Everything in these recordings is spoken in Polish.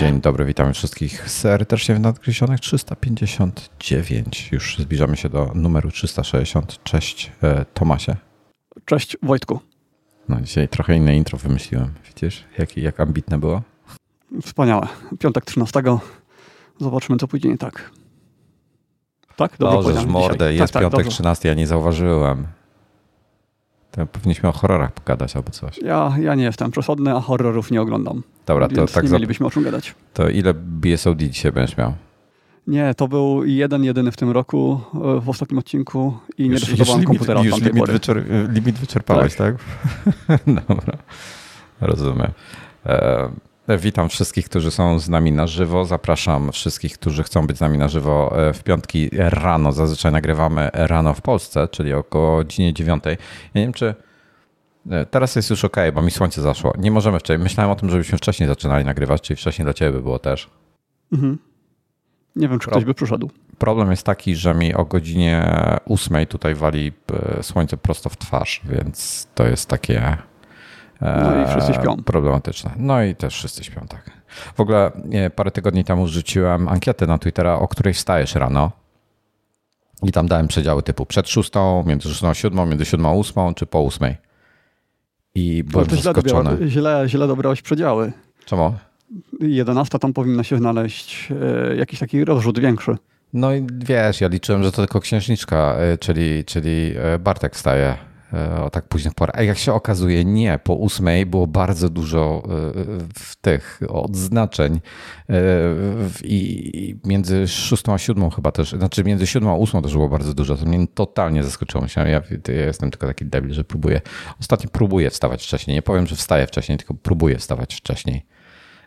Dzień dobry, witamy wszystkich serdecznie w nadgryzionych 359. Już zbliżamy się do numeru 360. Cześć e, Tomasie. Cześć Wojtku. No dzisiaj trochę inne intro wymyśliłem. Widzisz, jak, jak ambitne było? Wspaniałe. Piątek 13. Zobaczymy, co pójdzie nie tak. Tak? Dobrze Boże, mordę, dzisiaj. jest tak, tak piątek tak, 13, ja nie zauważyłem. To powinniśmy o horrorach pogadać albo coś. Ja, ja nie jestem przesądny, a horrorów nie oglądam. Dobra, to tak. Nie mielibyśmy o czym gadać. To ile BSOD dzisiaj będziesz miał? Nie, to był jeden, jedyny w tym roku, e, w ostatnim odcinku i nie doszedłem komputera już limit, wyczer limit wyczerpałeś, tak? tak? Dobra, rozumiem. E Witam wszystkich, którzy są z nami na żywo. Zapraszam wszystkich, którzy chcą być z nami na żywo e, w piątki rano. Zazwyczaj nagrywamy rano w Polsce, czyli około godzinie 9. Ja nie wiem, czy e, teraz jest już ok, bo mi słońce zaszło. Nie możemy wcześniej. Myślałem o tym, żebyśmy wcześniej zaczynali nagrywać, czyli wcześniej dla ciebie by było też. Mhm. Nie wiem, czy ktoś by przyszedł. Problem jest taki, że mi o godzinie 8 tutaj wali e, słońce prosto w twarz, więc to jest takie no i wszyscy śpią. E, problematyczne. No i też wszyscy śpią, tak. W ogóle parę tygodni temu rzuciłem ankietę na Twittera, o której wstajesz rano. I tam dałem przedziały typu przed szóstą, między szóstą a siódmą, między siódmą a ósmą, czy po ósmej. I byłem no zaskoczony. Źle, źle, źle dobrałeś przedziały. Czemu? 11 tam powinna się znaleźć e, jakiś taki rozrzut większy. No i wiesz, ja liczyłem, że to tylko księżniczka, e, czyli, czyli Bartek wstaje E, o tak późnych porach. A jak się okazuje, nie. Po ósmej było bardzo dużo e, w tych odznaczeń e, i między szóstą a siódmą chyba też, znaczy między siódmą a ósmą też było bardzo dużo. To mnie totalnie zaskoczyło. Ja, ja jestem tylko taki debil, że próbuję. Ostatnio próbuję wstawać wcześniej. Nie powiem, że wstaję wcześniej, tylko próbuję wstawać wcześniej.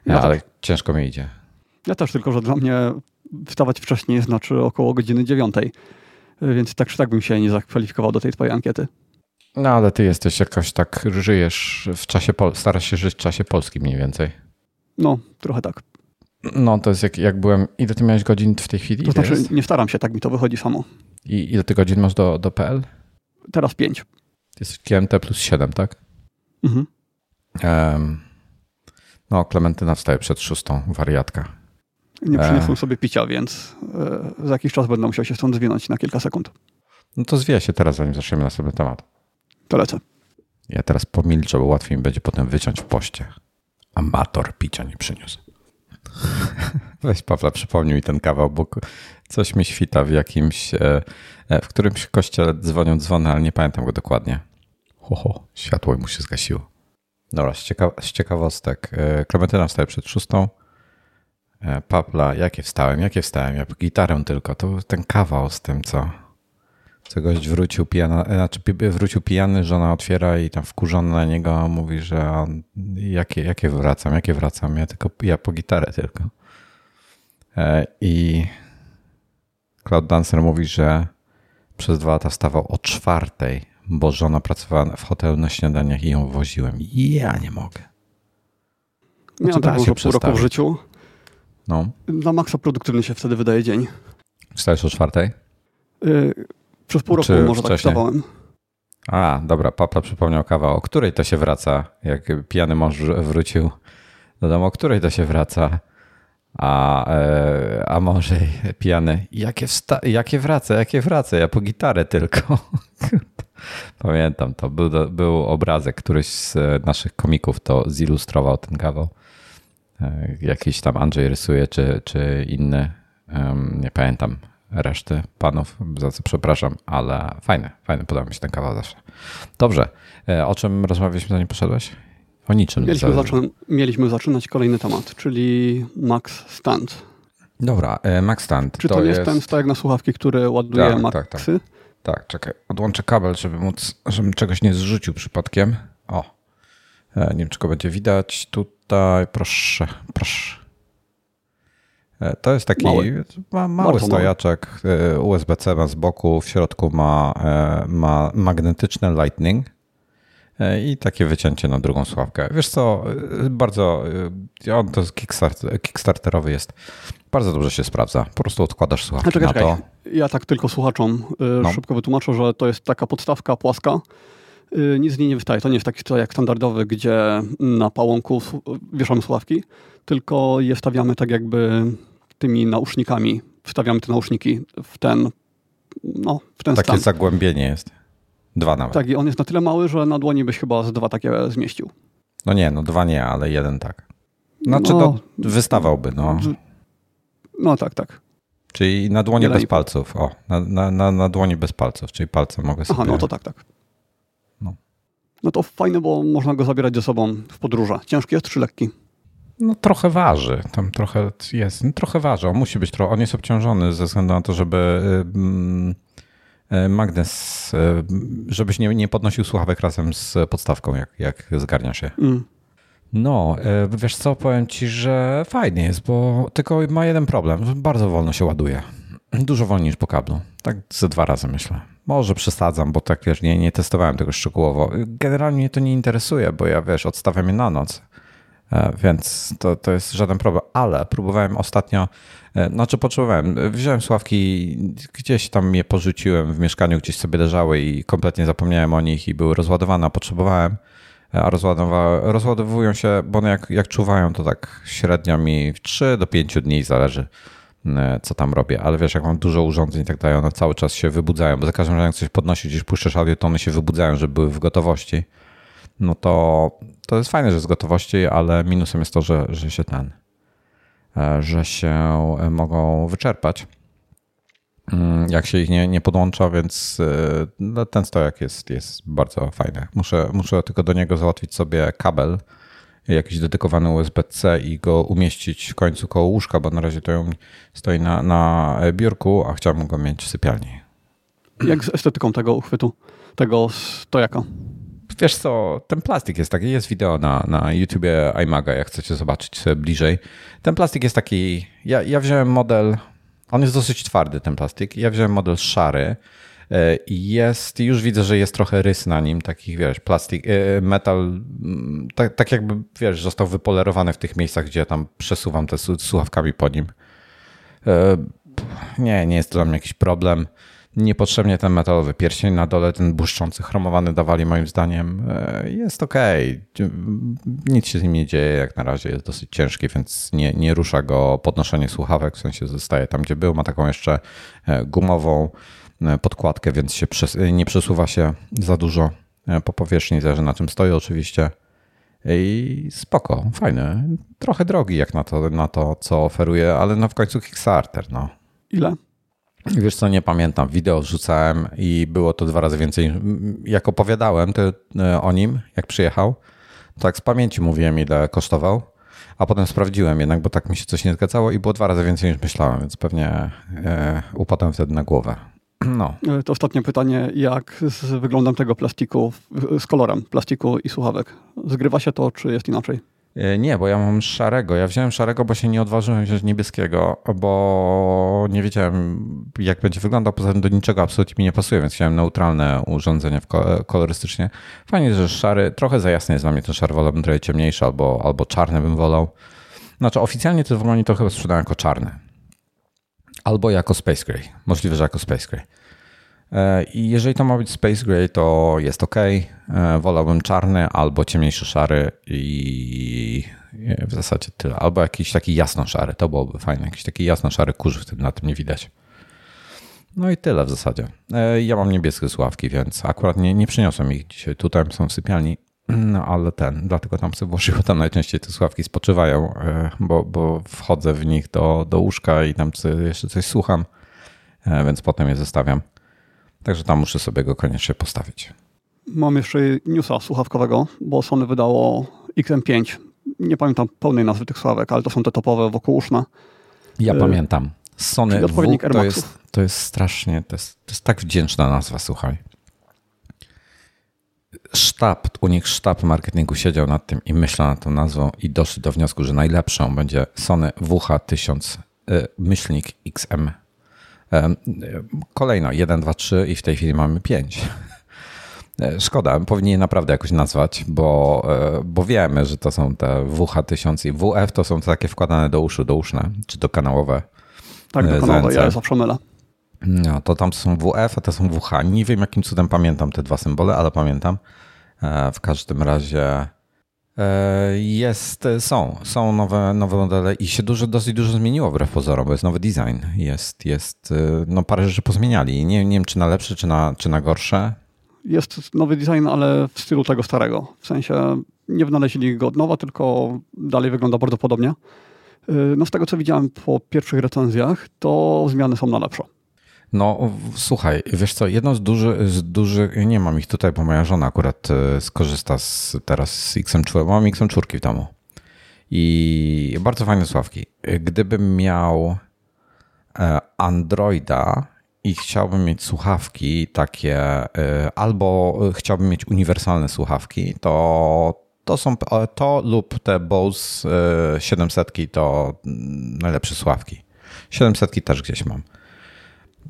Ja ale ciężko mi idzie. Ja też, tylko że dla mnie wstawać wcześniej znaczy około godziny dziewiątej. Więc tak czy tak bym się nie zakwalifikował do tej twojej ankiety. No ale ty jesteś jakoś tak, żyjesz w czasie, starasz się żyć w czasie polskim mniej więcej. No, trochę tak. No, to jest jak, jak byłem. Ile ty miałeś godzin w tej chwili? To znaczy, jest? nie staram się, tak mi to wychodzi samo. I ile ty godzin masz do, do PL? Teraz pięć. Jest GMT plus 7, tak? Mhm. Um, no, Klementyna wstaje przed szóstą, wariatka. Nie przyniosłem e... sobie picia, więc e, za jakiś czas będę musiał się stąd zwinąć na kilka sekund. No to zwie się teraz, zanim zaczniemy następny temat. To lecę. Ja teraz pomilczę, bo łatwiej mi będzie potem wyciąć w poście. Amator picia nie przyniósł. Weź Pawła, przypomnij mi ten kawał, bo coś mi świta w jakimś, e, e, w którymś kościele dzwonią dzwony, ale nie pamiętam go dokładnie. Ho, ho światło mu się zgasiło. Dobra, z, z ciekawostek. E, Klementyna wstaje przed szóstą. Pawla, jakie wstałem, jakie wstałem? Ja gitarę tylko. To ten kawał z tym, co co gość wrócił pijany, znaczy wrócił pijany, żona otwiera i tam wkurzona na niego mówi, że on, jakie, jakie wracam, jakie wracam, ja tylko, ja po gitarę tylko. E, I Cloud Dancer mówi, że przez dwa lata wstawał o czwartej, bo żona pracowała w hotelu na śniadaniach i ją woziłem. I ja nie mogę. Miałem taką pół roku w życiu. No. Na maksa produktywny się wtedy wydaje dzień. Wstajesz o czwartej? Y przez pół roku Czy może tak wcześniej? tak wstawałem. A, dobra, papa przypomniał kawał. O której to się wraca? Jak pijany mąż wrócił do domu, o której to się wraca? A, e, a może pijany, jakie, wsta- jakie wraca, jakie wraca? Ja po gitarę tylko. Pamiętam to. Był, był obrazek, któryś z naszych komików to zilustrował ten kawał. E, jakiś tam Andrzej rysuje, czy, czy inny. Nie pamiętam reszty panów, za co przepraszam, ale fajne, fajne, podoba mi się ten kawał zawsze. Dobrze, e, o czym rozmawialiśmy zanim poszedłeś? O niczym. Mieliśmy, mieliśmy zaczynać kolejny temat, czyli Max Stand. Dobra, e, Max Stand. Czy to, to jest ten stojak na słuchawki, który ładuje tak, Maxy? Tak, tak. tak, czekaj. Odłączę kabel, żeby móc, żebym czegoś nie zrzucił przypadkiem. O, e, nie wiem, czy go będzie widać. Tutaj, proszę, proszę. E, to jest taki mały, ma, mały stojaczek e, USB-C ma z boku, w środku ma, e, ma magnetyczne lightning i takie wycięcie na drugą sławkę. Wiesz co, bardzo, on to kickstart, kickstarterowy jest, bardzo dobrze się sprawdza. Po prostu odkładasz słuchawkę czekaj, na to. Ja tak tylko słuchaczom no. szybko wytłumaczę, że to jest taka podstawka płaska, nic z niej nie wystaje. To nie jest taki strojak standardowy, gdzie na pałąku wieszamy słuchawki, tylko je stawiamy tak jakby tymi nausznikami. Wstawiamy te nauszniki w ten, no, w ten Takie stan. zagłębienie jest. Dwa nawet. Tak, i on jest na tyle mały, że na dłoni byś chyba z dwa takie zmieścił. No nie, no dwa nie, ale jeden tak. Znaczy No, to wystawałby, no. No tak, tak. Czyli na dłoni Jeden bez i palców. O, na, na, na, na dłoni bez palców, czyli palce mogę sobie... Aha, no to tak, tak. No. No to fajne, bo można go zabierać ze sobą w podróże. Ciężki jest czy lekki? No trochę waży, tam trochę jest, no, trochę waży. On musi być trochę, on jest obciążony ze względu na to, żeby y, y, magnes, y, żebyś nie, nie podnosił słuchawek razem z podstawką, jak, jak zgarnia się. Mm. No, wiesz co, powiem ci, że fajnie jest, bo tylko ma jeden problem, bardzo wolno się ładuje. Dużo wolniej niż po kablu. Tak ze dwa razy myślę. Może przesadzam, bo tak wiesz, nie, nie testowałem tego szczegółowo. Generalnie mnie to nie interesuje, bo ja wiesz, odstawiam je na noc. E, Więc to, to jest żaden problem, ale próbowałem ostatnio, e, znaczy potrzebowałem, wziąłem sławki, gdzieś tam je porzuciłem w mieszkaniu, gdzieś sobie leżały i kompletnie zapomniałem o nich i były rozładowane, a potrzebowałem, e, a rozładowują się, bo one jak, jak czuwają, to tak średnio mi w 3 do 5 dni zależy, co tam robię, ale wiesz, jak mam dużo urządzeń i tak dalej, one cały czas się wybudzają, bo za każdym razem jak coś podnosisz, gdzieś puszczasz audio, to one się wybudzają, żeby były w gotowości no to, to jest fajne, że z gotowości, ale minusem jest to, że, że się ten, e, że się e, mogą wyczerpać, mm, jak się ich nie, nie podłącza, więc e, no, ten stojak jest, jest bardzo fajny. Muszę, muszę tylko do niego załatwić sobie kabel, jakiś dedykowany USB-C i go umieścić w końcu koło łóżka, bo na razie to stoi na, na biurku, a chciałbym go mieć w sypialni. Jak z estetyką tego uchwytu, tego stojaka? Wiesz co, ten plastik jest taki, jest wideo na, na YouTubie iMaga, jak chcecie zobaczyć sobie bliżej. Ten plastik jest taki, ja, ja wziąłem model, on jest dosyć twardy ten plastik, ja wziąłem model szary e, i jest, już widzę, że jest trochę rys na nim, takich wiesz, plastik, e, metal, tak, tak jakby wiesz, został wypolerowany w tych miejscach, gdzie ja tam przesuwam te słuchawkami po nim. E, Nie, nie jest to dla mnie jakiś problem. Niepotrzebnie ten metalowy pierścień na dole, ten błyszczący, chromowany dawali moim zdaniem. e, Jest ok. Nic się z nim nie dzieje jak na razie. Jest dosyć ciężki, więc nie, nie rusza go podnoszenie słuchawek, w sensie zostaje tam, gdzie był. Ma taką jeszcze e, gumową e, podkładkę, więc się nie przesuwa się za dużo po powierzchni, zależy na czym stoi oczywiście. I spoko, fajny. Trochę drogi jak na to, na to co oferuje, ale no w końcu Kickstarter, no. Ile? Wiesz co, nie pamiętam. Wideo wrzucałem i było to dwa razy więcej. Jak opowiadałem e, o nim, jak przyjechał, tak z pamięci mówiłem, ile kosztował, a potem sprawdziłem jednak, bo tak mi się coś nie zgadzało i było dwa razy więcej niż myślałem, więc pewnie e, upadłem wtedy na głowę. No, E, To ostatnie pytanie, jak z wyglądem tego plastiku, z kolorem plastiku i słuchawek? Zgrywa się to, czy jest inaczej? E, Nie, bo ja mam szarego. Ja wziąłem szarego, bo się nie odważyłem wziąć niebieskiego, bo nie wiedziałem, jak będzie wyglądał. Poza tym do niczego absolutnie mi nie pasuje, więc chciałem neutralne urządzenie kolorystycznie. Fajnie, że szary, trochę za jasny jest dla mnie ten szary, wolałbym trochę ciemniejszy albo, albo czarny bym wolał. Znaczy oficjalnie w ogóle to chyba sprzedają jako czarny. Albo jako Space Gray. Możliwe, że jako Space Gray. E, I jeżeli to ma być Space Gray, to jest ok. E, Wolałbym czarny albo ciemniejszy szary i w zasadzie tyle. Albo jakiś taki jasno szary, to byłoby fajne. Jakiś taki jasno szary kurz na tym nie widać. No i tyle w zasadzie. E, Ja mam niebieskie słuchawki, więc akurat nie, nie przyniosłem ich dzisiaj. Tutaj są w sypialni, no ale ten, dlatego tam sobie włożyłem, tam najczęściej te słuchawki spoczywają, bo, bo wchodzę w nich do, do łóżka i tam jeszcze coś słucham, więc potem je zostawiam. Także tam muszę sobie go koniecznie postawić. Mam jeszcze newsa słuchawkowego, bo Sony wydało XM5. Nie pamiętam pełnej nazwy tych słuchawek, ale to są te topowe wokół wokółuszne. Ja y pamiętam. Sony w, to, jest, to jest strasznie, to jest, to jest tak wdzięczna nazwa, słuchaj. Sztab, u nich sztab marketingu siedział nad tym i myślał nad tą nazwą i doszedł do wniosku, że najlepszą będzie Sony WH1000 y, myślnik XM5. Kolejno 1, 2, 3 i w tej chwili mamy 5. E, Szkoda, powinni je naprawdę jakoś nazwać, bo, e, bo wiemy, że to są te WH1000 i WF to są takie wkładane do uszu, do uszne, czy do kanałowe. Tak, E, dokonowe, ZNC. ja zawsze mylę. No, to tam są WF, a to są WH. Nie wiem, jakim cudem pamiętam te dwa symbole, ale pamiętam. E, w każdym razie e, jest, są, są nowe, nowe modele i się dużo, dosyć dużo zmieniło wbrew pozorom, bo jest nowy design. Jest, jest e, no parę rzeczy pozmieniali. Nie, nie wiem, czy na lepsze, czy na, czy na gorsze. Jest nowy design, ale w stylu tego starego. W sensie nie wynaleźli go od nowa, tylko dalej wygląda bardzo podobnie. No z tego, co widziałem po pierwszych recenzjach, to zmiany są na lepsze. No słuchaj, wiesz co, jedno z dużych, z dużych, nie mam ich tutaj, bo moja żona akurat e, skorzysta z, teraz z XM4, mam XM4 w domu i bardzo fajne sławki. Gdybym miał e, Androida i chciałbym mieć słuchawki takie, e, albo chciałbym mieć uniwersalne słuchawki, to to są to lub te Bose 700 to najlepsze słuchawki. 700 też gdzieś mam.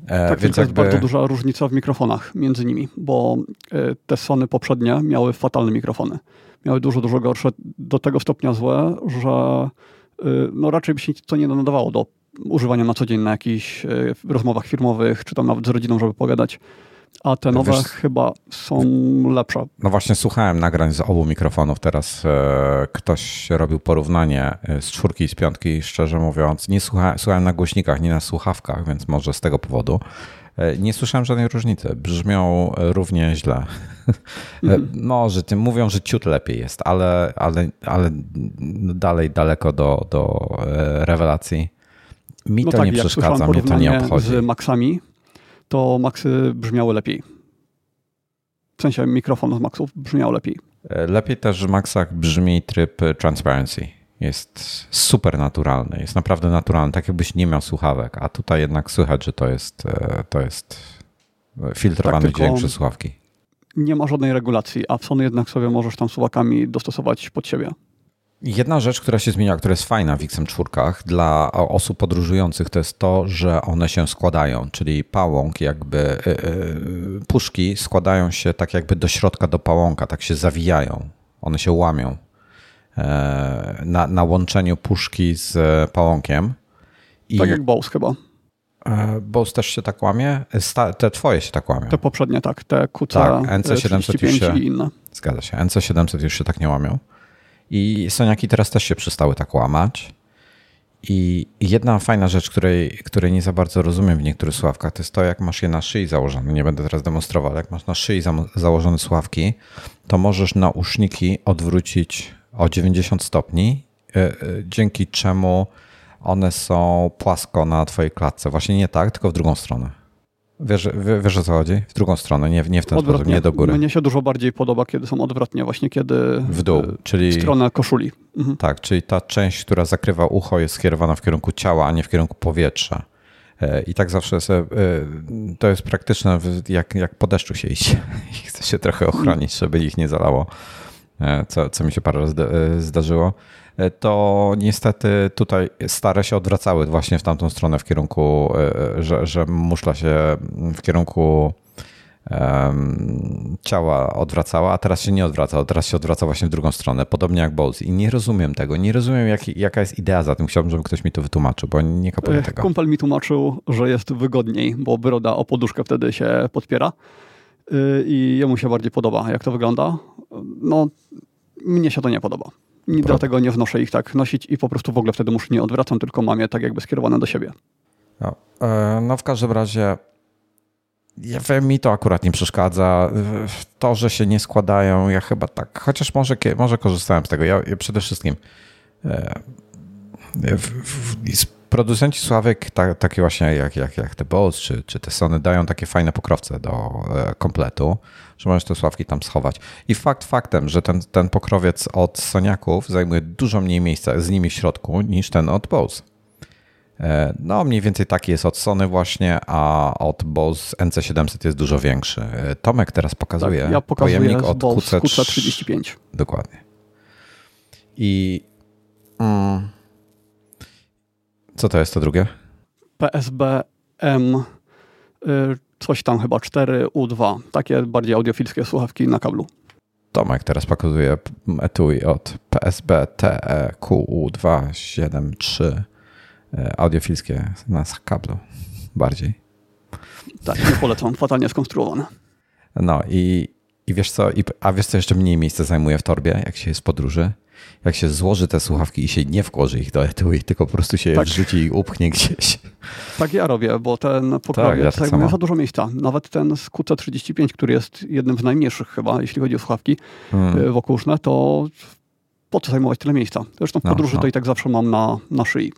E, tak, więc jakby... jest bardzo duża różnica w mikrofonach między nimi, bo e, te Sony poprzednie miały fatalne mikrofony. Miały dużo, dużo gorsze, do tego stopnia złe, że e, no raczej by się to nie nadawało do używania na co dzień na jakichś rozmowach firmowych, czy tam nawet z rodziną, żeby pogadać a te nowe Wiesz, chyba są lepsze. No właśnie słuchałem nagrań z obu mikrofonów. Teraz e, ktoś robił porównanie e, z czwórki i z piątki. Szczerze mówiąc, nie słuchałem, słuchałem na głośnikach, nie na słuchawkach, więc może z tego powodu. E, nie słyszałem żadnej różnicy. Brzmią równie źle. Mm. Może tym mówią, że ciut lepiej jest, ale, ale, ale dalej daleko do, do rewelacji. Mi no to tak, nie przeszkadza, mnie to nie obchodzi. Z Maxami to Maxy brzmiały lepiej. W sensie mikrofon z Maxów brzmiał lepiej. E, lepiej też w Maxach brzmi tryb Transparency. Jest super naturalny, jest naprawdę naturalny, tak jakbyś nie miał słuchawek, a tutaj jednak słychać, że to jest, e, to jest filtrowany tak, dźwięk przez słuchawki. Nie ma żadnej regulacji, a w Sony jednak sobie możesz tam słuchawkami dostosować pod siebie. Jedna rzecz, która się zmienia, która jest fajna w XM4 dla osób podróżujących, to jest to, że one się składają, czyli pałąk, jakby yy, puszki składają się tak jakby do środka do pałąka, tak się zawijają, one się łamią yy, na, na łączeniu puszki z pałąkiem. I tak jak Bose chyba. Bose też się tak łamie? Te twoje się tak łamią. Te poprzednie tak, te QC tak, NC700 już się, i inne. Zgadza się. NC700 już się tak nie łamią. I Soniaki teraz też się przestały tak łamać. I jedna fajna rzecz, której, której nie za bardzo rozumiem w niektórych sławkach, to jest to, jak masz je na szyi założone. Nie będę teraz demonstrował, ale jak masz na szyi za założone sławki, to możesz nauszniki odwrócić o 90 stopni, e, e, dzięki czemu one są płasko na twojej klatce. Właśnie nie tak, tylko w drugą stronę. Wiesz, wiesz o co chodzi? W drugą stronę, nie, nie w ten odwrotnie. sposób, nie do góry. Mnie się dużo bardziej podoba, kiedy są odwrotnie, właśnie kiedy w dół, e, czyli w stronę koszuli. Mhm. Tak, czyli ta część, która zakrywa ucho jest skierowana w kierunku ciała, a nie w kierunku powietrza. E, I tak zawsze sobie, e, to jest praktyczne, jak, jak po deszczu się iść i chce się trochę ochronić, żeby ich nie zalało, co, co mi się parę razy zdarzyło. E, to niestety tutaj stare się odwracały właśnie w tamtą stronę, w kierunku, e, że, że muszla się w kierunku ciała odwracała, a teraz się nie odwraca, teraz się odwraca właśnie w drugą stronę, podobnie jak Bose. I nie rozumiem tego, nie rozumiem jak, jaka jest idea za tym. Chciałbym, żeby ktoś mi to wytłumaczył, bo nie kapuję tego. Kumpel mi tłumaczył, że jest wygodniej, bo broda o poduszkę wtedy się podpiera y, i jemu się bardziej podoba, jak to wygląda. No, mnie się to nie podoba. I dlatego nie wnoszę ich tak nosić i po prostu w ogóle wtedy muszę nie odwracam, tylko mam je tak jakby skierowane do siebie. No, e, no w każdym razie ja, mi to akurat nie przeszkadza. To, że się nie składają, ja chyba tak, chociaż może, może korzystałem z tego. Ja, ja przede wszystkim e, w, w, producenci sławek, tak, takie właśnie jak, jak, jak te Bose czy, czy te Sony, dają takie fajne pokrowce do e, kompletu, że możesz te sławki tam schować. I fakt faktem, że ten, ten pokrowiec od Soniaków zajmuje dużo mniej miejsca z nimi w środku niż ten od Bose. No, mniej więcej taki jest od Sony właśnie, a od Bose NC700 jest dużo większy. E, Tomek teraz pokazuje tak, ja pojemnik od QC... QC35. Dokładnie. I mm, co to jest to drugie? PSB-M y, coś tam chyba 4U2. Takie bardziej audiofilskie słuchawki na kablu. Tomek teraz pokazuje etui od PSB TEQU273 y, audiofilskie na kablu bardziej. Tak, nie polecam, fatalnie skonstruowane. No i, i wiesz co, i, a wiesz co jeszcze mniej miejsca zajmuje w torbie, jak się jest w podróży? Jak się złoży te słuchawki i się nie wkłoży ich do etui, tylko po prostu się tak. je wrzuci i upchnie gdzieś. Tak ja robię, bo ten pokrowiec tak, ja tak zajmuje za dużo miejsca. Nawet ten z QC35, który jest jednym z najmniejszych chyba, jeśli chodzi o słuchawki hmm. wokółuszne, to po co zajmować tyle miejsca? Zresztą w no, podróży no, no. to i tak zawsze mam na, na szyi.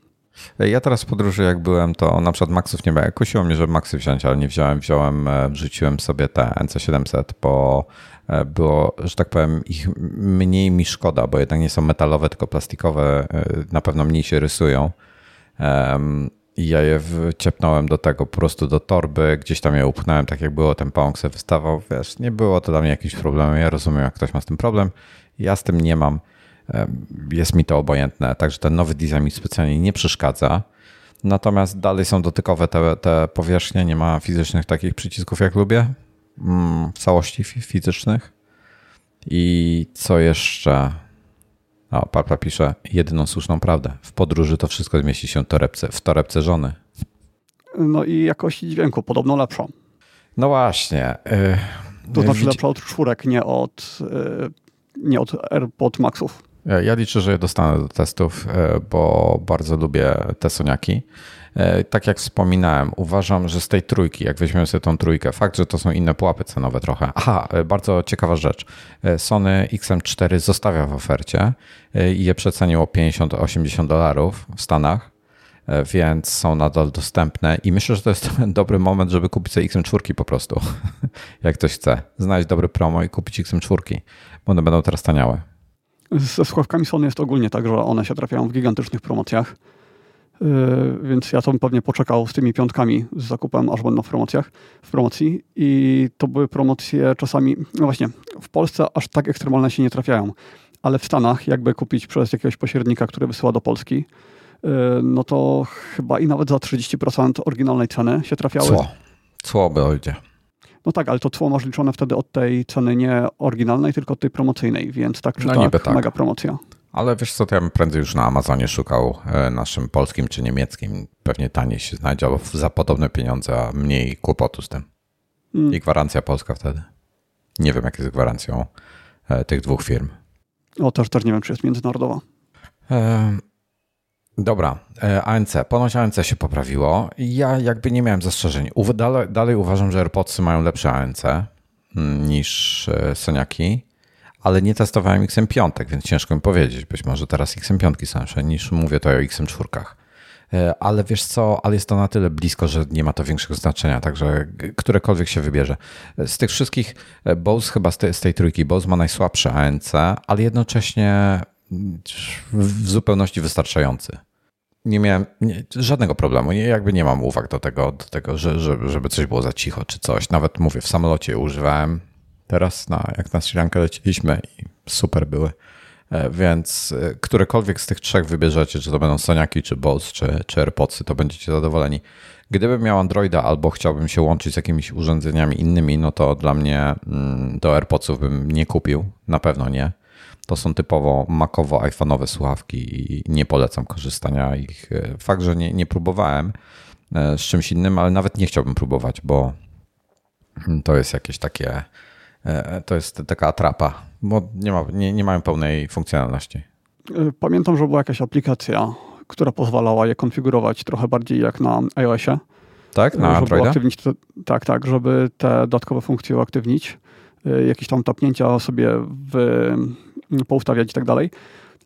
Ja teraz w podróży jak byłem, to na przykład Maxów nie miałem. Kusiło mnie, żeby Maxy wziąć, ale nie wziąłem. Wziąłem, e, wrzuciłem sobie te NC700, bo e, było, że tak powiem, ich mniej mi szkoda, bo jednak nie są metalowe, tylko plastikowe. E, na pewno mniej się rysują. I ja je wciepnąłem do tego, po prostu do torby, gdzieś tam je upchnąłem, tak jak było, ten pałąk sobie wystawał. Wiesz, nie było to dla mnie jakiś problem. Ja rozumiem, jak ktoś ma z tym problem. Ja z tym nie mam jest mi to obojętne, także ten nowy design mi specjalnie nie przeszkadza. Natomiast dalej są dotykowe te, te powierzchnie, nie ma fizycznych takich przycisków jak lubię, mm, w całości fizycznych. I co jeszcze? O, Papa pisze jedyną słuszną prawdę. W podróży to wszystko zmieści się w torebce, w torebce żony. No i jakość dźwięku podobno lepszą. No właśnie. Yy, to znaczy widzi... lepsza od czwórek, nie od, yy, nie od AirPod Maxów. Ja liczę, że je dostanę do testów, e, bo bardzo lubię te soniaki. E, tak jak wspominałem, uważam, że z tej trójki, jak weźmiemy sobie tą trójkę, fakt, że to są inne pułapy cenowe trochę. Aha, e, bardzo ciekawa rzecz. Sony XM4 zostawia w ofercie i je przeceniło 50-80 dolarów w Stanach, więc są nadal dostępne i myślę, że to jest dobry moment, żeby kupić sobie XM4 po prostu, jak ktoś chce. Znaleźć dobry promo i kupić XM4, bo one będą teraz taniałe. Ze słuchawkami Sony jest ogólnie tak, że one się trafiają w gigantycznych promocjach. Yy, więc ja to bym pewnie poczekał z tymi piątkami z zakupem, aż będą w promocjach, w promocji. I to były promocje czasami, no właśnie, w Polsce aż tak ekstremalne się nie trafiają, ale w Stanach, jakby kupić przez jakiegoś pośrednika, który wysyła do Polski, yy, no to chyba i nawet za 30% oryginalnej ceny się trafiały. Co? Co będzie? No tak, ale to tło masz liczone wtedy od tej ceny nie oryginalnej, tylko od tej promocyjnej, więc tak czy no tak, tak, mega promocja. Ale wiesz co, to ja bym prędzej już na Amazonie szukał e, naszym polskim czy niemieckim. Pewnie taniej się znajdzie, albo za podobne pieniądze, a mniej kłopotu z tym. Hmm. I gwarancja polska wtedy. Nie wiem, jak jest gwarancją e, tych dwóch firm. O, też, też nie wiem, czy jest międzynarodowa. Dobra, e, ANC. Ponoć ANC się poprawiło. Ja jakby nie miałem zastrzeżeń. Dalej, dalej uważam, że AirPodsy mają lepsze ANC mm, niż e, Soniaki, ale nie testowałem XM5, więc ciężko mi powiedzieć. Być może teraz XM5 są lepsze niż mówię to o XM4. E, ale wiesz co, ale jest to na tyle blisko, że nie ma to większego znaczenia, także którekolwiek się wybierze. Z tych wszystkich, Bose chyba z tej, z tej trójki, Bose ma najsłabsze ANC, ale jednocześnie w zupełności wystarczający. Nie miałem nie, żadnego problemu. Nie, jakby nie mam uwag do tego, do tego że, żeby, żeby coś było za cicho czy coś. Nawet mówię, w samolocie używałem. Teraz, na, jak na Sri Lankę leciliśmy i super były. E, więc e, którekolwiek z tych trzech wybierzecie, czy to będą Soniaki, czy Bose, czy, czy AirPodsy, to będziecie zadowoleni. Gdybym miał Androida albo chciałbym się łączyć z jakimiś urządzeniami innymi, no to dla mnie mm, do AirPodsów bym nie kupił. Na pewno nie. To są typowo makowo-iPhone'owe słuchawki i nie polecam korzystania ich. Fakt, że nie, nie próbowałem e, z czymś innym, ale nawet nie chciałbym próbować, bo to jest jakieś takie, e, to jest taka atrapa, bo nie, ma, nie, nie mają pełnej funkcjonalności. E, pamiętam, że była jakaś aplikacja, która pozwalała je konfigurować trochę bardziej jak na iOSie. Tak, na Androida? Te, tak, tak, żeby te dodatkowe funkcje uaktywnić. Jakieś tam tapnięcia sobie w poustawiać i tak dalej.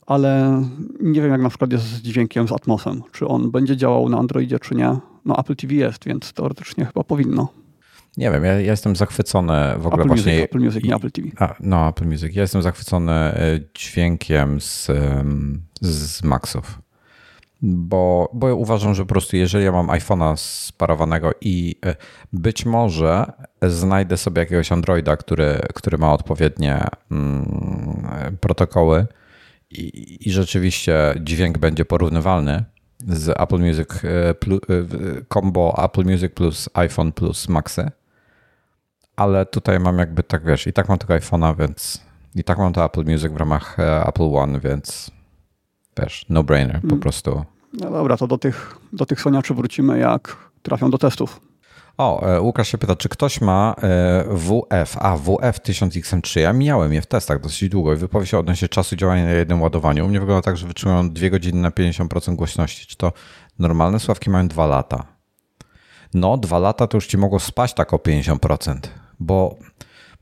Ale nie wiem, jak na przykład jest z dźwiękiem z Atmosem. Czy on będzie działał na Androidzie, czy nie. No Apple TV jest, więc teoretycznie chyba powinno. Nie wiem, ja, ja jestem zachwycony w ogóle Apple właśnie. Music, Apple Music, nie Apple TV. A, no, Apple Music. Ja jestem zachwycony e, dźwiękiem z, z Maxów bo, bo ja uważam, że po prostu jeżeli ja mam iPhone'a sparowanego i e, być może znajdę sobie jakiegoś Androida, który, który ma odpowiednie mm, protokoły i, i rzeczywiście dźwięk będzie porównywalny z Apple Music e, e, combo Apple Music plus iPhone plus Maxy, ale tutaj mam jakby tak, wiesz, i tak mam tego iPhone'a, więc i tak mam to Apple Music w ramach Apple One, więc wiesz, no brainer, po mm. prostu. No dobra, to do tych, do tych soniaczy wrócimy, jak trafią do testów. O, e, Łukasz się pyta, czy ktoś ma e, WF, a WF 1000XM3, ja miałem je w testach dosyć długo i wypowie się odnośnie czasu działania na jednym ładowaniu. U mnie wygląda tak, że wytrzymują 2 godziny na 50% głośności. Czy to normalne sławki mają 2 lata? No, 2 lata to już ci mogło spaść tak o 50%, bo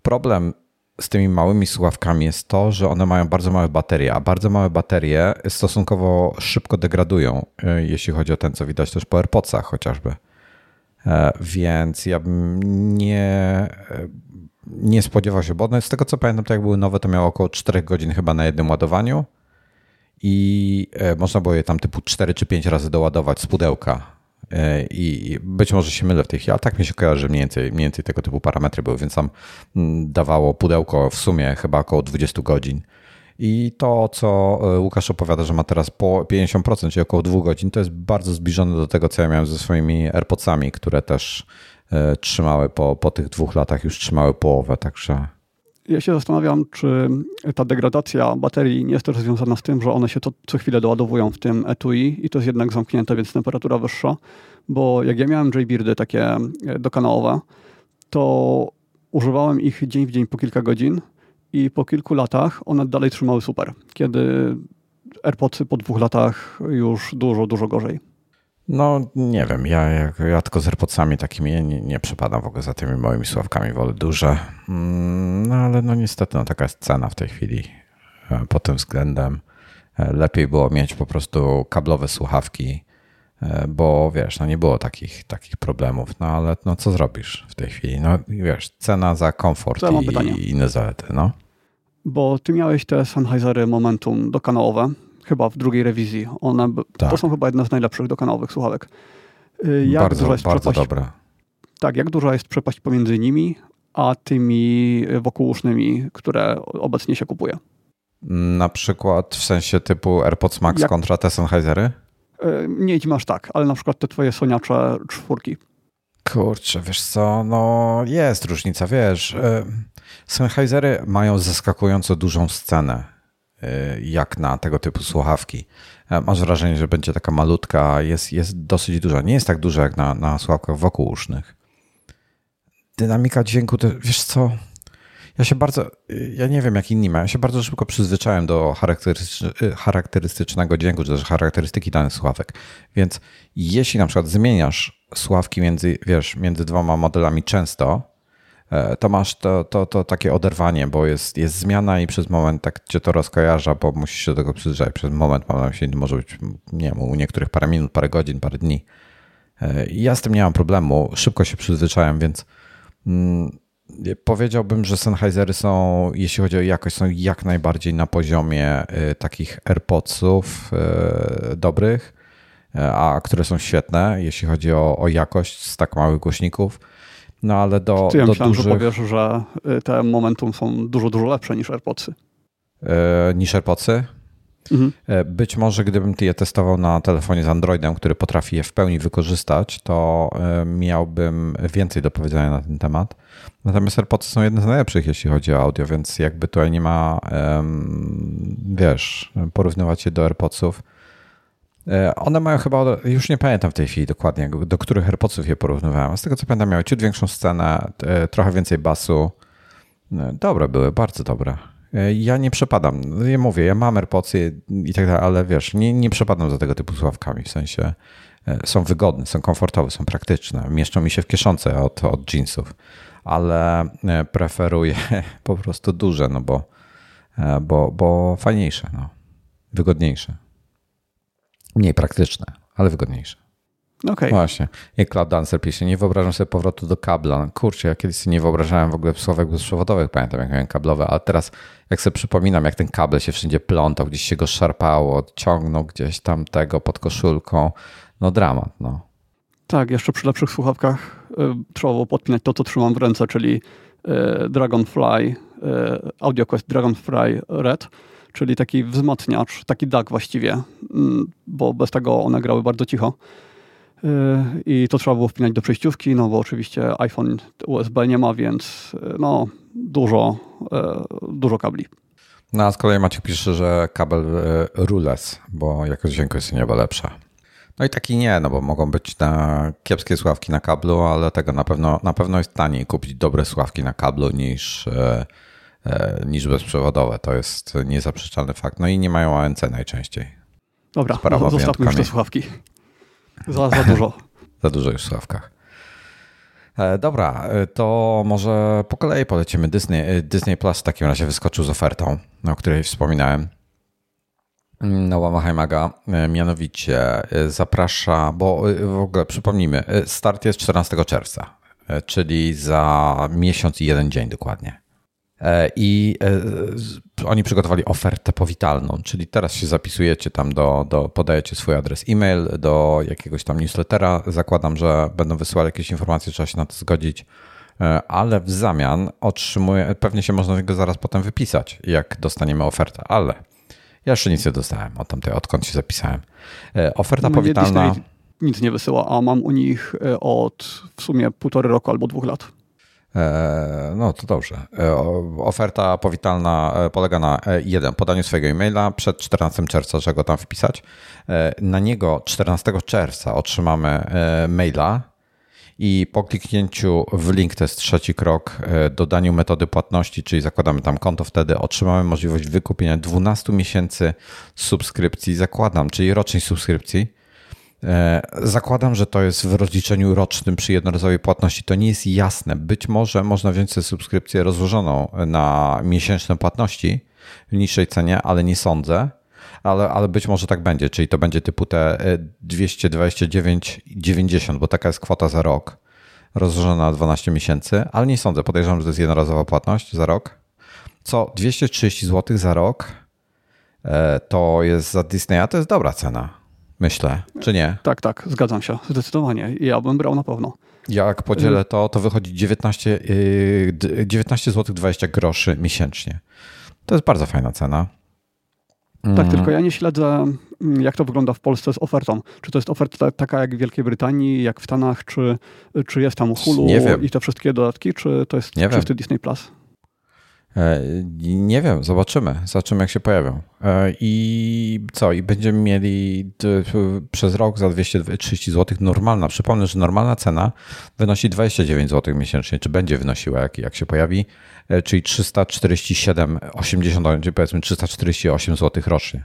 problem z tymi małymi słuchawkami jest to, że one mają bardzo małe baterie, a bardzo małe baterie stosunkowo szybko degradują, e, jeśli chodzi o ten, co widać też po AirPodsach chociażby. E, więc ja bym nie, e, nie spodziewał się, bo one z tego co pamiętam, to jak były nowe, to miało około 4 godzin chyba na jednym ładowaniu i można było je tam typu 4 czy 5 razy doładować z pudełka i być może się mylę w chwili, ale tak mi się kojarzy, że mniej więcej, mniej więcej tego typu parametry były, więc tam mm, dawało pudełko w sumie chyba około 20 godzin. I to, co e, Łukasz opowiada, że ma teraz po 50%, czyli około 2 godzin, to jest bardzo zbliżone do tego, co ja miałem ze swoimi AirPodsami, które też e, trzymały po, po tych dwóch latach, już trzymały połowę, także ja się zastanawiam, czy ta degradacja baterii nie jest też związana z tym, że one się to co chwilę doładowują w tym etui i to jest jednak zamknięte, więc temperatura wyższa. Bo jak ja miałem J-Beardy takie e, dokanałowe, to używałem ich dzień w dzień po kilka godzin i po kilku latach one dalej trzymały super. Kiedy AirPodsy po dwóch latach już dużo, dużo gorzej. No nie wiem, ja, ja tylko z AirPodsami takimi nie, nie przepadam w ogóle za tymi moimi sławkami, wolę duże. Mm, no ale no niestety no, taka jest cena w tej chwili e, pod tym względem. E, lepiej było mieć po prostu kablowe słuchawki, e, bo wiesz, no nie było takich, takich problemów, no ale no co zrobisz w tej chwili? No wiesz, cena za komfort i, i inne zalety, no. Bo ty miałeś te Sennheisery Momentum dokanałowe, chyba w drugiej rewizji. One, tak. To są chyba jedne z najlepszych dokanałowych słuchawek. Y, jak bardzo, duża jest bardzo przepaść, dobre. Tak, jak duża jest przepaść pomiędzy nimi, a tymi wokółusznymi, które obecnie się kupuje? Na przykład w sensie typu AirPods Max jak... kontra te Sennheisery? Y, nie idź masz tak, ale na przykład te twoje soniacze czwórki. Kurczę, wiesz co, no jest różnica, wiesz. Y, Sennheisery mają zaskakująco dużą scenę Y, jak na tego typu słuchawki. E, masz wrażenie, że będzie taka malutka, jest, jest dosyć duża. Nie jest tak duża jak na, na słuchawkach wokółusznych. Dynamika dźwięku, to wiesz co? Ja się bardzo, ja nie wiem jak inni mają, ja się bardzo szybko przyzwyczaiłem do y, charakterystycznego dźwięku, czy też charakterystyki danych słuchawek. Więc jeśli na przykład zmieniasz słuchawki między, wiesz, między dwoma modelami często, to masz to, to, to takie oderwanie, bo jest, jest zmiana i przez moment tak cię to rozkojarza, bo musisz się do tego przyzwyczaić. Przez moment mam na myśli, może być, nie wiem, u niektórych parę minut, parę godzin, parę dni. E, ja z tym nie mam problemu, szybko się przyzwyczajam, więc mm, powiedziałbym, że Sennheisery są, jeśli chodzi o jakość, są jak najbardziej na poziomie y, takich AirPodsów y, dobrych, a które są świetne, jeśli chodzi o, o jakość z tak małych głośników. No ale do, ja do myślałem, dużych... że powiesz, że y, te Momentum są dużo, dużo lepsze niż AirPodsy. E, niż AirPodsy? Mhm. E, być może gdybym je testował na telefonie z Androidem, który potrafi je w pełni wykorzystać, to e, miałbym więcej do powiedzenia na ten temat. Natomiast AirPodsy są jedne z najlepszych, jeśli chodzi o audio, więc jakby tutaj nie ma, wiesz, porównywać je do AirPodsów one mają chyba, już nie pamiętam w tej chwili dokładnie, do których AirPodsów je porównywałem. Z tego co pamiętam, miały ciut większą scenę, e, trochę więcej basu. E, dobre były, bardzo dobre. Ja nie przepadam. Ja mówię, ja mam AirPodsy i tak dalej, ale wiesz, nie, nie przepadam za tego typu słuchawkami. W sensie są wygodne, są komfortowe, są praktyczne. Mieszczą mi się w kieszonce od, od jeansów, ale preferuję po prostu duże, no bo, bo, bo fajniejsze, no. wygodniejsze. Mniej praktyczne, ale wygodniejsze. Okay. Właśnie. Jak Cloud Dancer pisze, nie wyobrażam sobie powrotu do kabla. Kurczę, ja kiedyś sobie nie wyobrażałem w ogóle słowek bezprzewodowych, pamiętam jak miałem kablowe, ale teraz jak sobie przypominam, jak ten kabel się wszędzie plątał, gdzieś się go szarpało, ciągnął gdzieś tam tego pod koszulką, no dramat, no. Tak, jeszcze przy lepszych słuchawkach y, trzeba było podpinać to, co trzymam w ręce, czyli y, Dragonfly, y, AudioQuest Dragonfly Red, czyli taki wzmacniacz, taki DAC właściwie, mm, bo bez tego one grały bardzo cicho. Y, I to trzeba było wpinać do przejściówki, no bo oczywiście iPhone USB nie ma, więc y, no dużo, y, dużo kabli. No a z kolei Maciek pisze, że kabel ruleless, bo jakość dźwięku jest niebo lepsza. No i taki nie, no bo mogą być na kiepskie słuchawki na kablu, ale tego na pewno, na pewno jest taniej kupić dobre słuchawki na kablu niż, niż bezprzewodowe. To jest niezaprzeczalny fakt. No i nie mają ANC najczęściej. Dobra, no, zostawmy już te słuchawki. Za, za dużo. za dużo już w słuchawkach. E, dobra, e, to może po kolei polecimy. Disney, e, Disney Plus w takim razie wyskoczył z ofertą, o której wspominałem. Nowa Mahajmaga mianowicie zaprasza, bo w ogóle przypomnijmy, start jest 14 czerwca, czyli za miesiąc i jeden dzień dokładnie. E, I e, oni przygotowali ofertę powitalną, czyli teraz się zapisujecie tam do, do podajecie swój adres e-mail do jakiegoś tam newslettera. Zakładam, że będą wysyłali jakieś informacje, trzeba się na to zgodzić, e, ale w zamian otrzymuje, pewnie się można tego zaraz potem wypisać, jak dostaniemy ofertę, ale ja jeszcze nic nie dostałem od tamtej, odkąd się zapisałem. Oferta no, powitalna. Nic nie wysyła, a mam u nich od w sumie półtory roku albo dwóch lat. E, no to dobrze. E, oferta powitalna e, polega na jeden, podaniu swojego e-maila przed 14 czerwca, czego tam wpisać. Na niego 14 czerwca otrzymamy maila i po kliknięciu w link, to jest trzeci krok, dodaniu metody płatności, czyli zakładamy tam konto, wtedy otrzymamy możliwość wykupienia 12 miesięcy subskrypcji, zakładam, czyli rocznej subskrypcji zakładam, że to jest w rozliczeniu rocznym przy jednorazowej płatności. To nie jest jasne. Być może można wziąć sobie subskrypcję rozłożoną na miesięczne płatności w niższej cenie, ale nie sądzę. Ale, ale być może tak będzie, czyli to będzie typu te 229,90, e, bo taka jest kwota za rok, rozłożona na 12 miesięcy, ale nie sądzę. Podejrzewam, że to jest jednorazowa płatność za rok. Co 230 zł za rok e, to jest za Disneya, to jest dobra cena myślę, czy nie? Tak, tak, zgadzam się, zdecydowanie. Ja bym brał na pewno. Jak podzielę to, to wychodzi 19, 19 zł 20 groszy miesięcznie. To jest bardzo fajna cena. Tak, mm. tylko ja nie śledzę, mm, jak to wygląda w Polsce z ofertą. Czy to jest oferta taka jak w Wielkiej Brytanii, jak w Stanach, czy, czy jest tam Hulu i te wszystkie dodatki, czy to jest nie czysty wiem. Disney Plus? E, nie wiem, zobaczymy. Zobaczymy, jak się pojawią. E, I co? I będziemy mieli przez rok za 230 zł normalna. Przypomnę, że normalna cena wynosi 29 zł miesięcznie, czy będzie wynosiła, jak, jak się pojawi, e, czyli 347,80, powiedzmy 348 zł rocznie.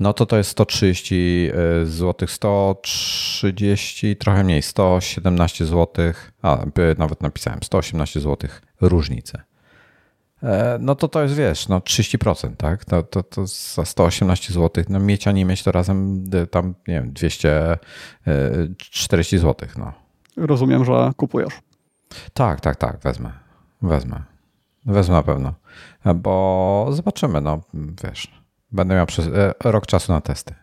No to to jest 130 zł, 130, trochę mniej, 117 zł, a nawet napisałem 118 zł różnicy. E, no to to jest, wiesz, no 30%, tak? To, to, to za 118 zł, no mieć, a nie mieć to razem e, tam, nie wiem, 240 zł, no. Rozumiem, że kupujesz. Tak, tak, tak, wezmę. Wezmę. Wezmę na pewno. E, bo zobaczymy, no wiesz. Będę miał przez rok czasu na testy.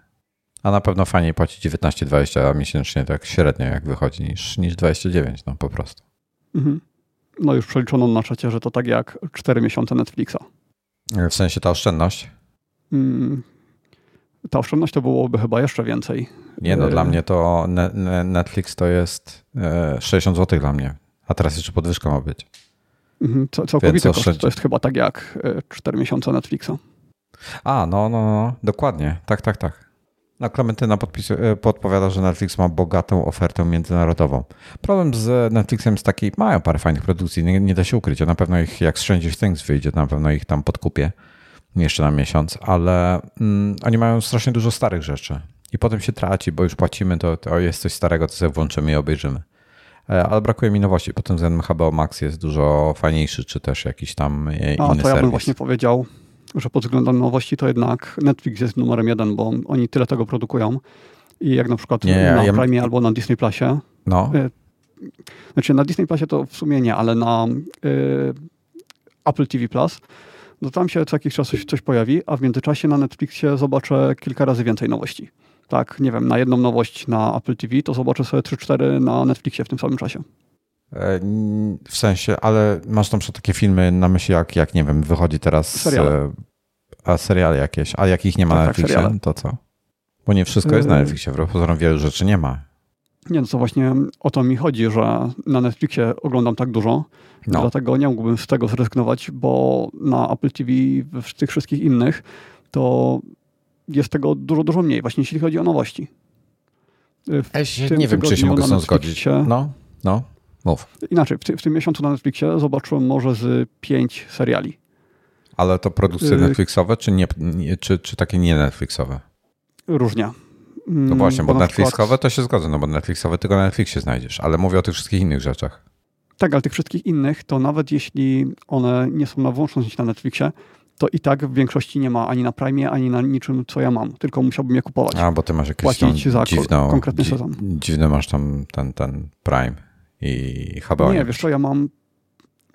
A na pewno fajniej płacić 19-20 miesięcznie, tak średnio jak wychodzi, niż, niż 29, no po prostu. Mhm no już przeliczono na czacie, że to tak jak 4 miesiące Netflixa. W sensie ta oszczędność? Mm, ta oszczędność to byłoby chyba jeszcze więcej. Nie, no dla e, mnie to Netflix to jest 60 e, zł dla mnie, a teraz jeszcze podwyżka ma być. Mhm, całkowity koszt to jest chyba tak jak 4 e, miesiące Netflixa. A, no, no, no, dokładnie. Tak, tak, tak. No, Klementyna e, podpowiada, że Netflix ma bogatą ofertę międzynarodową. Problem z Netflixem jest taki, mają parę fajnych produkcji, nie, nie da się ukryć. Ja na pewno ich, jak Stranger Things wyjdzie, na pewno ich tam podkupię jeszcze na miesiąc, ale mm, oni mają strasznie dużo starych rzeczy i potem się traci, bo już płacimy, to, to jest coś starego, to sobie włączymy i obejrzymy. E, ale brakuje mi nowości. Potem względem HBO Max jest dużo fajniejszy, czy też jakiś tam e, inny A, to ja bym właśnie powiedział, że pod względem nowości to jednak Netflix jest numerem jeden, bo oni tyle tego produkują. I jak na przykład nie, na ja, Prime albo na Disney Plusie. No. Y, znaczy na Disney Plusie to w sumie nie, ale na y, Apple TV Plus, no tam się co jakiś czas coś, coś pojawi, a w międzyczasie na Netflixie zobaczę kilka razy więcej nowości. Tak, nie wiem, na jedną nowość na Apple TV to zobaczę sobie 3-4 na Netflixie w tym samym czasie. E, w sensie, ale masz na przykład takie filmy na myśli, jak, jak nie wiem, wychodzi teraz. Seriale. A seriale jakieś, a jakich nie ma tak, na tak, Netflixie, tak, to co? Bo nie wszystko jest na yy. Netflixie, w pozorom wielu rzeczy nie ma. Nie, no to właśnie o to mi chodzi, że na Netflixie oglądam tak dużo, no. dlatego nie mógłbym z tego zrezygnować, bo na Apple TV, w tych wszystkich innych, to jest tego dużo, dużo mniej, właśnie jeśli chodzi o nowości. Ja się nie wiem, czy się mogę z tym zgodzić. No, no, mów. Inaczej, w, ty, w tym miesiącu na Netflixie zobaczyłem może z pięć seriali. Ale to produkcje Netflixowe, czy, nie, czy, czy takie nie Netflixowe? Różnie. No właśnie, bo, bo Netflixowe przykład... to się zgodzę, no bo Netflixowe tylko na Netflixie znajdziesz, ale mówię o tych wszystkich innych rzeczach. Tak, ale tych wszystkich innych, to nawet jeśli one nie są na wyłączność na Netflixie, to i tak w większości nie ma ani na Prime, ani na niczym, co ja mam. Tylko musiałbym je kupować. A, bo ty masz jakieś Płacić za dziwną, konkretny sezon. Dziwny masz tam ten, ten Prime i HBO. Nie, wiesz co, ja mam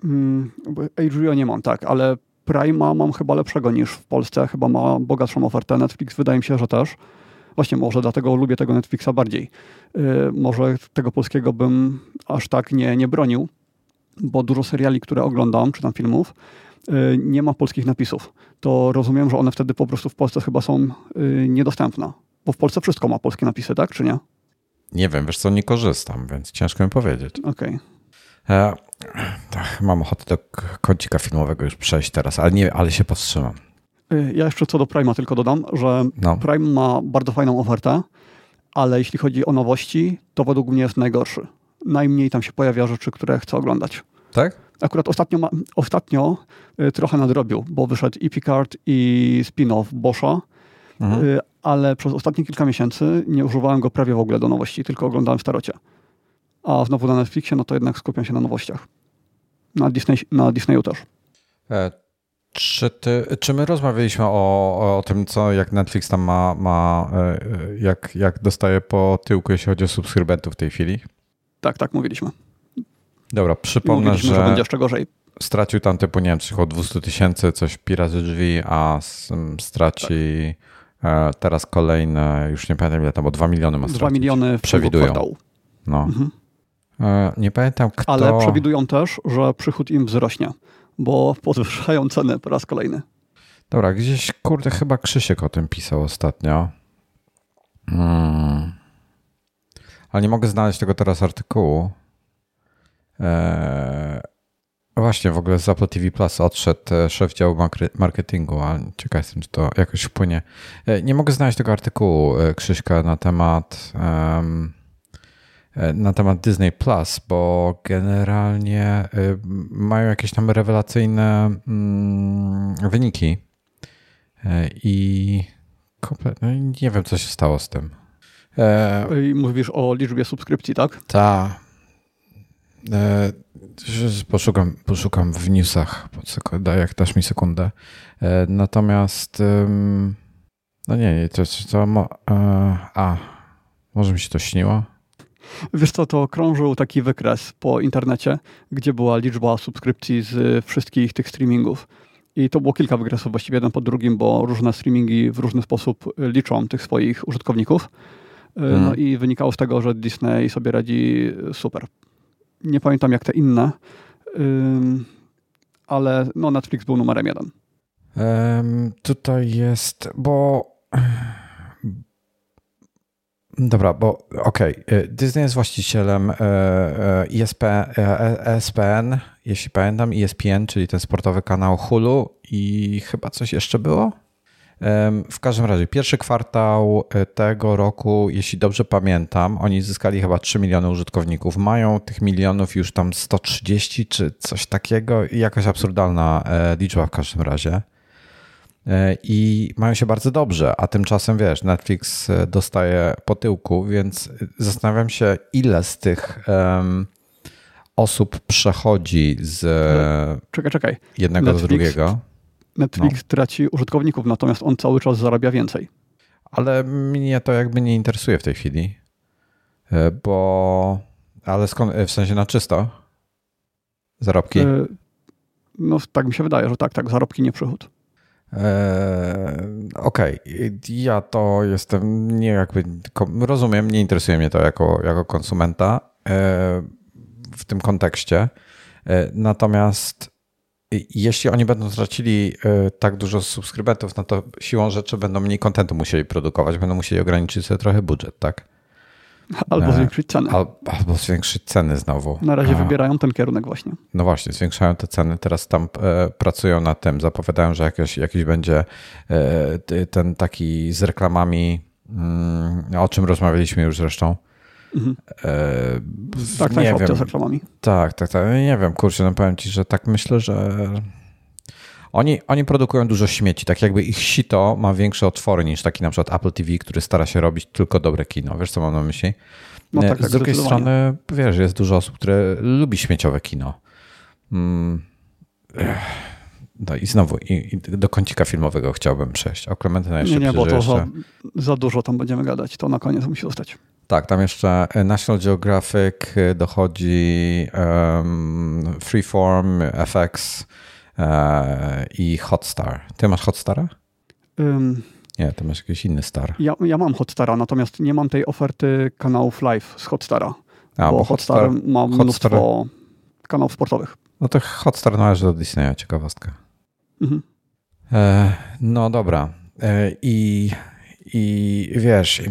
mm, HBO nie mam, tak, ale Prime mam chyba lepszego niż w Polsce. Chyba ma bogatszą ofertę. Netflix wydaje mi się, że też. Właśnie może dlatego lubię tego Netflixa bardziej. Yy, może tego polskiego bym aż tak nie, nie bronił, bo dużo seriali, które oglądam, czy tam filmów, yy, nie ma polskich napisów. To rozumiem, że one wtedy po prostu w Polsce chyba są yy, niedostępne. Bo w Polsce wszystko ma polskie napisy, tak czy nie? Nie wiem, wiesz co, nie korzystam, więc ciężko mi powiedzieć. Okej. Okay. E, tak, mam ochotę do kącika filmowego już przejść teraz, ale, nie, ale się powstrzymam. Y, ja jeszcze co do Prima tylko dodam, że no. Prime ma bardzo fajną ofertę, ale jeśli chodzi o nowości, to według mnie jest najgorszy. Najmniej tam się pojawia rzeczy, które chcę oglądać. Tak? Akurat ostatnio, ma, ostatnio y, trochę nadrobił, bo wyszedł i Picard i spin-off Boscha, mhm. y, ale przez ostatnie kilka miesięcy nie używałem go prawie w ogóle do nowości, tylko oglądałem w starocie a znowu na Netflixie, no to jednak skupiam się na nowościach. Na, Disney, na Disneyu też. E, czy, ty, czy my rozmawialiśmy o, o tym, co jak Netflix tam ma, ma e, jak, jak dostaje po tyłku, jeśli chodzi o subskrybentów w tej chwili? Tak, tak, mówiliśmy. Dobra, przypomnę, mówiliśmy, że, że będzie jeszcze gorzej. Stracił tam typu, nie wiem, około 200 tysięcy, coś pirazy drzwi, a straci tak. Teraz kolejne, już nie pamiętam ile tam, bo 2 miliony ma stracić. 2 miliony w przewidują. Kwartału. No. Mhm. E, nie pamiętam kto... Ale przewidują też, że przychód im wzrośnie, bo podwyższają ceny po raz kolejny. Dobra, gdzieś, kurde, chyba Krzysiek o tym pisał ostatnio. Hmm. Ale nie mogę znaleźć tego teraz artykułu. Eee, właśnie, w ogóle z Apple TV Plus odszedł e, szef działu marketingu, a ciekaw jestem, czy to jakoś wpłynie. E, nie mogę znaleźć tego artykułu Krzyśka na temat... E, na temat Disney Plus, bo generalnie e, mają jakieś tam rewelacyjne mm, wyniki e, i kompletnie no nie wiem, co się stało z tym. Mówisz o liczbie subskrypcji, tak? Tak. Poszukam, poszukam w newsach, jak dasz mi sekundę. Natomiast no nie, to, to a, może mi się to śniło? Wiesz co, to krążył taki wykres po internecie, gdzie była liczba subskrypcji z wszystkich tych streamingów. I to było kilka wykresów, właściwie jeden po drugim, bo różne streamingi w różny sposób liczą tych swoich użytkowników. E, no mhm. i wynikało z tego, że Disney sobie radzi super. Nie pamiętam jak te inne, ale no Netflix był numerem jeden. Um, tutaj jest, bo Dobra, bo okej, okay. Disney jest właścicielem ESP, ESPN, jeśli pamiętam, ESPN, czyli ten sportowy kanał Hulu i chyba coś jeszcze było? W każdym razie, pierwszy kwartał e, tego roku, jeśli dobrze pamiętam, oni zyskali chyba 3 miliony użytkowników. Mają tych milionów już tam 130 czy coś takiego, jakaś absurdalna e, liczba w każdym razie. E, i mają się bardzo dobrze, a tymczasem wiesz, Netflix dostaje po tyłku, więc zastanawiam się, ile z tych um, osób przechodzi z czekaj, czekaj. jednego Netflix, do drugiego. Netflix no. traci użytkowników, natomiast on cały czas zarabia więcej. Ale mnie to jakby nie interesuje w tej chwili, e, bo ale skąd, w sensie na czysto? Zarobki? No tak mi się wydaje, że tak, tak, zarobki nie przychód. Okej, okay. ja to jestem nie jakby, rozumiem, nie interesuje mnie to jako, jako konsumenta w tym kontekście. Natomiast jeśli oni będą tracili tak dużo subskrybentów, no to siłą rzeczy będą mniej kontentu musieli produkować, będą musieli ograniczyć sobie trochę budżet, tak? Albo zwiększyć ceny. albo zwiększyć ceny znowu. Na razie A, wybierają ten kierunek właśnie. No właśnie, zwiększają te ceny. Teraz tam e, pracują nad tym. Zapowiadają, że jakiś, jakiś będzie e, ten taki z reklamami mm, o czym rozmawialiśmy już zresztą. Mhm. E, tak, tak, nie wiem. z reklamami. Tak, tak, tak. Nie wiem, kurczę, no powiem ci, że tak myślę, że oni, oni produkują dużo śmieci, tak jakby ich sito ma większe otwory niż taki na przykład Apple TV, który stara się robić tylko dobre kino. Wiesz, co mam na myśli? No tak, tak, Z drugiej strony, wiesz, jest dużo osób, które lubi śmieciowe kino. Mm. No i znowu, i, i do kącika filmowego chciałbym przejść. O Klementyna jeszcze Nie, nie, bo to za, za, dużo tam będziemy gadać. To na koniec musi zostać. Tak, tam jeszcze National Geographic dochodzi um, Freeform, FX uh, i Hotstar. Ty masz Hotstara? Um, nie, to masz jakiś inny star. Ja, ja mam Hotstara, natomiast nie mam tej oferty kanałów live z Hotstara. A, bo, bo Hotstar, Hotstar ma mnóstwo Hotstar... kanałów sportowych. No to Hotstar należy do Disneya, ciekawostka. Mhm. E, no dobra. E, I, I wiesz,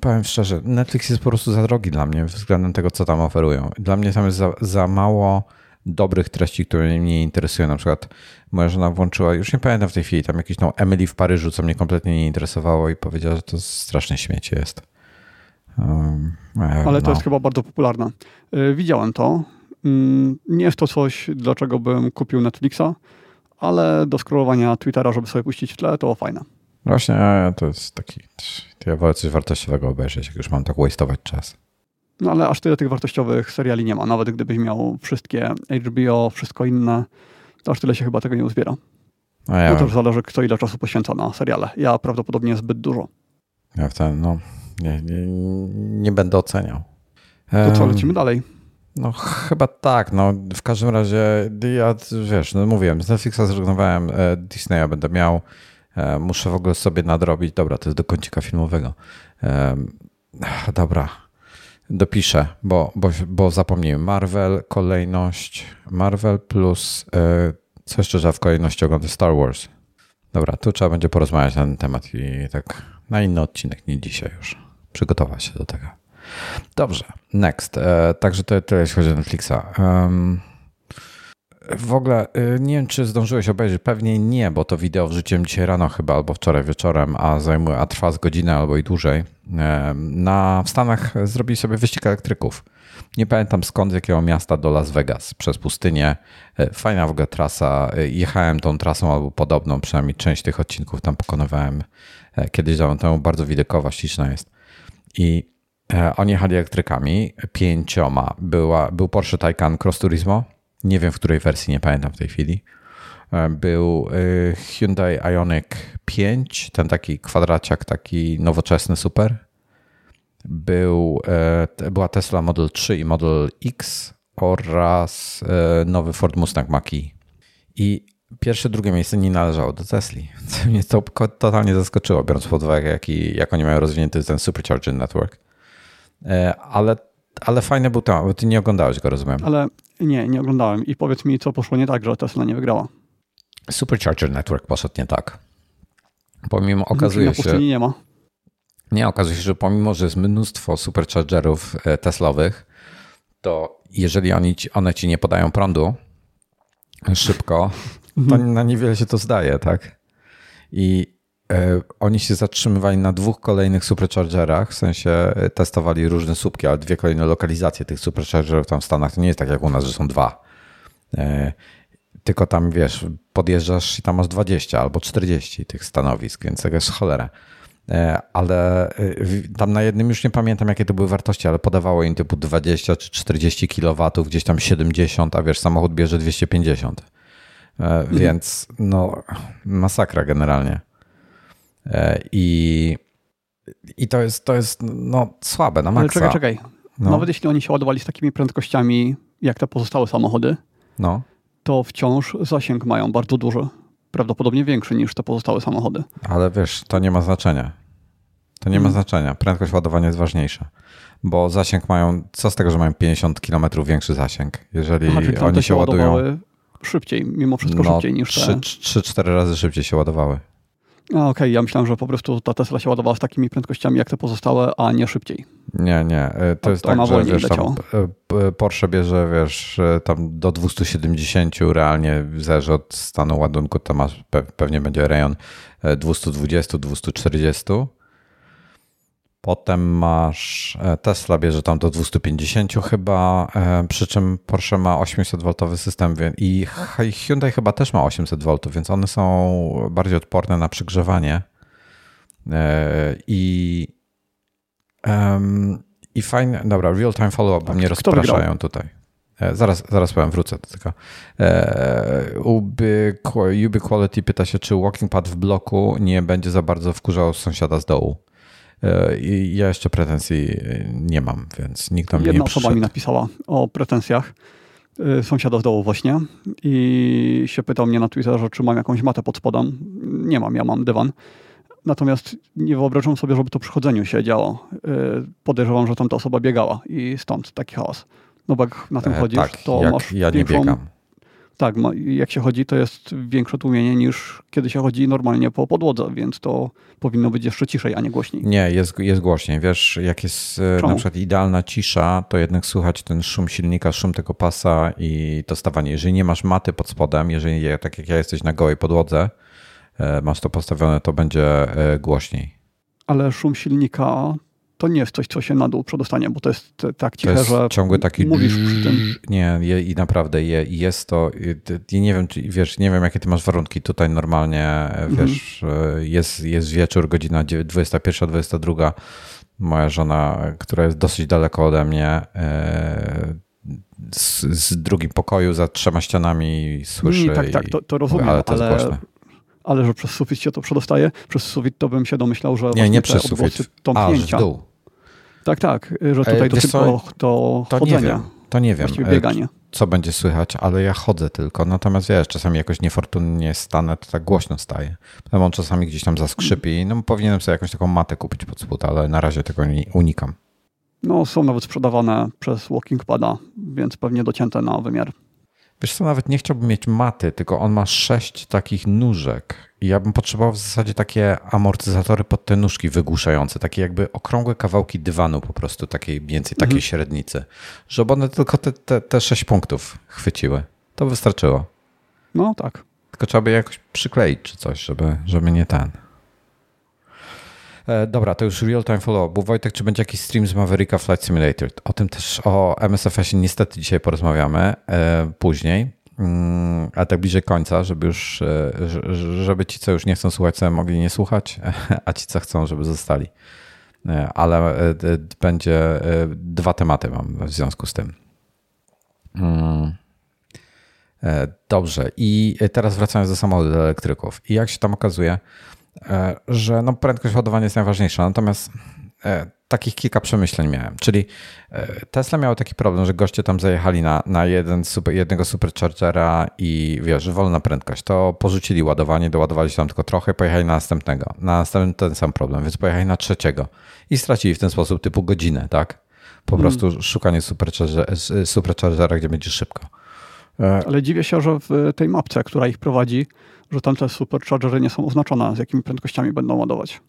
powiem szczerze, Netflix jest po prostu za drogi dla mnie względem tego, co tam oferują. Dla mnie tam jest za, za mało dobrych treści, które mnie interesują. Na przykład moja żona włączyła, już nie pamiętam w tej chwili, tam jakiś no Emily w Paryżu, co mnie kompletnie nie interesowało i powiedziała, że to straszne śmiecie jest. Um, Ale to no. jest chyba bardzo popularne. E, widziałem to. Mm, nie jest to coś, dlaczego bym kupił Netflixa, ale do scrollowania Twittera, żeby sobie puścić w tle, to fajne. Właśnie, to jest taki. Ja wolę coś wartościowego obejrzeć, jak już mam tak waste'ować czas. No ale aż tyle tych wartościowych seriali nie ma. Nawet gdybyś miał wszystkie HBO, wszystko inne, to aż tyle się chyba tego nie uzbiera. A ja... No to też zależy, kto ile czasu poświęca na seriale. Ja prawdopodobnie zbyt dużo. Ja w ten, no, nie, nie, nie będę oceniał. To co, lecimy dalej? No chyba tak, no w każdym razie ja, wiesz, no mówiłem, z Netflixa zrezygnowałem, e, Disneya będę miał, muszę w ogóle sobie nadrobić, dobra, to jest do kącika filmowego. E, dobra, dopiszę, bo, bo, bo zapomniałem. Marvel, kolejność, Marvel plus, co jeszcze trzeba w kolejności oglądać? Star Wars. Dobra, tu trzeba będzie porozmawiać na ten temat i tak na inny odcinek, nie dzisiaj już. Przygotować się do tego. Dobrze, next. E, także to tyle, jeśli chodzi o Netflixa. W ogóle e, nie wiem, czy zdążyłeś obejrzeć. Pewnie nie, bo to wideo wrzuciłem dzisiaj rano chyba, albo wczoraj wieczorem, a zajmuje, a trwa z godzinę albo i dłużej. Na, w Stanach zrobili sobie wyścig elektryków. Nie pamiętam skąd, z jakiego miasta do Las Vegas, przez pustynię. E, fajna w ogóle trasa. Jechałem tą trasą albo podobną, przynajmniej część tych odcinków tam pokonywałem kiedyś dawno temu. Bardzo widokowa, śliczna jest. I E, oni jechali elektrykami pięcioma. Była, był Porsche Taycan Cross Turismo. Nie wiem w której wersji, nie pamiętam w tej chwili. E, był e, Hyundai Ioniq 5, ten taki kwadraciak, taki nowoczesny, super. Był, była Tesla Model 3 i Model X oraz nowy Ford Mustang Mach-E. I pierwsze, drugie miejsce nie należało do Tesli, co mnie to totalnie zaskoczyło, biorąc pod uwagę, jak, jak oni mają rozwinięty ten Supercharger Network. E, ale, ale fajny był temat, bo ty nie oglądałeś go, rozumiem. Ale nie, nie oglądałem. I powiedz mi, co poszło nie tak, że Tesla nie wygrała. Supercharger Network poszedł nie tak. Pomimo okazuje się... nie ma. Nie, okazuje się, że pomimo, że jest mnóstwo superchargerów e, Teslowych, to jeżeli oni ci, one ci nie podają prądu szybko, to mhm. na niewiele się to zdaje, tak? I oni się zatrzymywali na dwóch kolejnych superchargerach, w sensie e, testowali różne słupki, ale dwie kolejne lokalizacje tych superchargerów tam w Stanach. To nie jest tak jak u nas, że są dwa. E, tylko tam wiesz, podjeżdżasz i tam masz 20 albo 40 tych stanowisk, więc tego jest cholera. Ale tam na jednym już nie pamiętam, jakie to były wartości, ale podawało im typu 20 czy 40 kW, gdzieś tam 70, a wiesz, samochód bierze 250. Mhm. Więc no, masakra generalnie. E, I, i to, jest, to jest no, słabe na maksa. Ale czekaj, czekaj. No. Nawet jeśli oni się ładowali z takimi prędkościami, jak te pozostałe samochody, no. to wciąż zasięg mają bardzo duży. Prawdopodobnie większy niż te pozostałe samochody. Ale wiesz, to nie ma znaczenia. To nie ma hmm. znaczenia. Prędkość ładowania jest ważniejsza. Bo zasięg mają, co z tego, że mają 50 km większy zasięg? Jeżeli Aha, oni się ładują. Szybciej, mimo wszystko no, szybciej niż 3, te. 3-4 razy szybciej się ładowały. Okej, okay. ja myślałem, że po prostu ta Tesla się ładowała z takimi prędkościami jak te pozostałe, a nie szybciej. Nie, nie. E, to jest tak, że wiesz, tam e, Porsche bierze, wiesz, tam do 270 realnie, zależy od stanu ładunku, to masz, pewnie będzie rejon 220, e, 240. Potem masz e, Tesla bierze tam do 250 chyba, e, przy czym Porsche ma 800V system i Hyundai chyba też ma 800V, więc one są bardziej odporne na przygrzewanie. E, I, i fajnie, dobra, real-time follow-up, bo mnie rozpraszają tutaj. Zaraz, zaraz powiem, wrócę do tego. Uby, Uby Quality pyta się, czy walking pad w bloku nie będzie za bardzo wkurzał sąsiada z dołu. E, I ja jeszcze pretensji e, nie mam, więc nikt tam Jedna nie osoba przyszedł. mi napisała o pretensjach e, sąsiada z dołu właśnie i się pytał mnie na Twitterze, czy mam jakąś matę pod spodem. Nie mam, ja mam dywan. Natomiast nie wyobrażam sobie, żeby to przy chodzeniu się działo. Podejrzewam, że tam ta osoba biegała i stąd taki chaos. No bo jak na tym chodzisz, tak, to masz ja nie biegam. Tak, jak się chodzi, to jest większe tłumienie niż kiedy się chodzi normalnie po podłodze, więc to powinno być jeszcze ciszej, a nie głośniej. Nie, jest, jest głośniej. Wiesz, jak jest e, Czemu? na przykład idealna cisza, to jednak słychać ten szum silnika, szum tego pasa i to stawanie. Jeżeli nie masz maty pod spodem, jeżeli tak jak ja jesteś na gołej podłodze, e, masz to postawione, to będzie e, głośniej. Ale szum silnika to nie jest coś, co się na dół przedostanie, bo to jest tak ciche, to jest że ciągły taki mówisz przy tym. Nie, i naprawdę je, jest to, i nie wiem, czy, wiesz, nie wiem jakie ty masz warunki tutaj normalnie, mhm. wiesz, jest, jest wieczór, godzina 21, 22, moja żona, która jest dosyć daleko ode mnie, e, z, z drugim pokoju za trzema ścianami słyszy. tak, tak, to, to rozumiem, ale, to ale ale że przez sufit się to przedostaje, przez sufit to bym się domyślał, że nie, nie przez sufit. tąpnięcia. A, w dół. Tak, tak, że tutaj dotyczy to, to, to chodzenia. Nie wiem, to nie wiem, e, bieganie. co będzie słychać, ale ja chodzę tylko. Natomiast wiesz, czasami jakoś niefortunnie stanę, to tak głośno staje. Potem on czasami gdzieś tam zaskrzypi. No powinienem sobie jakąś taką matę kupić pod spód, ale na razie tego nie unikam. No są nawet sprzedawane przez Walking Pada, więc pewnie docięte na wymiar. Wiesz co, nawet nie chciałbym mieć maty, tylko on ma sześć takich nóżek ja bym potrzebował w zasadzie takie amortyzatory pod te nóżki wygłuszające, takie jakby okrągłe kawałki dywanu po prostu, takiej więcej, takiej mhm. średnicy, żeby one tylko te, te, te sześć punktów chwyciły. To wystarczyło. No tak. Tylko trzeba by jakoś przykleić czy coś, żeby, żeby nie ten. E, dobra, to już real-time follow-up. Wojtek, czy będzie jakiś stream z Mavericka Flight Simulator? O tym też, o MSFS-ie niestety dzisiaj porozmawiamy e, później, a tak bliżej końca, żeby już, e, żeby ci, co już nie chcą słuchać, sobie mogli nie słuchać, a ci, co chcą, żeby zostali. Ale będzie dwa tematy mam w związku z tym. Mm. Dobrze, i teraz wracając do samochodów elektryków. I jak się tam okazuje, E, że no, prędkość ładowania jest najważniejsza. Natomiast e, takich kilka przemyśleń miałem. Czyli e, Tesla miał taki problem, że goście tam zajechali na, na jeden super, jednego superchargera i wiesz, wolna prędkość. To porzucili ładowanie, doładowali się tam tylko trochę, pojechali na następnego. Na następnym ten sam problem, więc pojechali na trzeciego i stracili w ten sposób typu godzinę, tak? Po hmm. prostu szukanie superchargera, superchargera, gdzie będzie szybko. Ale dziwię się, że w tej mapce, która ich prowadzi, że tam te superchargery nie są oznaczone, z jakimi prędkościami będą ładować.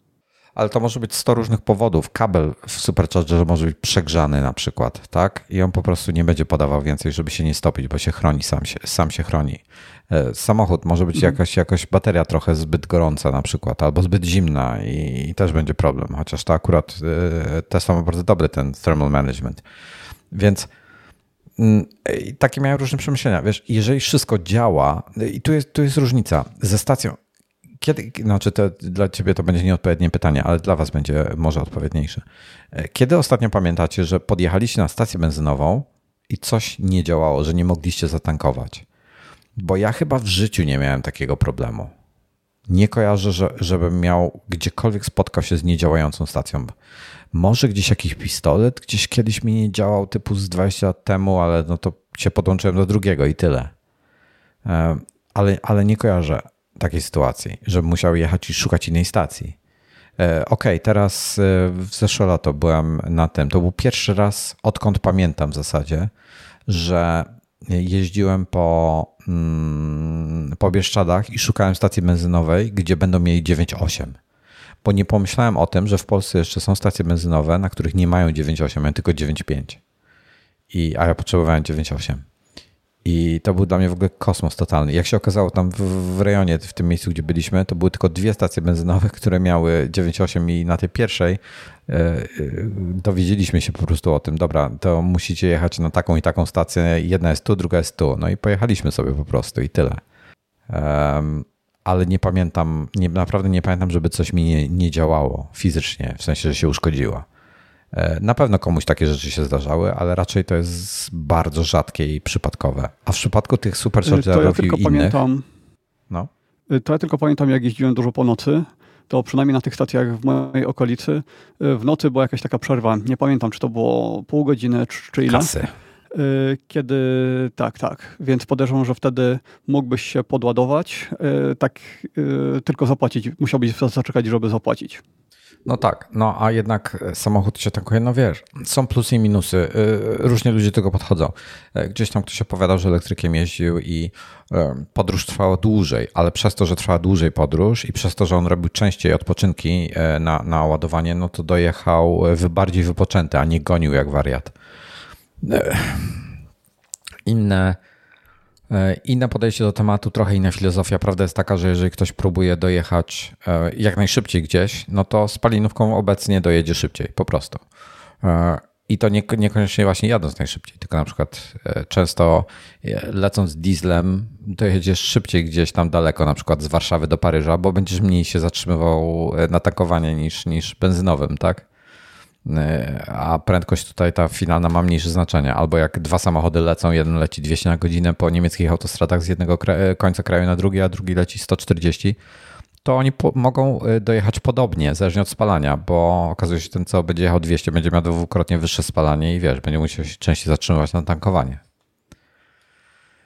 Ale to może być 100 różnych powodów. Kabel w superchargerze może być przegrzany na przykład, tak? I on po prostu nie będzie podawał więcej, żeby się nie stopić, bo się chroni, sam się, sam się chroni. E, samochód może być mhm. jakaś, jakaś bateria trochę zbyt gorąca na przykład, albo zbyt zimna i, i też będzie problem. Chociaż to akurat e, Tesla ma bardzo dobry ten thermal management. Więc Mm, takie miałem różne przemyślenia. Wiesz, jeżeli wszystko działa, i tu jest, tu jest różnica ze stacją. Kiedy, znaczy to dla ciebie to będzie nieodpowiednie pytanie, ale dla was będzie może odpowiedniejsze. Kiedy ostatnio pamiętacie, że podjechaliście na stację benzynową i coś nie działało, że nie mogliście zatankować? Bo ja chyba w życiu nie miałem takiego problemu. Nie kojarzę, że, żebym miał gdziekolwiek spotkał się z niedziałającą stacją. Może gdzieś jakiś pistolet gdzieś kiedyś mi nie działał typu z 20 lat temu, ale no to się podłączyłem do drugiego i tyle. E, ale, ale nie kojarzę takiej sytuacji, żebym musiał jechać i szukać innej stacji. E, okej, okay, teraz e, w zeszłe lato byłem na tym. To był pierwszy raz, odkąd pamiętam w zasadzie, że jeździłem po, mm, po Bieszczadach i szukałem stacji benzynowej, gdzie będą mieli 9.8 bo nie pomyślałem o tym, że w Polsce jeszcze są stacje benzynowe, na których nie mają 9.8, mają tylko 9.5. I, a ja potrzebowałem 9.8. I to był dla mnie w ogóle kosmos totalny. Jak się okazało, tam w, w rejonie, w tym miejscu, gdzie byliśmy, to były tylko dwie stacje benzynowe, które miały 9,8 i na tej pierwszej e, e, dowiedzieliśmy się po prostu o tym, dobra, to musicie jechać na taką i taką stację, jedna jest tu, druga jest tu. No i pojechaliśmy sobie po prostu i tyle. Um, ale nie pamiętam, nie, naprawdę nie pamiętam, żeby coś mi nie, nie działało fizycznie, w sensie, że się uszkodziła. E, na pewno komuś takie rzeczy się zdarzały, ale raczej to jest bardzo rzadkie i przypadkowe. A w przypadku tych superchargerów to ja tylko i innych... Pamiętam, no. To ja tylko pamiętam, jak jeździłem dużo po nocy, to przynajmniej na tych stacjach w mojej okolicy w nocy była jakaś taka przerwa. Nie pamiętam, czy to było pół godziny, czy, czy ile. Kasy. Kiedy, tak, tak. Więc podejrzewam, że wtedy mógłbyś się podładować, tak tylko zapłacić. Musiałbyś zaczekać, żeby zapłacić. No tak, no a jednak samochód się tankuje, no wiesz, są plusy i minusy. Y, różnie ludzie do tego podchodzą. E, gdzieś tam ktoś opowiadał, że elektrykiem jeździł i e, podróż trwała dłużej, ale przez to, że trwała dłużej podróż i przez to, że on robił częściej odpoczynki e, na, na ładowanie, no to dojechał bardziej wypoczęty, a nie gonił jak wariat. Inne E, inne podejście do tematu, trochę inna filozofia. Prawda jest taka, że jeżeli ktoś próbuje dojechać e, jak najszybciej gdzieś, no to spalinówką obecnie dojedzie szybciej, po prostu. E, I to nie, niekoniecznie właśnie jadąc najszybciej, tylko na przykład często lecąc dieslem, dojedziesz szybciej gdzieś tam daleko, na przykład z Warszawy do Paryża, bo będziesz mniej się zatrzymywał na tankowanie niż, niż benzynowym, tak? E, a prędkość tutaj ta finalna ma mniejsze znaczenie. Albo jak dwa samochody lecą, jeden leci 200 na godzinę po niemieckich autostradach z jednego końca kraju na drugi, a drugi leci 140, to oni mogą e, dojechać podobnie, zależnie od spalania, bo okazuje się, że ten, co będzie jechał 200, będzie miał dwukrotnie wyższe spalanie i wiesz, będzie musiał się częściej zatrzymywać na tankowanie.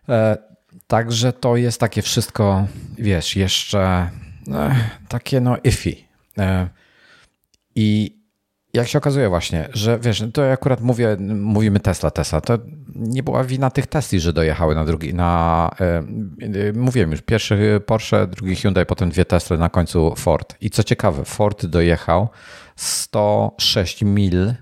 E, także to jest takie wszystko, wiesz, jeszcze e, takie no iffy. E, I jak się okazuje właśnie, że wiesz, to akurat mówię, mówimy Tesla, Tesla, to nie była wina tych Tesli, że dojechały na drugi, na, yy, mówiłem już, pierwszy Porsche, drugi Hyundai, potem dwie Tesla, na końcu Ford. I co ciekawe, Ford dojechał 106 mil,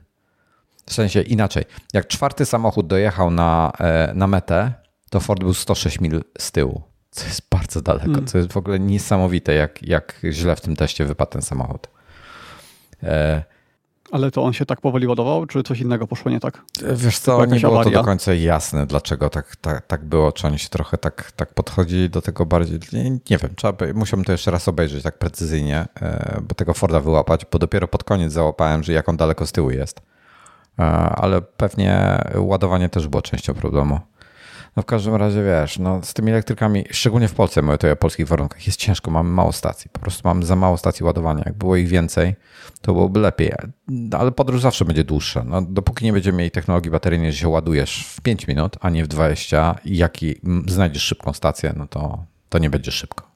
w sensie inaczej, jak czwarty samochód dojechał na, e, na metę, to Ford był 106 mil z tyłu, co jest bardzo daleko, hmm. co jest w ogóle niesamowite, jak, jak źle w tym teście wypadł ten samochód. E, ale to on się tak powoli ładował, czy coś innego poszło nie tak? Wiesz co, nie było awaria? to do końca jasne, dlaczego tak, tak, tak było, czy oni się trochę tak, tak podchodzili do tego bardziej, nie, nie wiem, trzeba by, musiałbym to jeszcze raz obejrzeć tak precyzyjnie, e, bo tego Forda wyłapać, bo dopiero pod koniec załapałem, że jak on daleko z tyłu jest. E, ale pewnie ładowanie też było częścią problemu. No w każdym razie wiesz, no z tymi elektrykami, szczególnie w Polsce, mówię to o polskich warunkach, jest ciężko, mamy mało stacji, po prostu mamy za mało stacji ładowania. Jak było ich więcej, to byłoby lepiej, ale podróż zawsze będzie dłuższa. No, dopóki nie będziemy mieli technologii bateryjnej, że się ładujesz w 5 minut, a nie w 20 i jaki znajdziesz szybką stację, no to, to nie będzie szybko.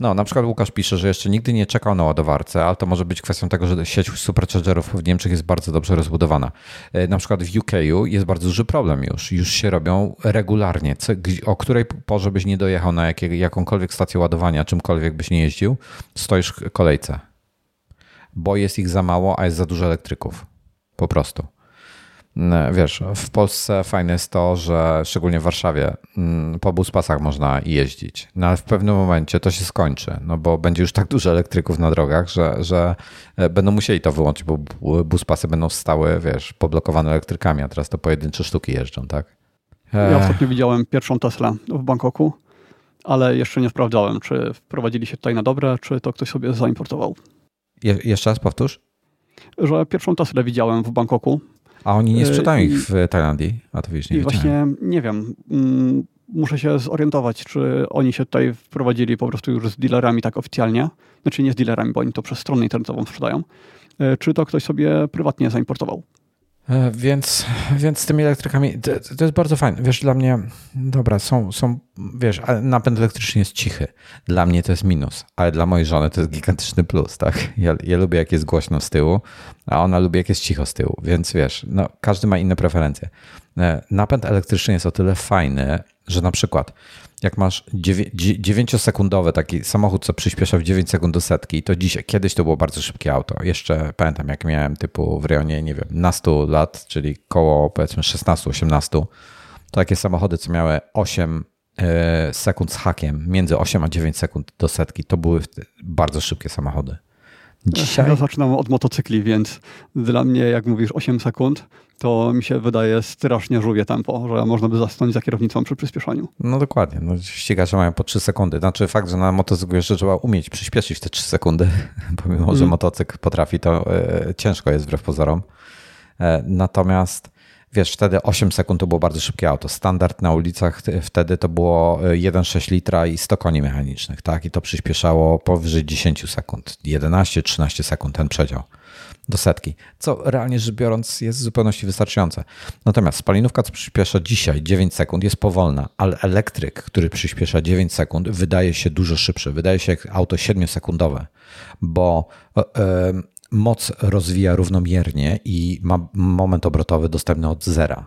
No, na przykład Łukasz pisze, że jeszcze nigdy nie czekał na ładowarce, ale to może być kwestią tego, że sieć superchargerów w Niemczech jest bardzo dobrze rozbudowana. E, na przykład w UK jest bardzo duży problem już. Już się robią regularnie. O której porze byś nie dojechał na jakąkolwiek stację ładowania, czymkolwiek byś nie jeździł, stoisz w kolejce. Bo jest ich za mało, a jest za dużo elektryków. Po prostu. Mm, wiesz, w Polsce fajne jest to, że szczególnie w Warszawie mm, po buspasach można jeździć, no ale w pewnym momencie to się skończy, no bo będzie już tak dużo elektryków na drogach, że, że e, będą musieli to wyłączyć, bo buspasy będą stały, wiesz, poblokowane elektrykami, a teraz to pojedyncze sztuki jeżdżą, tak? Ja ostatnio widziałem pierwszą Tesla w Bangkoku, ale jeszcze nie sprawdzałem, czy wprowadzili się tutaj na dobre, czy to ktoś sobie zaimportował. Je jeszcze raz powtórz? Że pierwszą Teslę widziałem w Bangkoku a oni nie sprzedają ich w Tajlandii? A to wiesz, nie I właśnie nie wiem. Mm, muszę się zorientować, czy oni się tutaj wprowadzili po prostu już z dealerami tak oficjalnie. Znaczy nie z dealerami, bo oni to przez stronę internetową sprzedają. E, czy to ktoś sobie prywatnie zaimportował? E, więc, więc z tymi elektrykami to, to, jest bardzo fajne. Wiesz, dla mnie, dobra, są, są, wiesz, napęd elektryczny jest cichy. Dla mnie to jest minus, ale dla mojej żony to jest gigantyczny plus, tak? Ja, ja lubię, jak jest głośno z tyłu, a ona lubi, jak jest cicho z tyłu, więc wiesz, no, każdy ma inne preferencje. E, napęd elektryczny jest o tyle fajny, że na przykład jak masz 9-sekundowy taki samochód, co przyspiesza w 9 sekund do setki, to dzisiaj, kiedyś to było bardzo szybkie auto. Jeszcze pamiętam, jak miałem typu w rejonie, nie wiem, na 100 lat, czyli koło powiedzmy 16-18, takie samochody, co miały 8 e, sekund z hakiem, między 8 a 9 sekund do setki, to były bardzo szybkie samochody. Dzisiaj... Ja zaczynam od motocykli, więc dla mnie, jak mówisz 8 sekund, to mi się wydaje strasznie żółwie tempo, że można by zasnąć za kierownicą przy przyspieszaniu. No dokładnie. No, ścigacze mają po 3 sekundy. Znaczy fakt, że na motocyklu jeszcze trzeba umieć przyspieszyć te 3 sekundy, pomimo, mm. że mhm. motocykl potrafi, to e, ciężko jest wbrew pozorom. E, natomiast wiesz, wtedy 8 sekund to było bardzo szybkie auto. Standard na ulicach wtedy to było 1,6 litra i 100 koni mechanicznych, tak? I to przyspieszało powyżej 10 sekund, 11-13 sekund ten przedział do setki, co realnie rzecz biorąc jest w zupełności wystarczające. Natomiast spalinówka, co przyspiesza dzisiaj 9 sekund, jest powolna, ale elektryk, który przyspiesza 9 sekund, wydaje się dużo szybszy. Wydaje się jak auto 7-sekundowe, bo e, e, moc rozwija równomiernie i ma moment obrotowy dostępny od zera.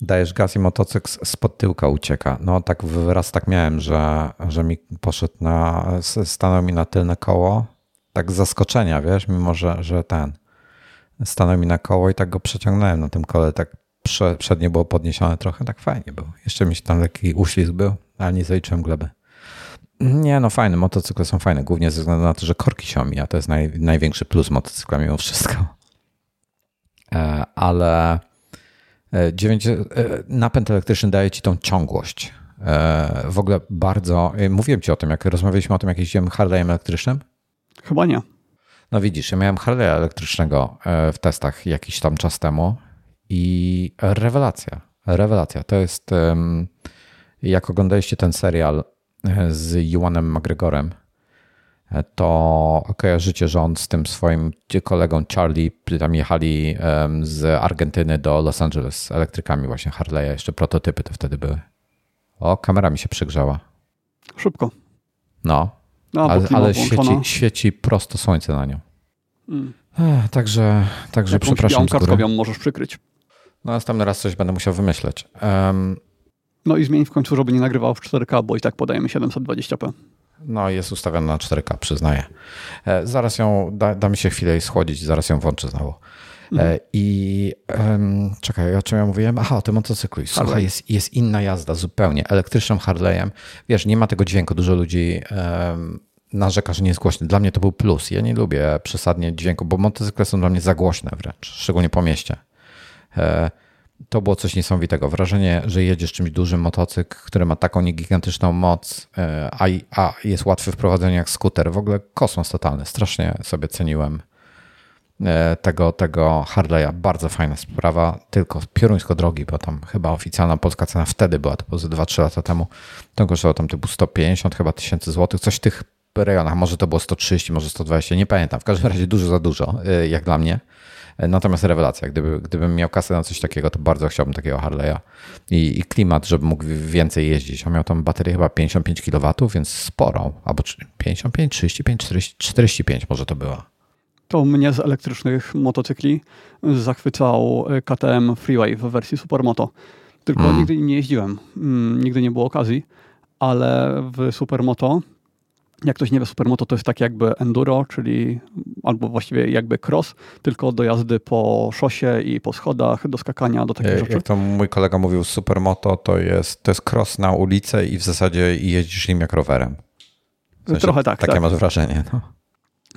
Dajesz gaz i motocykl spod tyłka ucieka. No tak raz tak miałem, że, że mi poszedł na, stanął mi na tylne koło, tak z zaskoczenia, wiesz, mimo że, że ten stanął mi na koło i tak go przeciągnąłem na tym kole, tak prze, przednie było podniesione trochę, tak fajnie było. Jeszcze mi się tam lekki uślizg był, ale nie zaliczyłem gleby. Nie, no fajne, motocykle są fajne, głównie ze względu na to, że korki się omija. To jest naj, największy plus motocykla mimo wszystko. E, ale 9, e, e, napęd elektryczny daje ci tą ciągłość. W ogóle bardzo, mówiłem ci o tym, jak rozmawialiśmy o tym, jak jeździłem Harley'em elektrycznym? Chyba nie. No widzisz, ja miałem Harley'a elektrycznego w testach jakiś tam czas temu i rewelacja, rewelacja. To jest, jak oglądaliście ten serial z Iwanem McGregorem, to kojarzycie, że on z tym swoim kolegą Charlie tam jechali z Argentyny do Los Angeles elektrykami właśnie Harley'a. Jeszcze prototypy to wtedy były. O, kamera mi się przygrzała. Szybko. No, no ale, ale świeci, świeci prosto słońce na nią. Mm. Ech, także także Jakąś przepraszam. Jakąś możesz przykryć. No następny raz coś będę musiał wymyśleć. Um, no i zmień w końcu, żeby nie nagrywał w 4K, bo i tak podajemy 720p. No jest ustawiona na 4K, przyznaję. E, zaraz ją, da, da mi się chwilę jej schłodzić, zaraz ją włączę znowu. E, mhm. I um, czekaj, o czym ja mówiłem? Aha, o tym motocyklu. Słuchaj, jest, jest inna jazda zupełnie. Elektrycznym Harley'em, wiesz, nie ma tego dźwięku. Dużo ludzi um, narzeka, że nie jest głośny. Dla mnie to był plus. Ja nie lubię przesadnie dźwięku, bo motocykle są dla mnie za głośne wręcz, szczególnie po mieście. E, to było coś niesamowitego. Wrażenie, że jedziesz czymś dużym motocykl, który ma taką gigantyczną moc, e, a, a jest łatwy w prowadzeniu jak skuter. W ogóle kosmos totalny. Strasznie sobie ceniłem tego, tego Harley'a. Bardzo fajna sprawa, tylko pioruńsko drogi, bo tam chyba oficjalna polska cena wtedy była, to było 2-3 lata temu. To kosztowało tam typu 150 chyba tysięcy złotych, coś w tych rejonach. Może to było 130, może 120, nie pamiętam. W każdym razie dużo za dużo, e, jak dla mnie. Natomiast rewelacja, gdyby, gdybym miał kasę na coś takiego, to bardzo chciałbym takiego Harley'a i, i klimat, żeby mógł więcej jeździć. On miał tam baterię chyba 55 kW, więc sporą, albo 55, 35, 40, 45 może to była. To mnie z elektrycznych motocykli zachwycał KTM Freeway w wersji Supermoto. Tylko mm. nigdy nie jeździłem, mm, nigdy nie było okazji, ale w Supermoto jak ktoś nie wie, supermoto to jest tak jakby enduro, czyli albo właściwie jakby cross, tylko do jazdy po szosie i po schodach, do skakania, do takich jak rzeczy. Jak to mój kolega mówił, supermoto to jest, to jest cross na ulicę i w zasadzie jeździsz nim jak rowerem. W sensie, Trochę tak. Takie tak. masz wrażenie. No.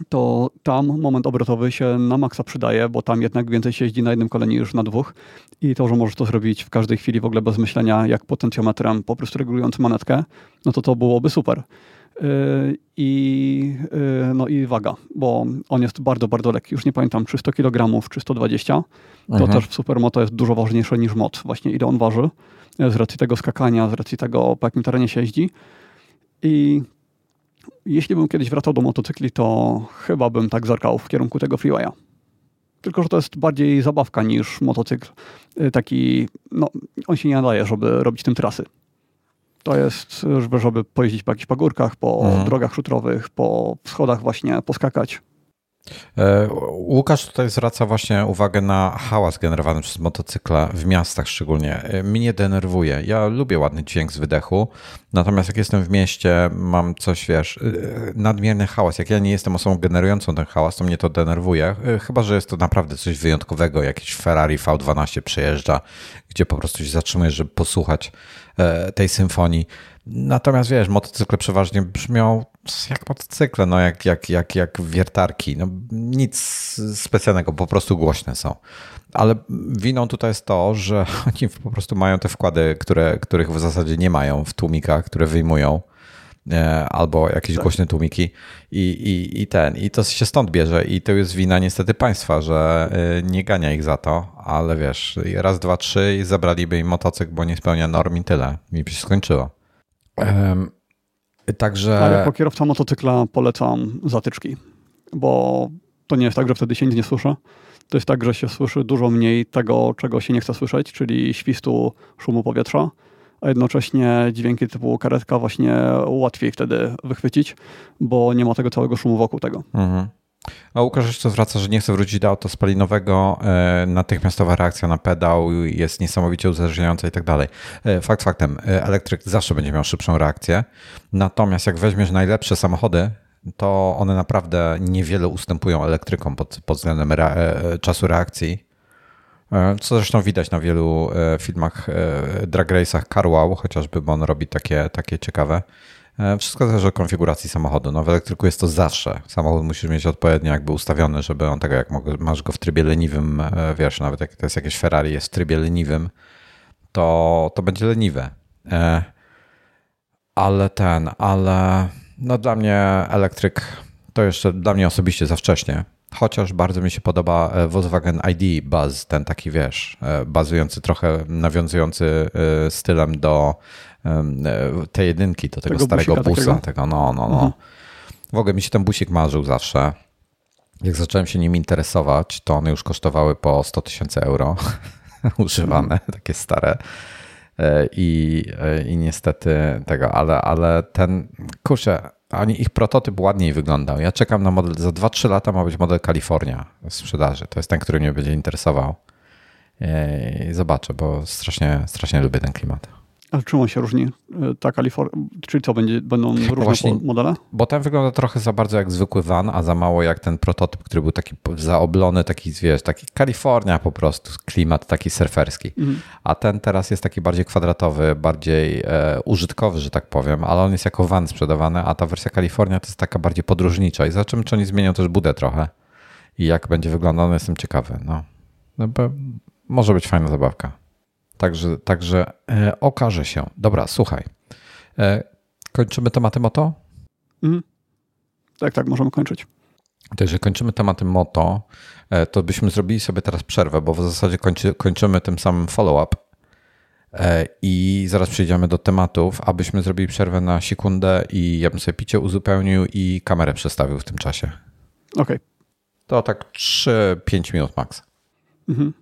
To tam moment obrotowy się na maksa przydaje, bo tam jednak więcej się jeździ na jednym kole niż na dwóch i to, że możesz to zrobić w każdej chwili w ogóle bez myślenia, jak potencjometrem po prostu regulując manetkę, no to to byłoby super. Y, i, y, no i waga, bo on jest bardzo, bardzo lekki. Już nie pamiętam, czy 100 kg, czy 120. To mhm. też w supermoto jest dużo ważniejsze niż moc, właśnie ile on waży, z racji tego skakania, z racji tego, po jakim terenie się jeździ. I jeśli bym kiedyś wracał do motocykli, to chyba bym tak zerkał w kierunku tego freewaya. Tylko, że to jest bardziej zabawka niż motocykl. Y, taki, no, on się nie nadaje, żeby robić tym trasy. To jest, żeby pojeździć po jakichś pagórkach, po mhm. drogach szutrowych, po schodach właśnie poskakać. E, Łukasz tutaj zwraca właśnie uwagę na hałas generowany przez motocykle w miastach szczególnie. E, mnie denerwuje. Ja lubię ładny dźwięk z wydechu, natomiast jak jestem w mieście, mam coś, wiesz, e, nadmierny hałas. Jak ja nie jestem osobą generującą ten hałas, to mnie to denerwuje. Chyba, że jest to naprawdę coś wyjątkowego. Jakiś Ferrari V12 przejeżdża gdzie po prostu się zatrzymujesz, żeby posłuchać tej symfonii. Natomiast wiesz, motocykle przeważnie brzmią jak motocykle, no jak, jak, jak, jak wiertarki. No, nic specjalnego, po prostu głośne są. Ale winą tutaj jest to, że oni po prostu mają te wkłady, które, których w zasadzie nie mają w tłumikach, które wyjmują e, albo jakieś tak. głośne tłumiki i, i, i ten. I to się stąd bierze i to jest wina niestety państwa, że e, nie gania ich za to, ale wiesz, raz, dwa, trzy i zabraliby im motocykl, bo nie spełnia norm i tyle. I się skończyło. Także... Ale jako kierowca motocykla polecam zatyczki, bo to nie jest tak, że wtedy się nic nie słyszy to jest tak, że się słyszy dużo mniej tego, czego się nie chce słyszeć, czyli świstu szumu powietrza, a jednocześnie dźwięki typu karetka właśnie łatwiej wtedy wychwycić, bo nie ma tego całego szumu wokół tego. Mhm. A Łukasz jeszcze zwraca, że nie chce wrócić do auta spalinowego. E, natychmiastowa reakcja na pedał jest niesamowicie uzależniająca i tak dalej. E, fakt faktem, e, elektryk zawsze będzie miał szybszą reakcję. Natomiast jak weźmiesz najlepsze samochody, to one naprawdę niewiele ustępują elektrykom pod, pod względem re, czasu reakcji. Co zresztą widać na wielu filmach, drag race'ach CarWow chociażby, bo on robi takie, takie ciekawe. Wszystko zależy od konfiguracji samochodu. No w elektryku jest to zawsze. Samochód musisz mieć odpowiednio jakby ustawiony, żeby on tego, jak masz go w trybie leniwym, wiesz, nawet jak to jest jakieś Ferrari, jest w trybie leniwym, to, to będzie leniwe. Ale ten, ale no dla mnie elektryk to jeszcze dla mnie osobiście za wcześnie. Chociaż bardzo mi się podoba e, Volkswagen ID Buzz, ten taki wiesz, e, bazujący trochę, nawiązujący e, stylem do tej jedynki, do tego, tego starego busa. Takiego? Tego, no, no, no. Mhm. W ogóle mi się ten busik marzył zawsze. Jak zacząłem się nim interesować, to one już kosztowały po 100 tysięcy euro używane, mhm. takie stare. E, i, e, i niestety tego, ale, ale ten, kurczę, ani ich prototyp ładniej wyglądał. Ja czekam na model, za 2-3 lata ma być model Kalifornia w sprzedaży. To jest ten, który mnie będzie interesował. E, I zobaczę, bo strasznie, strasznie lubię ten klimat. Ale czym on się różni? E, ta Kalifornia, czyli co, będzie, będą różne Właśnie, modele? Bo ten wygląda trochę za bardzo jak zwykły van, a za mało jak ten prototyp, który był taki zaoblony, taki, wiesz, taki Kalifornia po prostu, klimat taki surferski. Mhm. A ten teraz jest taki bardziej kwadratowy, bardziej e, użytkowy, że tak powiem, ale on jest jako van sprzedawany, a ta wersja Kalifornia to jest taka bardziej podróżnicza i zobaczymy, czy oni zmienią też budę trochę i jak będzie wyglądał, jestem ciekawy. No, no może być fajna zabawka. Także, także e, okaże się. Dobra, słuchaj. E, kończymy tematem moto? Mhm. Tak, tak, możemy kończyć. To jeżeli kończymy tematem moto, e, to byśmy zrobili sobie teraz przerwę, bo w zasadzie kończy, kończymy tym samym follow-up e, i zaraz przejdziemy do tematów, abyśmy zrobili przerwę na sekundę i ja bym sobie picie uzupełnił i kamerę przestawił w tym czasie. Okej. Okay. To tak 3-5 minut max. Mhm.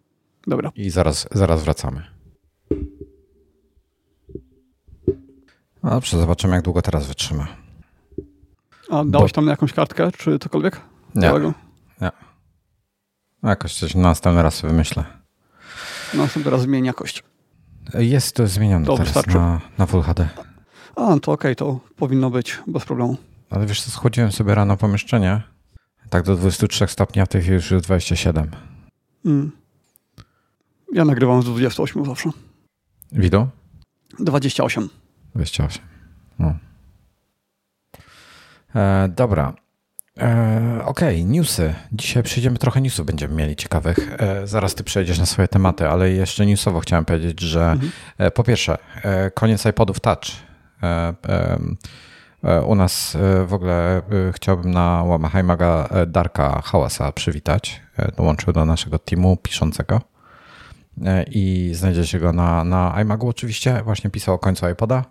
Dobra. I zaraz, zaraz wracamy. No dobrze, zobaczymy, jak długo teraz wytrzyma. A dałeś Bo... tam jakąś kartkę, czy cokolwiek? Nie. nie. No jakoś coś na następny raz sobie wymyślę. No, następny raz zmieni jakość. Jest to zmienione to teraz wystarczy. na, na Full HD. A, to okej, okay, to powinno być bez problemu. Ale wiesz co, schodziłem sobie rano pomieszczenie. Tak do 23 stopni, a w tej chwili już jest 27. Mm. Ja nagrywam z 28 zawsze. Wideo? 28. 28. No. E, dobra. E, Okej, okay, newsy. Dzisiaj przejdziemy trochę newsów, będziemy mieli ciekawych. E, zaraz ty przejdziesz na swoje tematy, ale jeszcze newsowo chciałem powiedzieć, że mhm. E, po pierwsze, e, koniec iPodów Touch. E, u nas w ogóle chciałbym na Łamahajmaga Darka Hałasa przywitać. Dołączył do naszego teamu piszącego. E, i znajdziecie go na, na iMagu oczywiście. Właśnie pisał o końcu iPoda.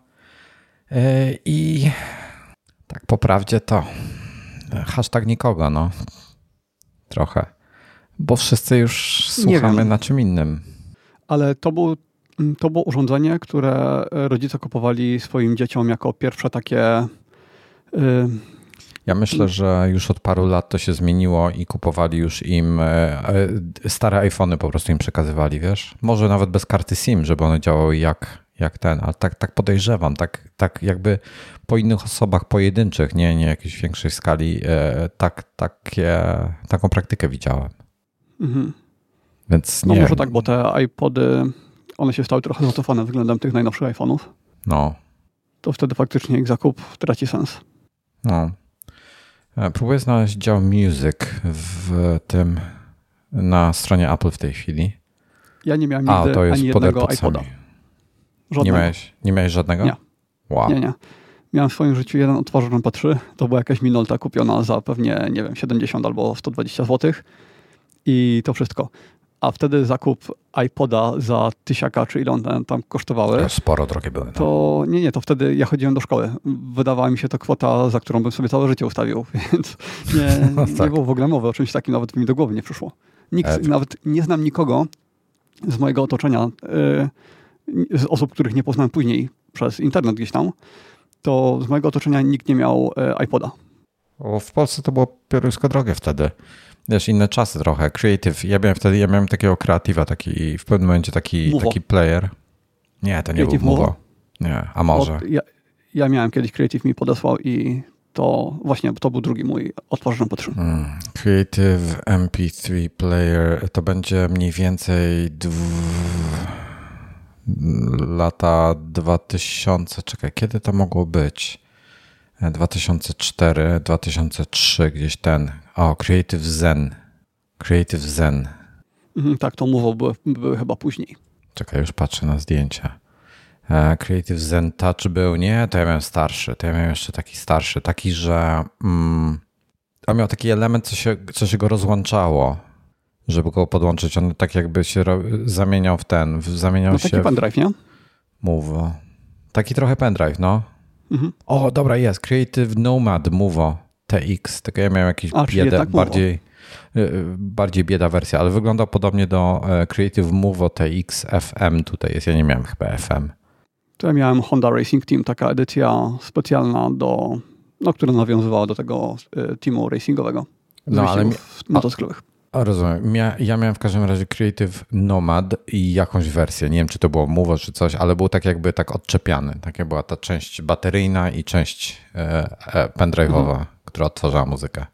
E, I tak po prawdzie to hashtag nikogo, no. Trochę. Bo wszyscy już słuchamy na czym innym. Ale to, był, to było urządzenie, które rodzice kupowali swoim dzieciom jako pierwsze takie ja myślę, że już od paru lat to się zmieniło i kupowali już im e, e, stare iPhony po prostu im przekazywali, wiesz? Może nawet bez karty SIM, żeby one działały jak, jak ten, ale tak, tak podejrzewam, tak, tak jakby po innych osobach pojedynczych, nie, nie jakiejś większej skali, e, tak, takie, taką praktykę widziałem. Mhm. Więc no nie. No może tak, bo te iPody one się stały trochę zacofane względem tych najnowszych iPhone'ów, No, to wtedy faktycznie ich zakup traci sens. no. E, Próbuję znaleźć dział Music w tym na stronie Apple w tej chwili. Ja nie miałem A, nigdy to jest ani jednego AirPodsami. iPoda. Nie Żadnego. miałeś, nie miałeś żadnego? Nie. Wow. Nie, nie. Miałem w swoim życiu jeden odtwarzacz MP3. To była jakaś Minolta kupiona za pewnie, nie wiem, 70 albo 120 zł. I to wszystko. A wtedy zakup iPoda za tysiaka, czy ile one tam- kosztowały, To Sporo drogie były. no. to nie, nie, to wtedy ja chodziłem do szkoły. Wydawała mi się to kwota, za którą bym sobie całe życie ustawił, więc nie, No nie tak. było w ogóle mowy o czymś takim, nawet mi do głowy nie przyszło. Nikt, E, nawet nie znam nikogo z mojego otoczenia, y, z osób, których nie poznałem później przez internet gdzieś tam, to z mojego otoczenia nikt nie miał e, iPoda. W Polsce to było pieruńsko drogie wtedy. Wiesz, inne czasy trochę. Creative. Ja miałem wtedy, ja miałem takiego Creative'a, taki w pewnym momencie taki, Movo. taki player. Nie, to nie Creative był Movo. Movo? Nie, a może. Ja, ja miałem kiedyś Creative mi podesłał i to właśnie to był drugi mój odtwarzacz MP3. Mm, Creative MP3 Player to będzie mniej więcej dw... lata 2000. Czekaj, kiedy to mogło być? E, 2004, 2003, gdzieś ten. O, Creative Zen. Creative Zen. Mhm, tak, to Movo były, były chyba później. Czekaj, już patrzę na zdjęcia. E, Creative Zen Touch był, nie, to ja miałem starszy, to ja miałem jeszcze taki starszy, taki, że mm, on miał taki element, co się, co się go rozłączało, żeby go podłączyć. On tak jakby się zamieniał w ten, w, zamieniał No się taki pendrive, nie? w Movo. Taki trochę pendrive, no. Mhm. O, dobra, jest, Creative Nomad Movo TX, tylko ja miałem jakiś A, biedę, Movo. bardziej, y, y, bardziej bieda wersja, ale wyglądał podobnie do e, Creative Movo TX FM tutaj jest, ja nie miałem chyba FM. To ja miałem Honda Racing Team, taka edycja specjalna, do, no, która nawiązywała do tego y, teamu racingowego. No, ale wyścigów motocyklowych. Rozumiem. Mia, ja miałem w każdym razie Creative Nomad i jakąś wersję. Nie wiem, czy to było Movo, czy coś, ale był tak jakby tak odczepiany. Taka była ta część bateryjna i część e, e, pendrive'owa, która odtwarzała muzykę.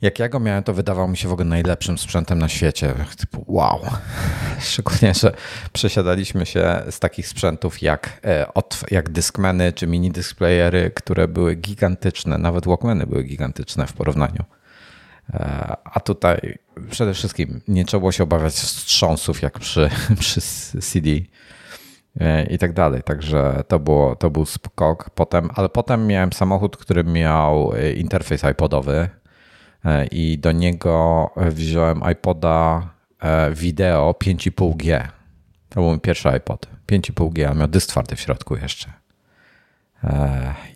Jak ja go miałem, to wydawał mi się w ogóle najlepszym sprzętem na świecie. Typu wow. Szczególnie, że przesiadaliśmy się z takich sprzętów jak, e, jak Discmany czy mini displeyery, które były gigantyczne. Nawet Walkmany były gigantyczne w porównaniu. E, A tutaj przede wszystkim nie trzeba się obawiać wstrząsów jak przy, przy CD e, i tak dalej. Także to, było, to był skok potem, ale potem miałem samochód, który miał e, interfejs iPodowy i do niego wziąłem iPoda wideo 5,5G. To był mój pierwszy iPod. 5,5G, a miał dysk twardy w środku jeszcze.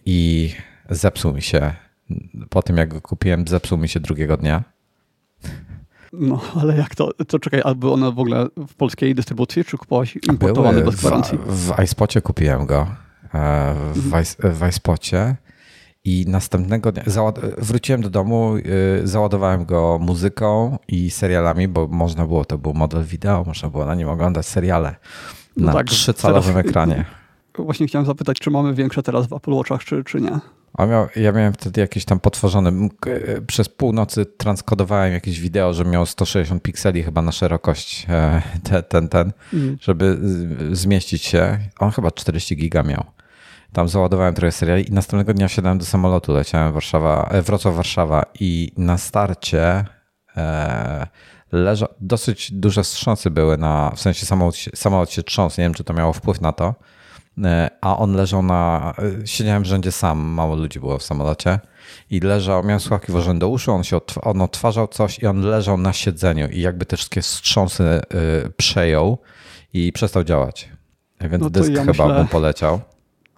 I zepsuł mi się po tym, jak go kupiłem, zepsuł mi się drugiego dnia. No, ale jak to? To czekaj, a były one w ogóle w polskiej dystrybucji, czy kupowałeś importowany Były bez gwarancji? W, w iSpocie kupiłem go. e, W, Mhm. w iSpocie. I następnego dnia wróciłem do domu, y, załadowałem go muzyką i serialami, bo można było, to był model wideo, można było na nim oglądać seriale No na tak, trzycalowym teraz- ekranie. Właśnie chciałem zapytać, czy mamy większe teraz w Apple Watchach, czy, czy nie? A miał, ja miałem wtedy jakieś tam potworzone. Przez północy transkodowałem jakieś wideo, że miał 160 pikseli chyba na szerokość e, te, ten, ten, Mhm. żeby zmieścić się. On chyba 40 giga miał. Tam załadowałem trochę seriali i następnego dnia wsiadałem do samolotu, leciałem Warszawa, e, Wrocław-Warszawa i na starcie e, leża, dosyć duże wstrząsy były na, w sensie samolot, się- samolot się trząsł, nie wiem czy to miało wpływ na to, a on leżał na. e, Siedziałem w rzędzie sam, mało ludzi było w samolocie i leżał, miałem słuchawki włożone do uszu, on się otw- on odtwarzał coś i on leżał na siedzeniu i jakby te wszystkie wstrząsy y, przejął i przestał działać. Więc No dysk ja chyba myślę- poleciał.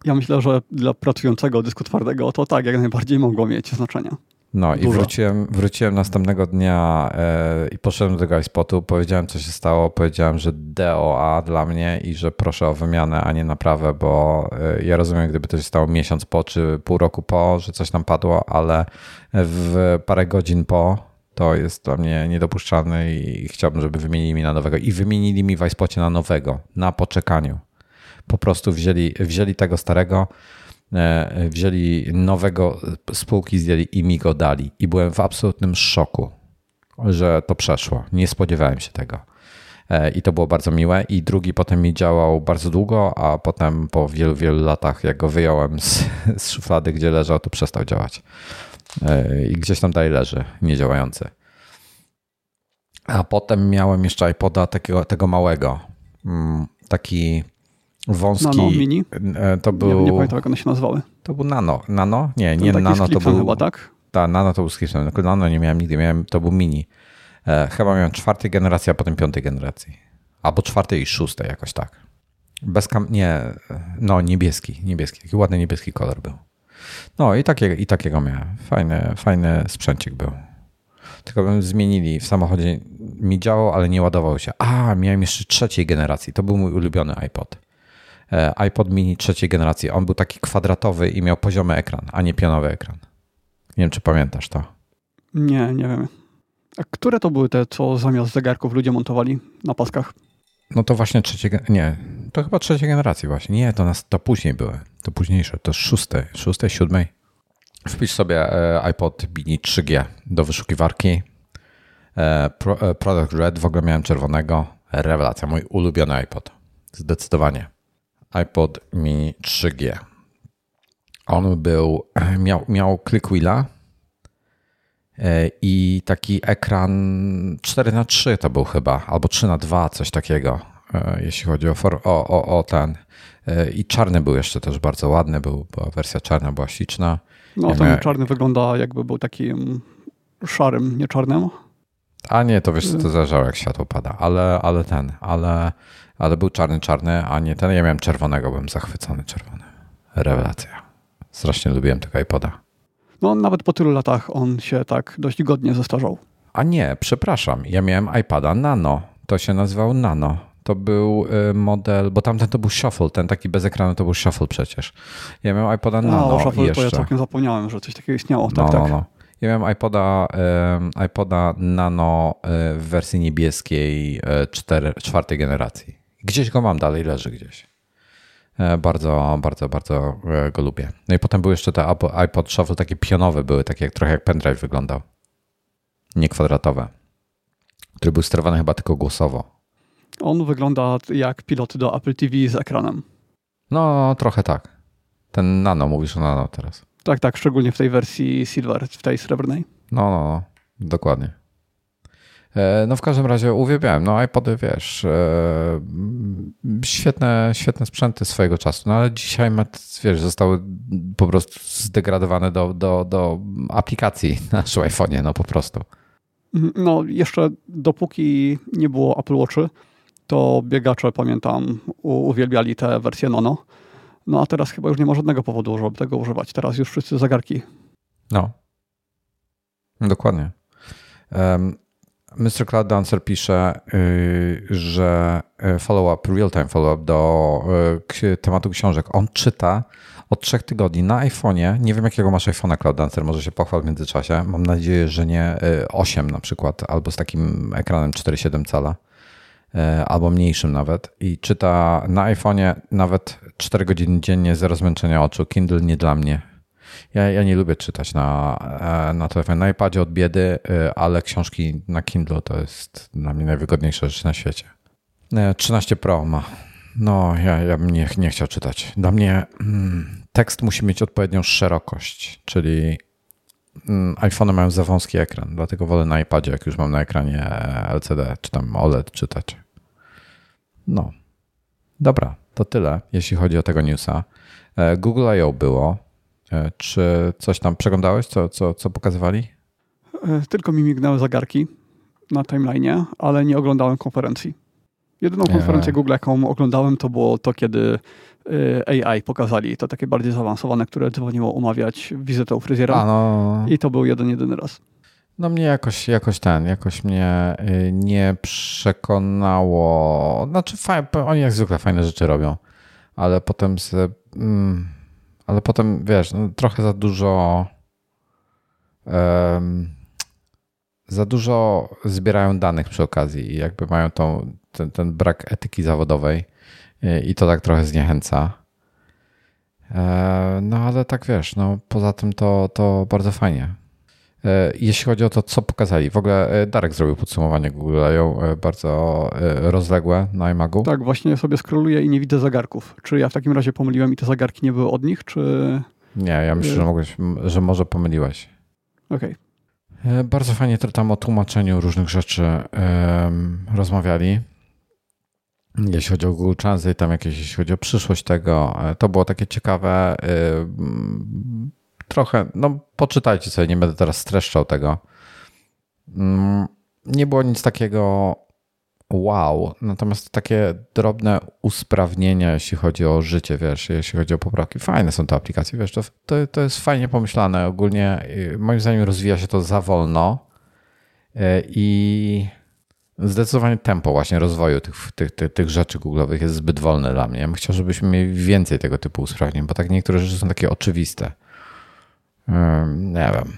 Ja myślę, że dla pracującego dysku twardego to tak, jak najbardziej mogło mieć znaczenie. No i Dużo. wróciłem, wróciłem następnego dnia e, i poszedłem do tego iSpotu, powiedziałem co się stało, powiedziałem, że DOA dla mnie i że proszę o wymianę, a nie naprawę, bo e, ja rozumiem, gdyby to się stało miesiąc po czy pół roku po, że coś tam padło, ale w parę godzin po to jest dla mnie niedopuszczalne i chciałbym, żeby wymienili mi na nowego. I wymienili mi w iSpocie na nowego, na poczekaniu. Po prostu wzięli, wzięli tego starego, wzięli nowego spółki, zdjęli i mi go dali. I byłem w absolutnym szoku, że to przeszło. Nie spodziewałem się tego. i to było bardzo miłe. I drugi potem mi działał bardzo długo, a potem po wielu, wielu latach, jak go wyjąłem z, z szuflady, gdzie leżał, to przestał działać. I gdzieś tam dalej leży, niedziałający. A potem miałem jeszcze iPoda takiego, tego małego. Mm, taki wąski. Nano mini? E, to był. Nie, nie pamiętam, jak one się nazywały. To był nano. Nano? Nie, nie nano to był. chyba, tak? Tak, nano to był z Nano nie miałem nigdy, miałem, to był mini. E, chyba miałem czwartej generacji, a potem piątej generacji. Albo czwartej i szóstej, jakoś tak. Bez kam... Nie, no niebieski, niebieski. Taki ładny niebieski kolor był. No i, takie, i takiego miałem. Fajny, fajny sprzęcik był. Tylko bym zmienili w samochodzie. Mi działał, ale nie ładował się. A, miałem jeszcze trzeciej generacji. To był mój ulubiony iPod. E, iPod mini trzeciej generacji. On był taki kwadratowy i miał poziomy ekran, a nie pionowy ekran. Nie wiem, czy pamiętasz to. Nie, nie wiem. A które to były te, co zamiast zegarków ludzie montowali na paskach? No to właśnie trzecie, nie, to chyba trzeciej generacji właśnie. Nie, to, nas, to później były, to późniejsze, to szóste, szóstej, siódmej. Wpisz sobie e, iPod Mini 3G do wyszukiwarki. E, product Red, w ogóle miałem czerwonego. Rewelacja, mój ulubiony iPod. Zdecydowanie. iPod Mini 3G. On był, miał, miał click wheela e, i taki ekran 4 na 3 to był chyba, albo 3 na 2 coś takiego, jeśli chodzi o, for, o, o, o ten. I czarny był jeszcze też bardzo ładny, był, była wersja czarna, była śliczna. No, ten miałem... czarny wygląda jakby był takim szarym, nie czarnym. A nie, to wiesz, to zależało jak światło pada, ale, ale ten, ale, ale był czarny, czarny, a nie ten. Ja miałem czerwonego, byłem zachwycony czerwony. Rewelacja. Strasznie lubiłem tego iPoda. No, nawet po tylu latach on się tak dość godnie zestarzał. A nie, przepraszam, ja miałem iPada Nano. To się nazywał Nano. To był y, model, bo tamten to był shuffle, ten taki bez ekranu to był shuffle przecież. Ja miałem iPoda Nano no, shuffle jeszcze. to ja całkiem zapomniałem, że coś takiego istniało. Tak, no, tak. No, no. Ja miałem iPoda, y, iPoda Nano y, w wersji niebieskiej cztery, czwartej generacji. Gdzieś go mam dalej, leży gdzieś. Bardzo, bardzo, bardzo go lubię. No i potem był jeszcze te iPod Shuffle, takie pionowe były, takie jak, trochę jak pendrive wyglądał. Nie kwadratowe. Który był sterowany chyba tylko głosowo. On wygląda jak pilot do Apple TV z ekranem. No, trochę tak. Ten nano, mówisz o nano teraz. Tak, tak, szczególnie w tej wersji silver, w tej srebrnej. No, no, no dokładnie. E, no w każdym razie uwielbiałem. No iPody, wiesz, e, świetne, świetne sprzęty swojego czasu, no ale dzisiaj, wiesz, zostały po prostu zdegradowane do, do, do aplikacji na naszym iPhone'ie, no po prostu. No jeszcze dopóki nie było Apple Watchy, to biegacze, pamiętam, uwielbiali te wersje Nono. No a teraz chyba już nie ma żadnego powodu, żeby tego używać. Teraz już wszyscy zegarki. No. Dokładnie. Um, Mr. Cloud Dancer pisze, yy, że y, follow-up, real-time follow-up do yy, tematu książek. On czyta od trzech tygodni na iPhone'ie. Nie wiem, jakiego masz iPhone'a Cloud Dancer, może się pochwal w międzyczasie. Mam nadzieję, że nie 8 y, na przykład, albo z takim ekranem 4,7 cala. Albo mniejszym nawet i czyta na iPhone'ie nawet 4 godziny dziennie, zero zmęczenia oczu. Kindle nie dla mnie. Ja, ja nie lubię czytać na, e, na telefonie. Na iPadzie od biedy, e, ale książki na Kindle to jest dla mnie najwygodniejsza rzecz na świecie. 13 Pro ma. No, ja, ja bym nie, nie chciał czytać. Dla mnie mm, tekst musi mieć odpowiednią szerokość, czyli mm, iPhone mają za wąski ekran, dlatego wolę na iPadzie, jak już mam na ekranie LCD, czy tam OLED czytać. No. Dobra, to tyle, jeśli chodzi o tego newsa. E, Google I.O. było. E, czy coś tam przeglądałeś, co, co, co pokazywali? E, tylko mi mignęły zagarki na timeline'ie, ale nie oglądałem konferencji. Jedyną konferencję Google, jaką oglądałem, to było to, kiedy AI pokazali. To takie bardziej zaawansowane, które dzwoniło umawiać wizytę u fryzjera. A no. I to był jeden, jedyny raz. No mnie jakoś, jakoś ten, jakoś mnie nie przekonało. Znaczy fajne, oni jak zwykle fajne rzeczy robią, ale potem z, mm, ale potem wiesz, no, trochę za dużo um, za dużo zbierają danych przy okazji i jakby mają tą, ten, ten brak etyki zawodowej y, i to tak trochę zniechęca. E, no ale tak wiesz, no poza tym to, to bardzo fajnie. E, jeśli chodzi o to, co pokazali, w ogóle e, Darek zrobił podsumowanie Google I.O. bardzo rozległe na iMagu. Tak, właśnie sobie scrolluję i nie widzę zegarków. Czy ja w takim razie pomyliłem i te zegarki nie były od nich, czy... Nie, ja myślę, że, mogłeś, że może pomyliłeś. Okej. Okay. Bardzo fajnie tam o tłumaczeniu różnych rzeczy rozmawiali. Jeśli chodzi o Google Translate, tam jakieś, jeśli chodzi o przyszłość tego, to było takie ciekawe trochę, no poczytajcie sobie, nie będę teraz streszczał tego. Mm, nie było nic takiego wow, natomiast takie drobne usprawnienia, jeśli chodzi o życie, wiesz, jeśli chodzi o poprawki. Fajne są te aplikacje, wiesz, to, to, to jest fajnie pomyślane. Ogólnie moim zdaniem rozwija się to za wolno y, i zdecydowanie tempo właśnie rozwoju tych, tych, tych, tych rzeczy google'owych jest zbyt wolne dla mnie. Ja bym chciał, żebyśmy mieli więcej tego typu usprawnień, bo tak niektóre rzeczy są takie oczywiste. Nie wiem.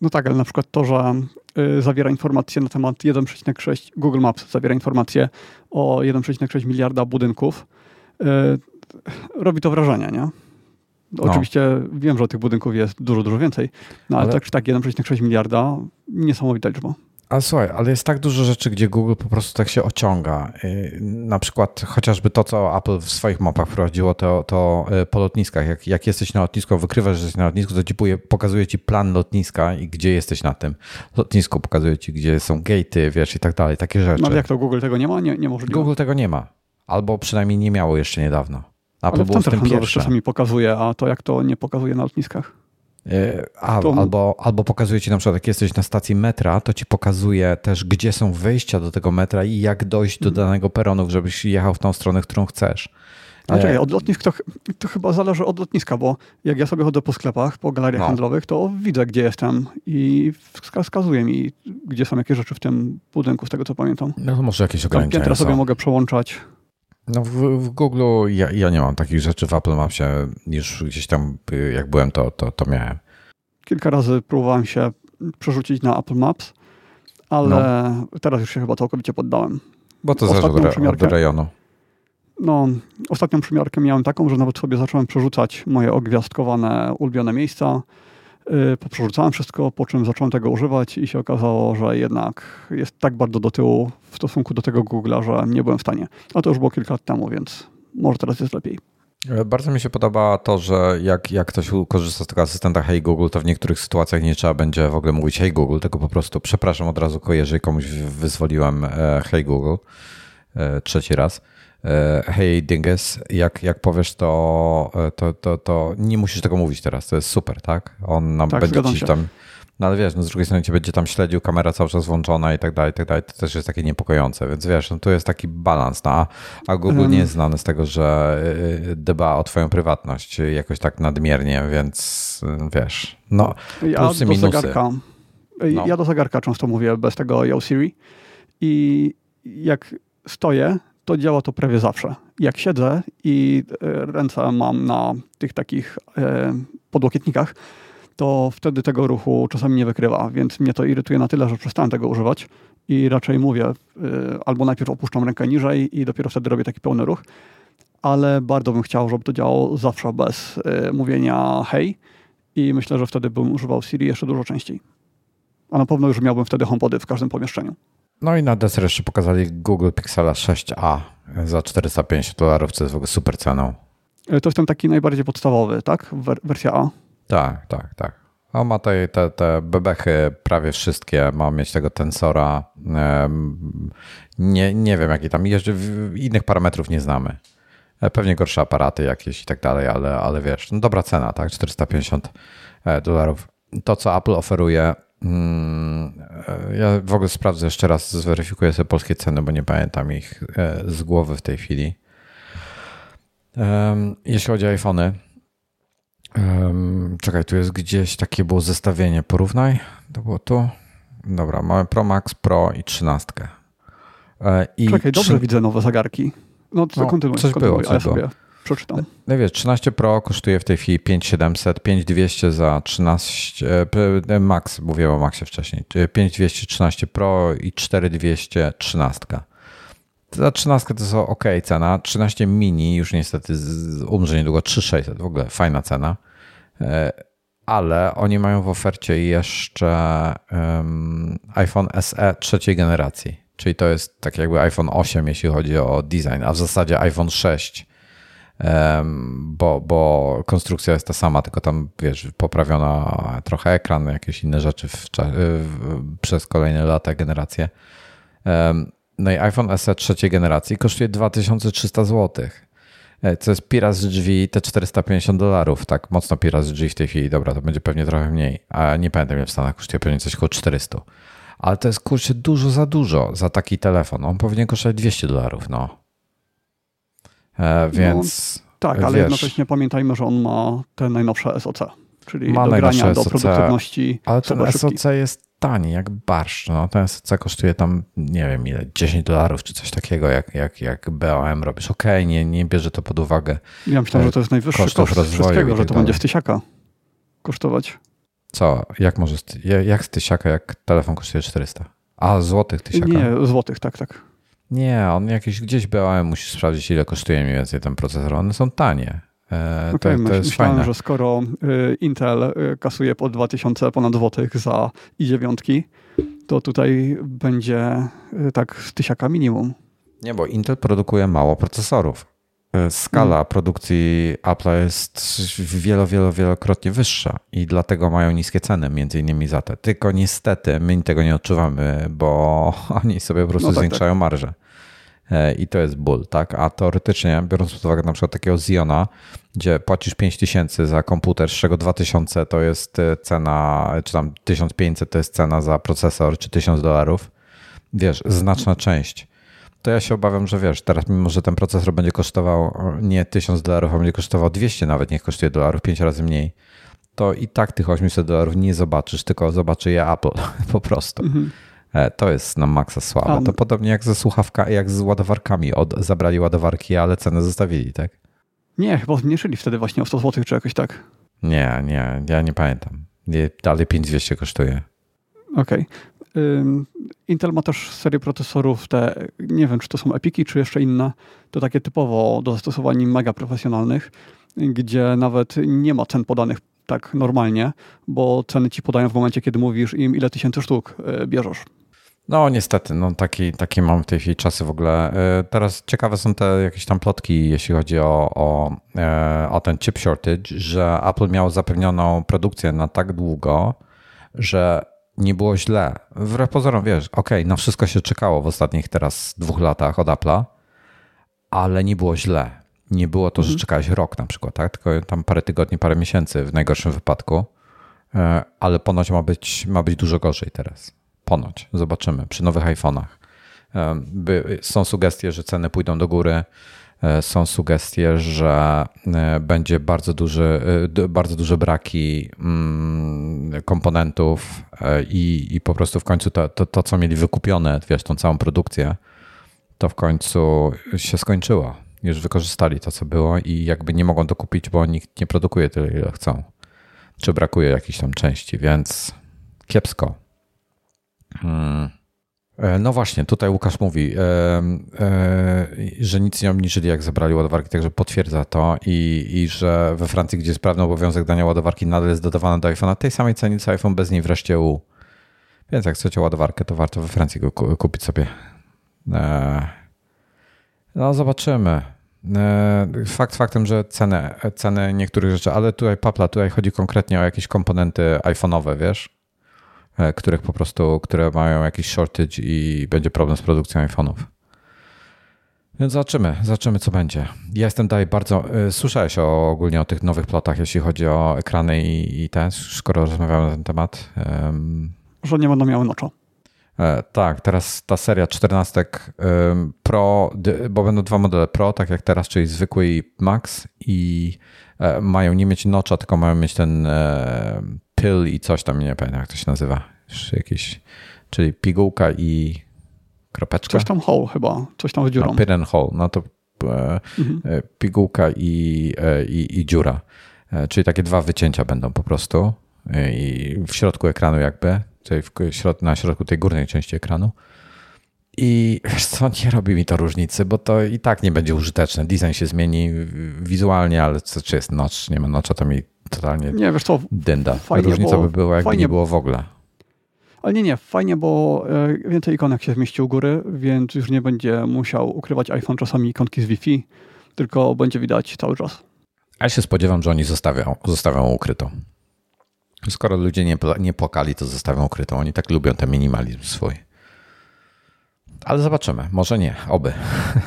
No tak, ale na przykład to, że y, zawiera informacje na temat 1,6, Google Maps zawiera informacje o 1,6 miliarda budynków, y, robi to wrażenie, nie? No. Oczywiście wiem, że tych budynków jest dużo, dużo więcej, no ale, ale... tak czy tak 1,6 miliarda, niesamowita liczba. Ale słuchaj, ale jest tak dużo rzeczy, gdzie Google po prostu tak się ociąga. Y, na przykład chociażby to, co Apple w swoich mapach wprowadziło, to, to y, po lotniskach. Jak, jak jesteś na lotnisku, wykrywasz, że jesteś na lotnisku, to ci pokazuje ci plan lotniska i gdzie jesteś na tym lotnisku. Pokazuje ci, gdzie są gatey, wiesz, i tak dalej, takie rzeczy. No ale jak to Google tego nie ma? Nie, nie możliwe. Google tego nie ma. Albo przynajmniej nie miało jeszcze niedawno. Apple ale było w tym pierwsze. czasami pokazuje, a to jak to nie pokazuje na lotniskach? E, a, to... albo, albo pokazuje ci na przykład, jak jesteś na stacji metra, to ci pokazuje też, gdzie są wejścia do tego metra i jak dojść do hmm. danego peronu, żebyś jechał w tą stronę, którą chcesz. A czekaj, e, od lotnisk to, to, chyba zależy od lotniska, bo jak ja sobie chodzę po sklepach, po galeriach no. handlowych, to widzę, gdzie jestem i wskazuje mi, gdzie są jakieś rzeczy w tym budynku, z tego co pamiętam. No to może jakieś ograniczenia Piętra sobie mogę przełączać. No w, w Google ja, ja, nie mam takich rzeczy, w Apple Mapsie niż gdzieś tam jak byłem, to, to, to miałem. Kilka razy próbowałem się przerzucić na Apple Maps, ale no. teraz już się chyba całkowicie poddałem. Bo to zależy od, od rejonu. No, ostatnią przymiarkę miałem taką, że nawet sobie zacząłem przerzucać moje ogwiazdkowane, ulubione miejsca. Yy, poprzerzucałem wszystko, po czym zacząłem tego używać i się okazało, że jednak jest tak bardzo do tyłu w stosunku do tego Google'a, że nie byłem w stanie. A to już było kilka lat temu, więc może teraz jest lepiej. Bardzo mi się podoba to, że jak, jak ktoś korzysta z tego asystenta Hey Google, to w niektórych sytuacjach nie trzeba będzie w ogóle mówić Hey Google, tylko po prostu przepraszam, od razu jeżeli komuś wyzwoliłem e, Hey Google e, trzeci raz. E, hey Dingus, jak, jak powiesz to, to, to, to nie musisz tego mówić teraz, to jest super, tak? On nam tak, będzie ci tam no ale wiesz, no z drugiej strony cię będzie tam śledził, kamera cały czas włączona i tak dalej, i tak dalej. To też jest takie niepokojące, więc wiesz, no tu jest taki balans, no, a Google nie jest znany z tego, że y, dba o twoją prywatność jakoś tak nadmiernie, więc wiesz, no plusy, ja minusy. Zegarka, no. Ja do zegarka często mówię bez tego Yo Siri i jak stoję, to działa to prawie zawsze. Jak siedzę i ręce mam na tych takich podłokietnikach, to wtedy tego ruchu czasami nie wykrywa, więc mnie to irytuje na tyle, że przestałem tego używać i raczej mówię, y, albo najpierw opuszczam rękę niżej i dopiero wtedy robię taki pełny ruch, ale bardzo bym chciał, żeby to działało zawsze bez mówienia hej i myślę, że wtedy bym używał Siri jeszcze dużo częściej. A na pewno już miałbym wtedy HomePody w każdym pomieszczeniu. No i na deser jeszcze pokazali Google Pixela 6a za 450 dolarów, co jest w ogóle super ceną. Y, to jest ten taki najbardziej podstawowy, tak? Wersja A. Tak, tak, tak. On ma te, te, te bebechy prawie wszystkie, ma mieć tego tensora. Nie, nie wiem, jaki tam innych parametrów nie znamy. E, pewnie gorsze aparaty jakieś i tak dalej, ale, ale wiesz, no dobra cena, tak? 450 e, dolarów. To, co Apple oferuje, e, ja w ogóle sprawdzę jeszcze raz, zweryfikuję sobie polskie ceny, bo nie pamiętam ich z głowy w tej chwili. Jeśli chodzi o iPhony, czekaj, tu jest gdzieś takie było zestawienie. Porównaj. To było tu. Dobra, mamy Pro Max, Pro i 13. E, I czekaj, dobrze widzę nowe zegarki. No to no, kontynuuj, coś kontynuuj, było, coś ja sobie przeczytam. No wiesz, 13 Pro kosztuje w tej chwili 5700, 5200 za 13, e, Max, mówiłem o Maxie wcześniej, 5200 13 Pro i 4200 13. Za 13 to jest ok cena. 13 mini już niestety umrze niedługo 3600. W ogóle fajna cena. ale oni mają w ofercie jeszcze iPhone SE trzeciej generacji, czyli to jest tak jakby iPhone 8, jeśli chodzi o design, a w zasadzie iPhone 6, um, bo, bo konstrukcja jest ta sama, tylko tam wiesz, poprawiono trochę ekran, jakieś inne rzeczy w, w, przez kolejne lata, generacje. No i iPhone SE trzeciej generacji kosztuje 2300 złotych. E, co jest pi z drzwi te 450 dolarów, tak mocno pi z drzwi w tej chwili, dobra, to będzie pewnie trochę mniej, a nie pamiętam ile w Stanach kosztuje, pewnie coś około 400. Ale to jest kurczę dużo za dużo za taki telefon. On powinien kosztować 200 dolarów, no. E, więc... No, tak, ale wiesz, jednocześnie pamiętajmy, że on ma te najnowsze SOC, czyli ma do grania, SOC, do produktywności. Ale ten SOC jest tani, jak barszcz. No, ten SC kosztuje tam, nie wiem ile, 10 dolarów czy coś takiego, jak, jak, jak BOM robisz. Okej, okay, nie, nie bierze to pod uwagę. Ja myślałem, że to jest najwyższy koszt wszystkiego, że tak to będzie z tysiaka kosztować. Co? Jak może, jak z tysiaka, jak telefon kosztuje 400? A, złotych tysiaka? Nie, złotych, tak, tak. Nie, on jakiś gdzieś BOM musisz sprawdzić, ile kosztuje mniej więcej ten procesor. One są tanie. E, to, okay, to jest myślałem, fajne. że skoro y, Intel y, kasuje po 2000 ponad złotych za i9, to tutaj będzie y, tak z tysiaka minimum. Nie, bo Intel produkuje mało procesorów. Skala hmm. produkcji Apple jest wielo, wielo, wielokrotnie wyższa i dlatego mają niskie ceny, między innymi za to. Tylko niestety my tego nie odczuwamy, bo oni sobie po prostu no tak, zwiększają tak. marżę. E, i to jest ból, tak? A teoretycznie, biorąc pod uwagę na przykład takiego Ziona, gdzie płacisz 5000 za komputer, z czego 2000 to jest e, cena, czy tam 1500 to jest cena za procesor, czy 1000 dolarów, wiesz, znaczna część. To ja się obawiam, że wiesz, teraz mimo, że ten procesor będzie kosztował nie 1000 dolarów, a będzie kosztował 200 nawet, niech kosztuje dolarów, 5 razy mniej, to i tak tych 800 dolarów nie zobaczysz, tylko zobaczy je Apple po prostu. Mhm. E, to jest na maksa słabe. To podobnie jak ze słuchawkami, jak z ładowarkami. Od, zabrali ładowarki, ale cenę zostawili, tak? Nie, chyba zmniejszyli wtedy właśnie o 100 zł czy jakoś tak. Nie, nie, ja nie pamiętam. Nie, dalej 5200 kosztuje. Okej. Okay. Intel ma też serię procesorów, te, nie wiem czy to są Epiki, czy jeszcze inne, to takie typowo do zastosowań mega profesjonalnych, gdzie nawet nie ma cen podanych tak normalnie, bo ceny ci podają w momencie, kiedy mówisz im, ile tysięcy sztuk e, bierzesz. No niestety, no taki, taki mam w tej chwili czasy w ogóle. E, teraz ciekawe są te jakieś tam plotki, jeśli chodzi o, o, e, o ten chip shortage, że Apple miał zapewnioną produkcję na tak długo, że nie było źle. Wbrew pozorom, wiesz, ok, na wszystko się czekało w ostatnich teraz dwóch latach od Apple'a, ale nie było źle. Nie było to, że mhm. czekałeś rok na przykład, tak? tylko tam parę tygodni, parę miesięcy w najgorszym wypadku, e, ale ponoć ma być, ma być dużo gorzej teraz. Ponoć, zobaczymy przy nowych iPhone'ach. Są sugestie, że ceny pójdą do góry. E, są sugestie, że e, będzie bardzo duży, e, bardzo duże braki mm, komponentów i, i po prostu w końcu to, to, to, co mieli wykupione, wiesz, tą całą produkcję, to w końcu się skończyło. Już wykorzystali to, co było i jakby nie mogą dokupić, bo nikt nie produkuje tyle, ile chcą. Czy brakuje jakiejś tam części, więc kiepsko. Hmm. E, no właśnie, tutaj Łukasz mówi, e, e, że nic nie obniżyli, jak zabrali ładowarki, także potwierdza to i, i że we Francji, gdzie jest prawny obowiązek dania ładowarki, nadal jest dodawana do iPhone'a tej samej cenie co iPhone bez niej wreszcie U. Więc jak chcecie ładowarkę, to warto we Francji go kupić sobie. No zobaczymy. Fakt faktem, że ceny, ceny niektórych rzeczy, ale tutaj papla, tutaj chodzi konkretnie o jakieś komponenty iPhone'owe, wiesz? E, których po prostu, które mają jakiś shortage i będzie problem z produkcją iPhone'ów. Więc zobaczymy, zobaczymy co będzie. Ja jestem dalej bardzo. E, słyszałeś o, ogólnie o tych nowych plotach, jeśli chodzi o ekrany i, i te, skoro rozmawiamy na ten temat. Um, Że nie będą miały noczo. E, tak, teraz ta seria 14 um, Pro, bo będą dwa modele Pro, tak jak teraz, czyli zwykły i Max i mają nie mieć nocza, tylko mają mieć ten pill i coś tam, nie pamiętam jak to się nazywa. Jakieś, czyli pigułka i kropeczka. Coś tam hole chyba, coś tam z dziurą. No, pin and hole, no to e, mhm. E, pigułka i, e, i, i dziura. Czyli takie dwa wycięcia będą po prostu i w środku ekranu jakby, czyli w środ na środku tej górnej części ekranu. I wiesz co, nie robi mi to różnicy, bo to i tak nie będzie użyteczne. Design się zmieni wizualnie, ale co, czy jest nocz, nie ma nocza, to mi totalnie nie, wiesz co, dynda. Fajnie, Różnica by była, jakby fajnie, nie było w ogóle. Ale nie, nie, fajnie, bo e, więcej ikonek się zmieści u góry, więc już nie będzie musiał ukrywać iPhone czasami ikonki z Wi-Fi, tylko będzie widać cały czas. A ja się spodziewam, że oni zostawią, zostawią ukrytą. Skoro ludzie nie, nie płakali, to zostawią ukrytą. Oni tak lubią ten minimalizm swój. Ale zobaczymy. Może nie. Oby.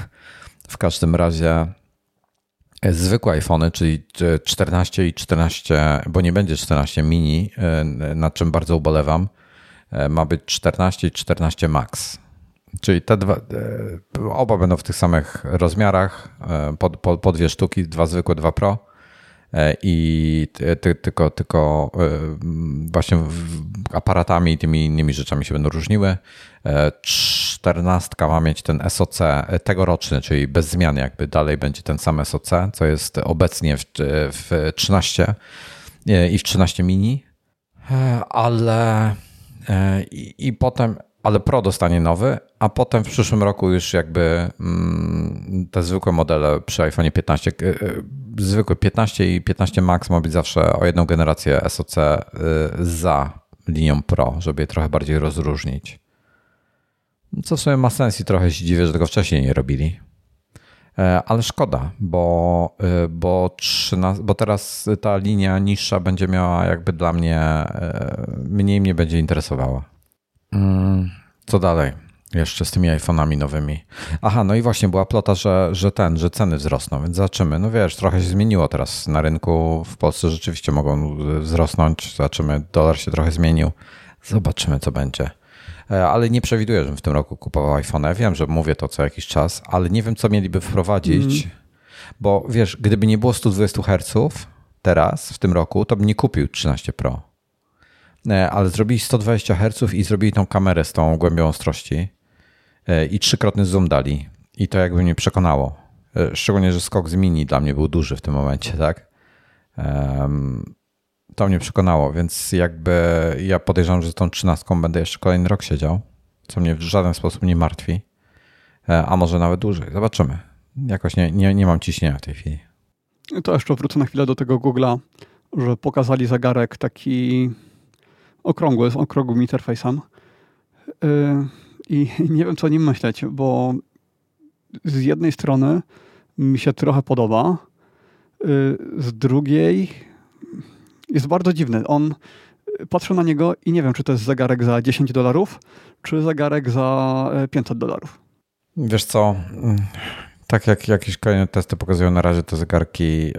w każdym razie zwykłe iPhony, czyli 14 i 14, bo nie będzie 14 mini, e, nad czym bardzo ubolewam, e, ma być 14 i 14 Max. Czyli te dwa, oba będą w tych samych rozmiarach, po, po, po dwie sztuki, dwa zwykłe, dwa Pro. E, i ty, tylko, tylko e, właśnie aparatami i tymi innymi rzeczami się będą różniły. E, czternastka ma mieć ten SOC tegoroczny, czyli bez zmian jakby dalej będzie ten sam SOC, co jest obecnie w, w 13 i w 13 mini, ale i, i potem ale Pro dostanie nowy, a potem w przyszłym roku już jakby mm, te zwykłe modele przy iPhone 15, e, e, zwykłe 15 i 15 Max ma być zawsze o jedną generację SoC e, za linią Pro, żeby je trochę bardziej rozróżnić. Co w sumie ma sens i trochę się dziwię, że tego wcześniej nie robili. Ale szkoda, bo, bo, 13, bo teraz ta linia niższa będzie miała jakby dla mnie, mniej mnie będzie interesowała. Mm, co dalej? Jeszcze z tymi iPhone'ami nowymi. Aha, no i właśnie była plota, że, że ten, że ceny wzrosną, więc zobaczymy. No wiesz, trochę się zmieniło teraz na rynku. W Polsce rzeczywiście mogą wzrosnąć. Zobaczymy, dolar się trochę zmienił. Zobaczymy, co będzie. E, ale nie przewiduję, żebym w tym roku kupował iPhone. Wiem, że mówię to co jakiś czas, ale nie wiem, co mieliby wprowadzić, mm. bo wiesz, gdyby nie było 120 Hz teraz, w tym roku, to bym nie kupił 13 Pro. E, ale zrobili 120 Hz i zrobili tą kamerę z tą głębią ostrości e, i trzykrotny zoom dali. I to jakby mnie przekonało. Szczególnie, że skok z mini dla mnie był duży w tym momencie, tak? To mnie przekonało, więc jakby ja podejrzewam, że z tą trzynastką będę jeszcze kolejny rok siedział, co mnie w żaden sposób nie martwi. A może nawet dłużej. Zobaczymy. Jakoś nie, nie, nie mam ciśnienia w tej chwili. To jeszcze wrócę na chwilę do tego Google'a, że pokazali zegarek taki okrągły, z okrągłym interfejsem. Y, I nie wiem, co o nim myśleć, bo z jednej strony mi się trochę podoba, y, z drugiej jest bardzo dziwny. On patrzę na niego i nie wiem, czy to jest zegarek za 10 dolarów, czy zegarek za 500 e, dolarów. Wiesz co, mm, tak jak jakieś kolejne testy pokazują na razie te zegarki,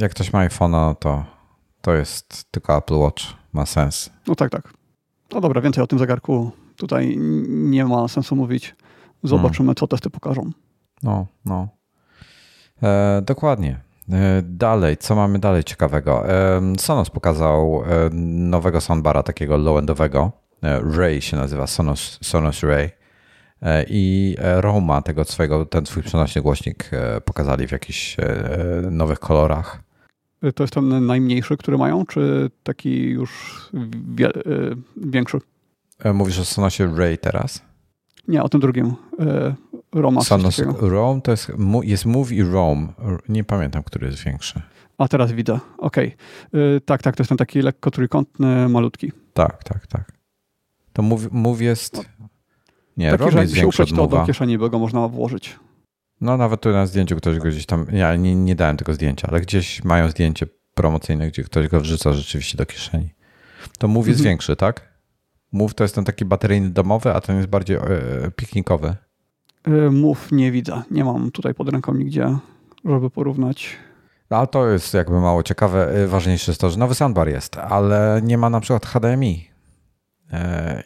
jak ktoś ma iPhone'a, no to to jest tylko Apple Watch ma sens. No tak, tak. No dobra, więcej o tym zegarku tutaj nie ma sensu mówić. Zobaczymy, hmm. co testy pokażą. No, no. E, dokładnie. E, dalej, co mamy dalej ciekawego? E, Sonos pokazał e, nowego soundbara, takiego low-endowego. Ray się nazywa, Sonos, Sonos Ray. I Roma, tego swojego, ten swój przenośny głośnik pokazali w jakichś nowych kolorach. To jest ten najmniejszy, który mają, czy taki już większy? Mówisz o Sonosie Ray teraz? Nie, o tym drugim. E, Roma. Sonos Rome to jest, jest Move i Rome. Nie pamiętam, który jest większy. A teraz widzę. Okej. Okay. Tak, tak, to jest ten taki lekko trójkątny, malutki. Tak, tak, tak. To Move, move jest... Nie, Taki, Rome jest większy od to do kieszeni, bo go można włożyć. No nawet tu na zdjęciu ktoś go gdzieś tam, ja nie, nie dałem tego zdjęcia, ale gdzieś mają zdjęcie promocyjne, gdzie ktoś go wrzuca rzeczywiście do kieszeni. To jest mhm. większy, tak? Mów to jest ten taki bateryjny domowy, a ten jest bardziej e, piknikowy. E, mów nie widzę. Nie mam tutaj pod ręką nigdzie, żeby porównać. No, a to jest jakby mało ciekawe. E, ważniejsze jest to, że nowy soundbar jest, ale nie ma na przykład HDMI.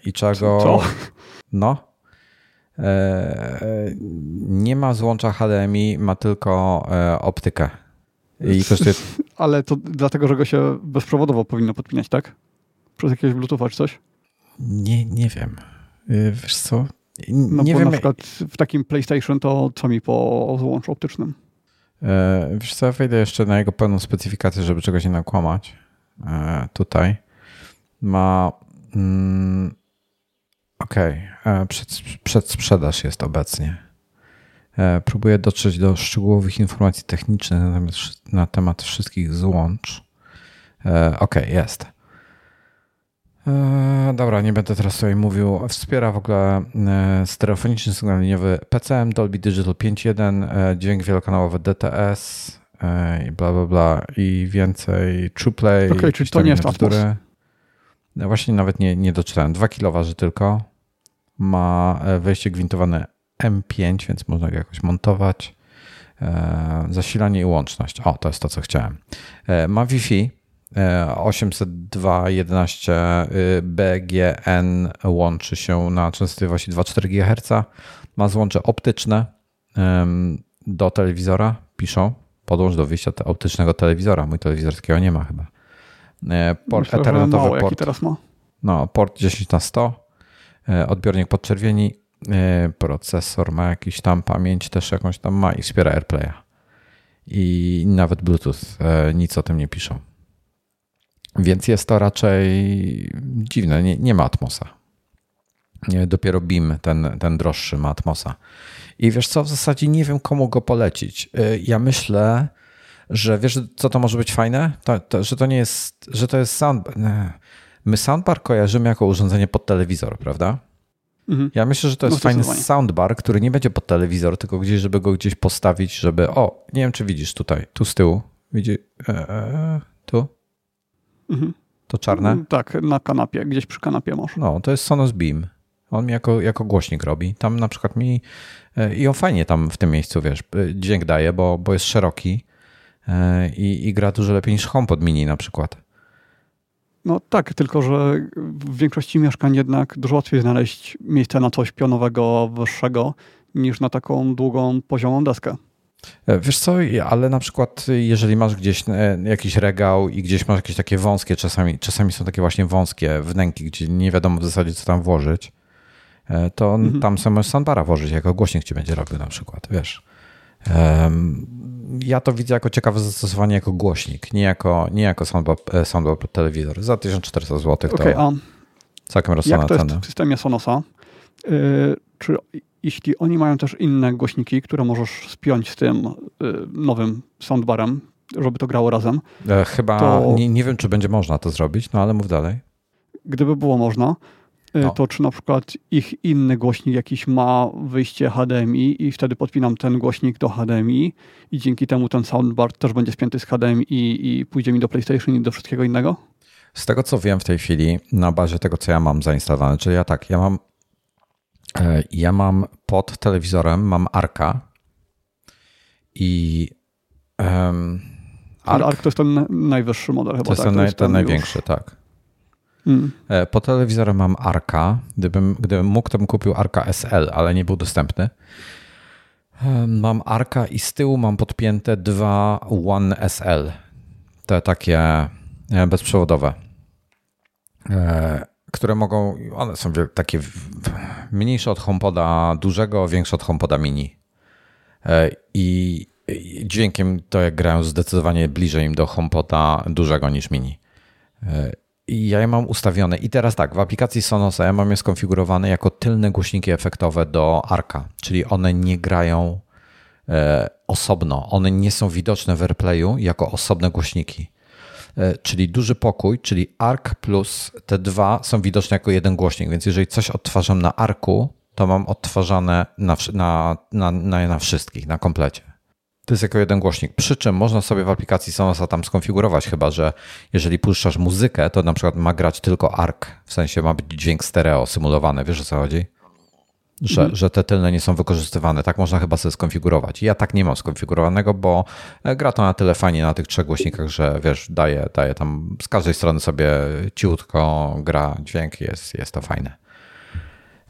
I czego. Co? No. E, nie ma złącza HDMI, ma tylko e, optykę. I kosztuje... Ale to dlatego, że go się bezprzewodowo powinno podpinać, tak? Przez jakiegoś Bluetootha czy coś? Nie, nie wiem. E, wiesz co? No nie bo wiem. na przykład w takim PlayStation to co mi po złączu optycznym? Wiesz co, wejdę jeszcze na jego pełną specyfikację, żeby czegoś nie nakłamać. Tutaj ma mm, Okej, okay. przed, przedsprzedaż jest obecnie. E, próbuję dotrzeć do szczegółowych informacji technicznych na temat, na temat wszystkich złącz. E, okej, okay, jest. E, dobra, nie będę teraz tutaj mówił. Wspiera w ogóle stereofoniczny sygnał liniowy PCM, Dolby Digital 5.1, dźwięk wielokanałowy DTS i bla bla bla i więcej TruePlay. Okej, okay, czyli to nie jest Atmos. No właśnie nawet nie, nie doczytałem. 2 kilo waży tylko. Ma wejście gwintowane M5, więc można go jakoś montować. E, zasilanie i łączność. O, to jest to, co chciałem. E, ma Wi-Fi 802.11 e, BGN łączy się na częstotliwości 2,4 GHz. Ma złącze optyczne do telewizora, piszą. Podłącz do wyjścia optycznego telewizora. Mój telewizor takiego nie ma chyba. Port Myślę, ethernetowy mało, port. teraz ma? No, port 10 na 100 odbiornik podczerwieni E, procesor ma jakiś tam pamięć, też jakąś tam ma i wspiera AirPlaya. I nawet Bluetooth, e, nic o tym nie piszą. Więc jest to raczej dziwne, nie, nie ma Atmosa. Dopiero BIM, ten, ten droższy, ma Atmosa. I wiesz co, w zasadzie nie wiem, komu go polecić. E, ja myślę, że wiesz, co to może być fajne? To, to, że to nie jest, że to jest soundbar. My soundbar kojarzymy jako urządzenie pod telewizor, prawda? Mhm. Ja myślę, że to jest no, fajny soundbar, który nie będzie pod telewizor, tylko gdzieś, żeby go gdzieś postawić, żeby. O, nie wiem, czy widzisz tutaj, tu z tyłu. Widzi, e, e, tu? Mhm. To czarne? Mm, tak, na kanapie, gdzieś przy kanapie może. No, to jest Sonos Beam. On mi jako, jako głośnik robi. Tam na przykład mi. E, I on fajnie tam w tym miejscu, wiesz, e, dźwięk daje, bo, bo jest szeroki e, i, i gra dużo lepiej niż HomePod Mini na przykład. No tak, tylko że w większości mieszkań jednak dużo łatwiej znaleźć miejsce na coś pionowego, wyższego, niż na taką długą, poziomą deskę. E, wiesz co, ale na przykład jeżeli masz gdzieś e, jakiś regał i gdzieś masz jakieś takie wąskie, czasami, czasami są takie właśnie wąskie wnęki, gdzie nie wiadomo w zasadzie co tam włożyć, e, to mhm. tam sobie możesz soundbara włożyć, jako głośnik ci będzie robił na przykład, wiesz ja to widzę jako ciekawe zastosowanie jako głośnik, nie jako, nie jako soundbar, soundbar telewizor. Za 1400 zł okay, to a całkiem rozsądna Jak to jest w systemie Sonosa? Yy, czy jeśli oni mają też inne głośniki, które możesz spiąć z tym yy, nowym soundbarem, żeby to grało razem? E, chyba to... nie, nie wiem, czy będzie można to zrobić, no ale mów dalej. Gdyby było można, Y, no. to czy na przykład ich inny głośnik jakiś ma wyjście HDMI i wtedy podpinam ten głośnik do HDMI i dzięki temu ten soundbar też będzie spięty z HDMI i, i pójdzie mi do PlayStation i do wszystkiego innego? Z tego co wiem w tej chwili, na bazie tego co ja mam zainstalowane, czyli ja tak, ja mam ja mam pod telewizorem mam Arka i um, Ark, Ark to jest ten najwyższy model chyba. To jest tak? ten, to jest ten, ten największy, już... tak. Mm. Po telewizorze mam Arka. Gdybym, gdybym mógł, to bym kupił Arka SL, ale nie był dostępny. E, mam Arka i z tyłu mam podpięte dwa One SL. Te takie e, bezprzewodowe, które mogą, one są takie mniejsze od HomePoda dużego, większe od HomePoda mini. I dźwiękiem to jak grają zdecydowanie bliżej im do HomePoda dużego niż mini. I ja je mam ustawione. I teraz tak, w aplikacji Sonosa ja mam je skonfigurowane jako tylne głośniki efektowe do Arka, czyli one nie grają e, osobno. One nie są widoczne w AirPlayu jako osobne głośniki. E, czyli duży pokój, czyli Ark plus te dwa są widoczne jako jeden głośnik, więc jeżeli coś odtwarzam na Arku, to mam odtwarzane na, na, na, na, na wszystkich, na komplecie. To jest jako jeden głośnik. Przy czym można sobie w aplikacji Sonosa tam skonfigurować chyba, że jeżeli puszczasz muzykę, to na przykład ma grać tylko ARC, w sensie ma być dźwięk stereo symulowany. Wiesz o co chodzi? Że, mhm. że te tylne nie są wykorzystywane. Tak można chyba sobie skonfigurować. Ja tak nie mam skonfigurowanego, bo e, gra to na tyle fajnie na tych trzech głośnikach, że wiesz, daje, daje tam z każdej strony sobie ciutko gra dźwięk, jest, jest to fajne.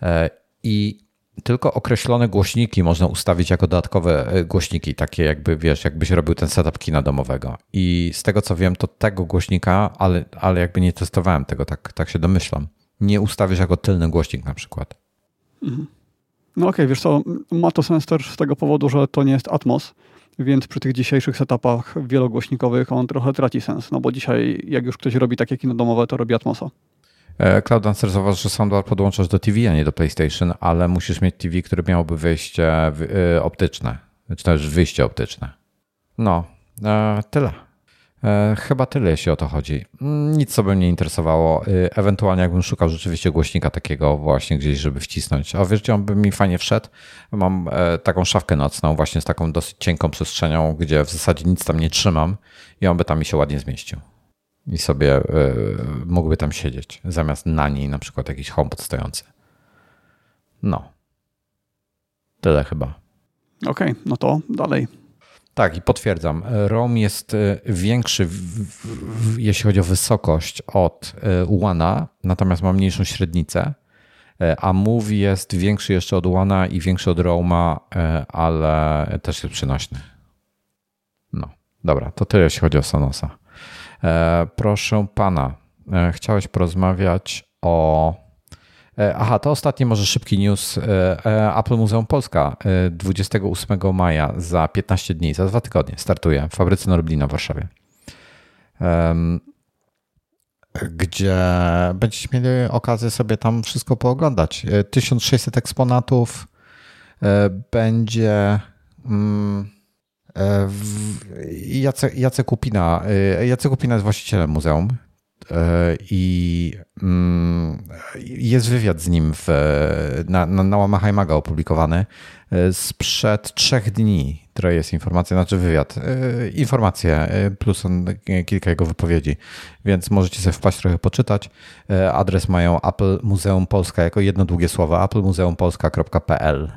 E, I tylko określone głośniki można ustawić jako dodatkowe e, głośniki, takie jakby, wiesz, jakbyś robił ten setup kina domowego. I z tego co wiem, to tego głośnika, ale, ale jakby nie testowałem tego, tak, tak się domyślam, nie ustawisz jako tylny głośnik na przykład. Mhm. No okej, okay, wiesz co, ma to sens też z tego powodu, że to nie jest Atmos, więc przy tych dzisiejszych setupach wielogłośnikowych on trochę traci sens, no bo dzisiaj jak już ktoś robi takie kino domowe, to robi Atmosa. Cloud zauważył, że soundbar podłączasz do TV, a nie do PlayStation, ale musisz mieć TV, które miałoby wyjście optyczne, czy też wyjście optyczne. No, tyle. E, chyba tyle, jeśli o to chodzi. Nic co by mnie interesowało. E, ewentualnie jakbym szukał rzeczywiście głośnika takiego właśnie gdzieś, żeby wcisnąć. A wiesz, on by mi fajnie wszedł? Mam e, taką szafkę nocną właśnie z taką dosyć cienką przestrzenią, gdzie w zasadzie nic tam nie trzymam i on by tam mi się ładnie zmieścił. I sobie mógłby tam siedzieć, zamiast na niej na przykład jakiś HomePod stojący. No. Tyle chyba. Okej, okay, no to dalej. Tak, i potwierdzam. ROM jest e, większy, jeśli chodzi o wysokość od e, One, natomiast ma mniejszą średnicę. E, a Move jest większy jeszcze od One i większy od Roma, ale też jest przynośny. No, dobra, to tyle jeśli chodzi o Sonosa. Proszę pana, chciałeś porozmawiać o E, aha, to ostatni może szybki news. E, e, Apple Muzeum Polska 28 maja za 15 dni, za dwa tygodnie startuje w fabryce Norblina w Warszawie. Gdzie będziecie mieli okazję sobie tam wszystko pooglądać. 1600 eksponatów będzie. Mm, Jacek, Jacek Kupina. Jacek Kupina jest właścicielem muzeum E, i mm, jest wywiad z nim w, na, na, na łamach iMaga opublikowany e, sprzed trzech dni. To jest informacja, znaczy wywiad, e, informacje plus kilka jego wypowiedzi, więc możecie sobie wpaść trochę poczytać. Adres mają Apple Muzeum Polska jako jedno długie słowo applemuseumpolska.pl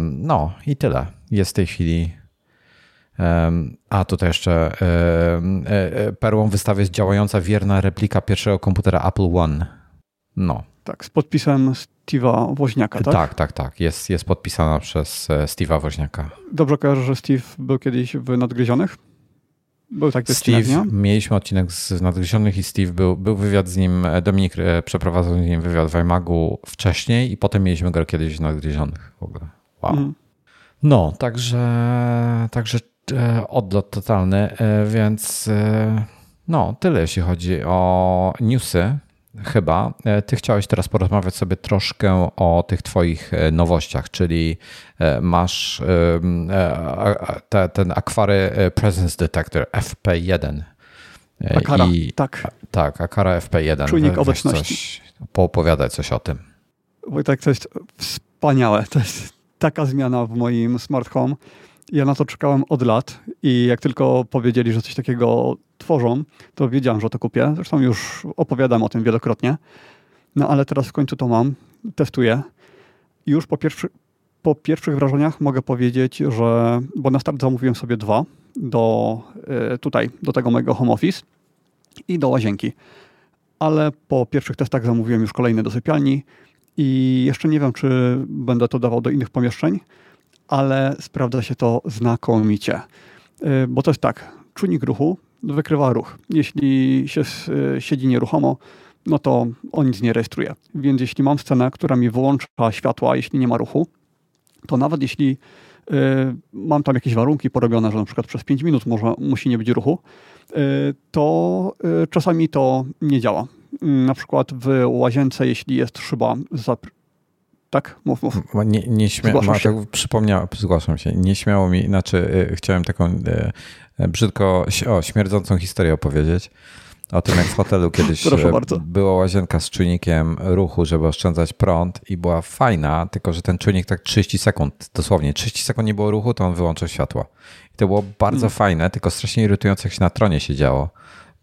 No i tyle. Jest w tej chwili a tutaj jeszcze e, e, perłą wystawy jest działająca wierna replika pierwszego komputera Apple One. No. Tak, z podpisem Steve'a Woźniaka, tak? Tak, tak, tak. Jest, jest podpisana przez e, Steve'a Woźniaka. Dobrze kojarzę, że Steve był kiedyś w Nadgryzionych? Był taki Steve, odcinek, mieliśmy odcinek z Nadgryzionych i Steve był, był wywiad z nim, Dominik przeprowadzał z nim wywiad w iMagu wcześniej i potem mieliśmy go kiedyś w Nadgryzionych w ogóle. Wow. Mm. No, także, także odlot totalny, e, więc e, no, tyle jeśli chodzi o newsy. Chyba. Ty chciałeś teraz porozmawiać sobie troszkę o tych Twoich nowościach, czyli masz te, ten Akwary Presence Detector FP1. Akara, I, tak. Tak, Akara FP1. Czujnik obecności. Coś, poopowiadaj coś o tym. Wojtek, to jest wspaniałe. To jest taka zmiana w moim smart home ja na to czekałem od lat i jak tylko powiedzieli, że coś takiego tworzą, to wiedziałem, że to kupię. Zresztą już opowiadam o tym wielokrotnie. No ale teraz w końcu to mam, testuję. Już po, pierwszy, po pierwszych wrażeniach mogę powiedzieć, że, bo na start zamówiłem sobie dwa do e, tutaj, do tego mojego home office i do łazienki. Ale po pierwszych testach zamówiłem już kolejny do sypialni i jeszcze nie wiem, czy będę to dawał do innych pomieszczeń, ale sprawdza się to znakomicie. Y, bo to jest tak, czujnik ruchu wykrywa ruch. Jeśli się y, siedzi nieruchomo, no to on nic nie rejestruje. Więc jeśli mam scenę, która mi wyłącza światła, jeśli nie ma ruchu, to nawet jeśli y, mam tam jakieś warunki porobione, że na przykład przez 5 minut może, musi nie być ruchu, to czasami to nie działa. Na przykład w łazience, jeśli jest szyba tak, mów, mów. Nie, nie śmia- ma, tak przypomniałem, zgłaszam się. Nie śmiało mi, znaczy y, chciałem taką y, y, brzydko, o, śmierdzącą historię opowiedzieć. O tym, jak w hotelu kiedyś była łazienka z czujnikiem ruchu, żeby oszczędzać prąd i była fajna, tylko że ten czujnik tak 30 sekund, dosłownie 30 sekund nie było ruchu, to on wyłączył światło. I to było bardzo hmm. fajne, tylko strasznie irytujące, jak się na tronie się działo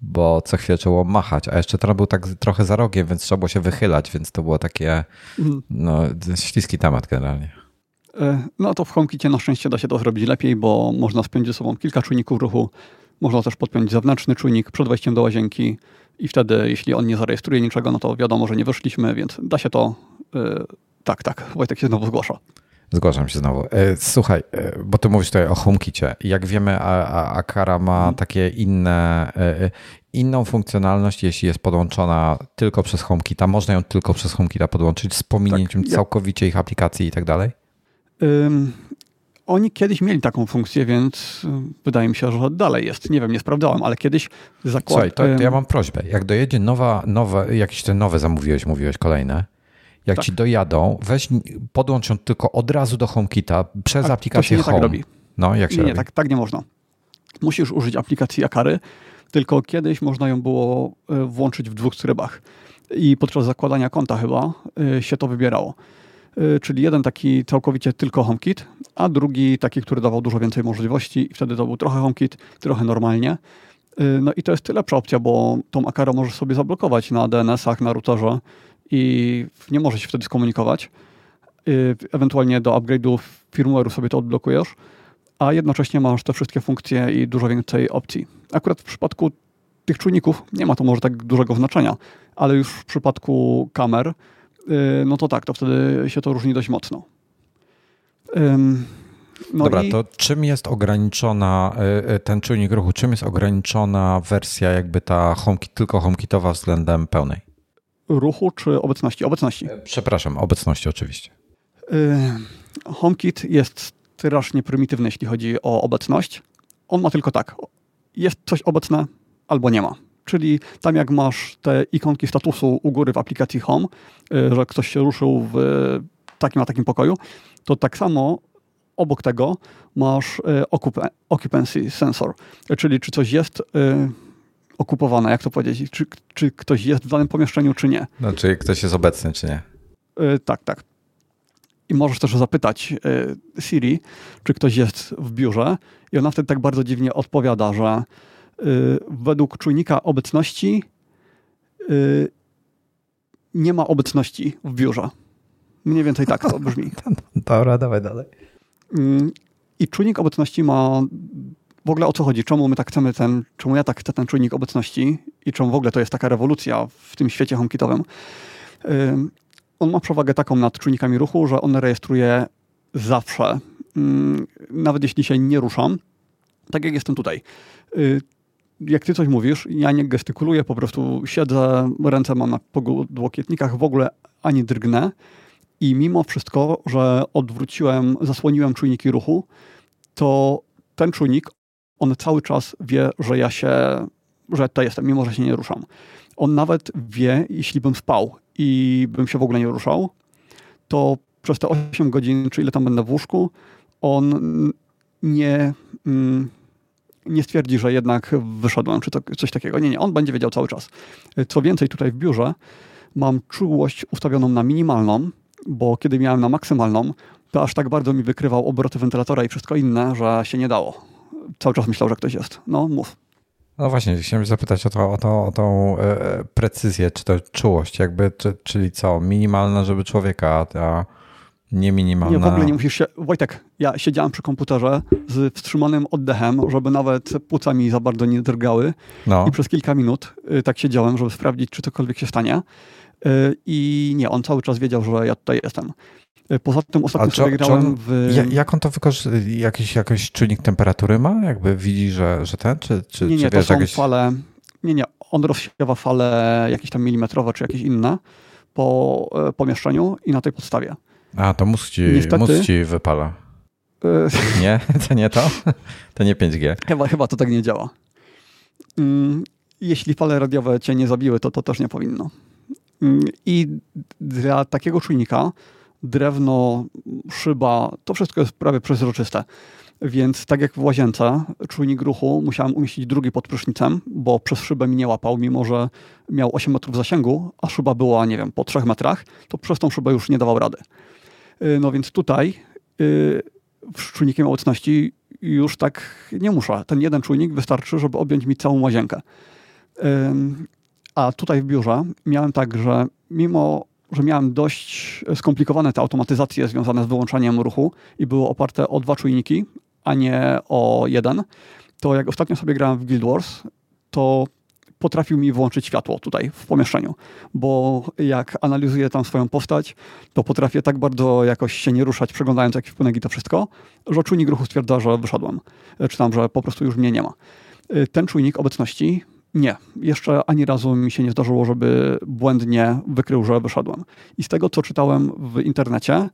bo co chwilę trzeba było machać, a jeszcze tron był tak trochę za rogiem, więc trzeba było się wychylać, więc to było takie mhm. no, śliski temat generalnie. E, no to w HomeKitie na szczęście da się to zrobić lepiej, bo można spiąć ze sobą kilka czujników ruchu, można też podpiąć zewnętrzny czujnik przed wejściem do łazienki i wtedy, jeśli on nie zarejestruje niczego, no to wiadomo, że nie wyszliśmy, więc da się to... Yy, tak, tak, Wojtek się znowu zgłasza. Zgłaszam się znowu. E, słuchaj, e, bo ty mówisz tutaj o HomeKicie. Jak wiemy, Akara ma hmm. takie inne, e, inną funkcjonalność, jeśli jest podłączona tylko przez HomeKita. Można ją tylko przez HomeKita podłączyć z pominięciem tak, całkowicie ich aplikacji i tak dalej? oni kiedyś mieli taką funkcję, więc wydaje mi się, że dalej jest. Nie wiem, nie sprawdzałem, ale kiedyś zakład... Słuchaj, to, to ja mam prośbę. Jak dojedzie nowa, nowe, jakieś te nowe zamówiłeś, mówiłeś kolejne, jak tak. ci dojadą, weź, podłącz ją tylko od razu do HomeKita przez A, aplikację to się nie tak Home. Tak robi. No, jak się nie, robi? tak, tak nie można. Musisz użyć aplikacji Akary, tylko kiedyś można ją było e, włączyć w dwóch trybach. I podczas zakładania konta chyba e, się to wybierało. E, czyli jeden taki całkowicie tylko HomeKit, a drugi taki, który dawał dużo więcej możliwości i wtedy to był trochę HomeKit, trochę normalnie. No i to jest lepsza opcja, bo tą Akara możesz sobie zablokować na DNS-ach, na routerze i nie możesz się wtedy skomunikować. Ewentualnie do upgrade'u firmware'u sobie to odblokujesz a jednocześnie masz te wszystkie funkcje i dużo więcej opcji. Akurat w przypadku tych czujników nie ma to może tak dużego znaczenia, ale już w przypadku kamer, y, no to tak, to wtedy się to różni dość mocno. No Dobra, i... to czym jest ograniczona y, y, ten czujnik ruchu, czym jest ograniczona wersja jakby ta HomeKit, tylko HomeKitowa względem pełnej? Ruchu czy obecności? Obecności. Przepraszam, obecności oczywiście. HomeKit jest strasznie prymitywny, jeśli chodzi o obecność. On ma tylko tak, jest coś obecne albo nie ma. Czyli tam jak masz te ikonki statusu u góry w aplikacji Home, y, że ktoś się ruszył w takim a takim pokoju, to tak samo obok tego masz occupancy sensor, czyli czy coś jest okupowane, jak to powiedzieć, czy, czy ktoś jest w danym pomieszczeniu, czy nie. No, czyli ktoś jest obecny, czy nie. Tak, tak. I możesz też zapytać y, Siri, czy ktoś jest w biurze, i ona wtedy tak bardzo dziwnie odpowiada, że y, według czujnika obecności nie ma obecności w biurze. Mniej więcej tak to brzmi. Dobra, dawaj dalej. Mm, I czujnik obecności ma w ogóle o co chodzi? Czemu my tak chcemy ten, czemu ja tak chcę ten czujnik obecności i czemu w ogóle to jest taka rewolucja w tym świecie HomeKitowym? on ma przewagę taką nad czujnikami ruchu, że on rejestruje zawsze, mm, nawet jeśli się nie ruszam, tak jak jestem tutaj. Y, jak ty coś mówisz, ja nie gestykuluję, po prostu siedzę, ręce mam na podłokietnikach, w ogóle ani drgnę i mimo wszystko, że odwróciłem, zasłoniłem czujniki ruchu, to ten czujnik, on cały czas wie, że ja się, że tutaj jestem, mimo że się nie ruszam. On nawet wie, jeśli bym spał i bym się w ogóle nie ruszał, to przez te 8 godzin, czy ile tam będę w łóżku, on nie, mm, nie stwierdzi, że jednak wyszedłem, czy to, coś takiego. Nie, nie, on będzie wiedział cały czas. Co więcej, tutaj w biurze mam czułość ustawioną na minimalną, bo kiedy miałem na maksymalną, to aż tak bardzo mi wykrywał obroty wentylatora i wszystko inne, że się nie dało. Cały czas myślał, że ktoś jest. No, mów. No właśnie, chciałem zapytać o, to, o, to, o tą e, precyzję, czy to czułość, jakby, czy, czyli co, minimalna, żeby człowieka, a nie minimalna. Nie, w ogóle nie musisz się. Wojtek, ja siedziałem przy komputerze z wstrzymanym oddechem, żeby nawet płuca mi za bardzo nie drgały. No. I przez kilka minut y, tak siedziałem, żeby sprawdzić, czy cokolwiek się stanie. Y, I nie, on cały czas wiedział, że ja tutaj jestem. E, poza tym ostatnio sobie grałem w... Jak on to wykorzystuje? Jakiś, jakiś czujnik temperatury ma? Jakby widzi, że, że ten? Czy, czy, nie, nie, czy to są jakieś... fale... Nie, nie, on rozsiewa fale jakieś tam milimetrowe, czy jakieś inne po e, pomieszczeniu i na tej podstawie. A, to mózg ci, Niestety... mózg ci wypala. E, nie? To nie to? To nie 5G. Chyba, chyba to tak nie działa. Mm, jeśli fale radiowe cię nie zabiły, to to też nie powinno. Mm, I dla takiego czujnika drewno, szyba, to wszystko jest prawie przezroczyste. Więc tak jak w łazience, czujnik ruchu musiałem umieścić drugi pod prysznicem, bo przez szybę mi nie łapał, mimo że miał 8 metrów zasięgu, a szyba była, nie wiem, po 3 metrach, to przez tą szybę już nie dawał rady. Y, no więc tutaj y, z czujnikiem obecności już tak nie muszę. Ten jeden czujnik wystarczy, żeby objąć mi całą łazienkę. A tutaj w biurze miałem tak, że mimo że miałem dość skomplikowane te automatyzacje związane z wyłączaniem ruchu i były oparte o dwa czujniki, a nie o jeden, to jak ostatnio sobie grałem w Guild Wars, to potrafił mi włączyć światło tutaj w pomieszczeniu, bo jak analizuję tam swoją postać, to potrafię tak bardzo jakoś się nie ruszać, przeglądając ekwipunek i to wszystko, że czujnik ruchu stwierdza, że wyszedłem, czy tam, że po prostu już mnie nie ma. Ten czujnik obecności nie, jeszcze ani razu mi się nie zdarzyło, żeby błędnie wykrył, że wyszedłem. I z tego, co czytałem w internecie,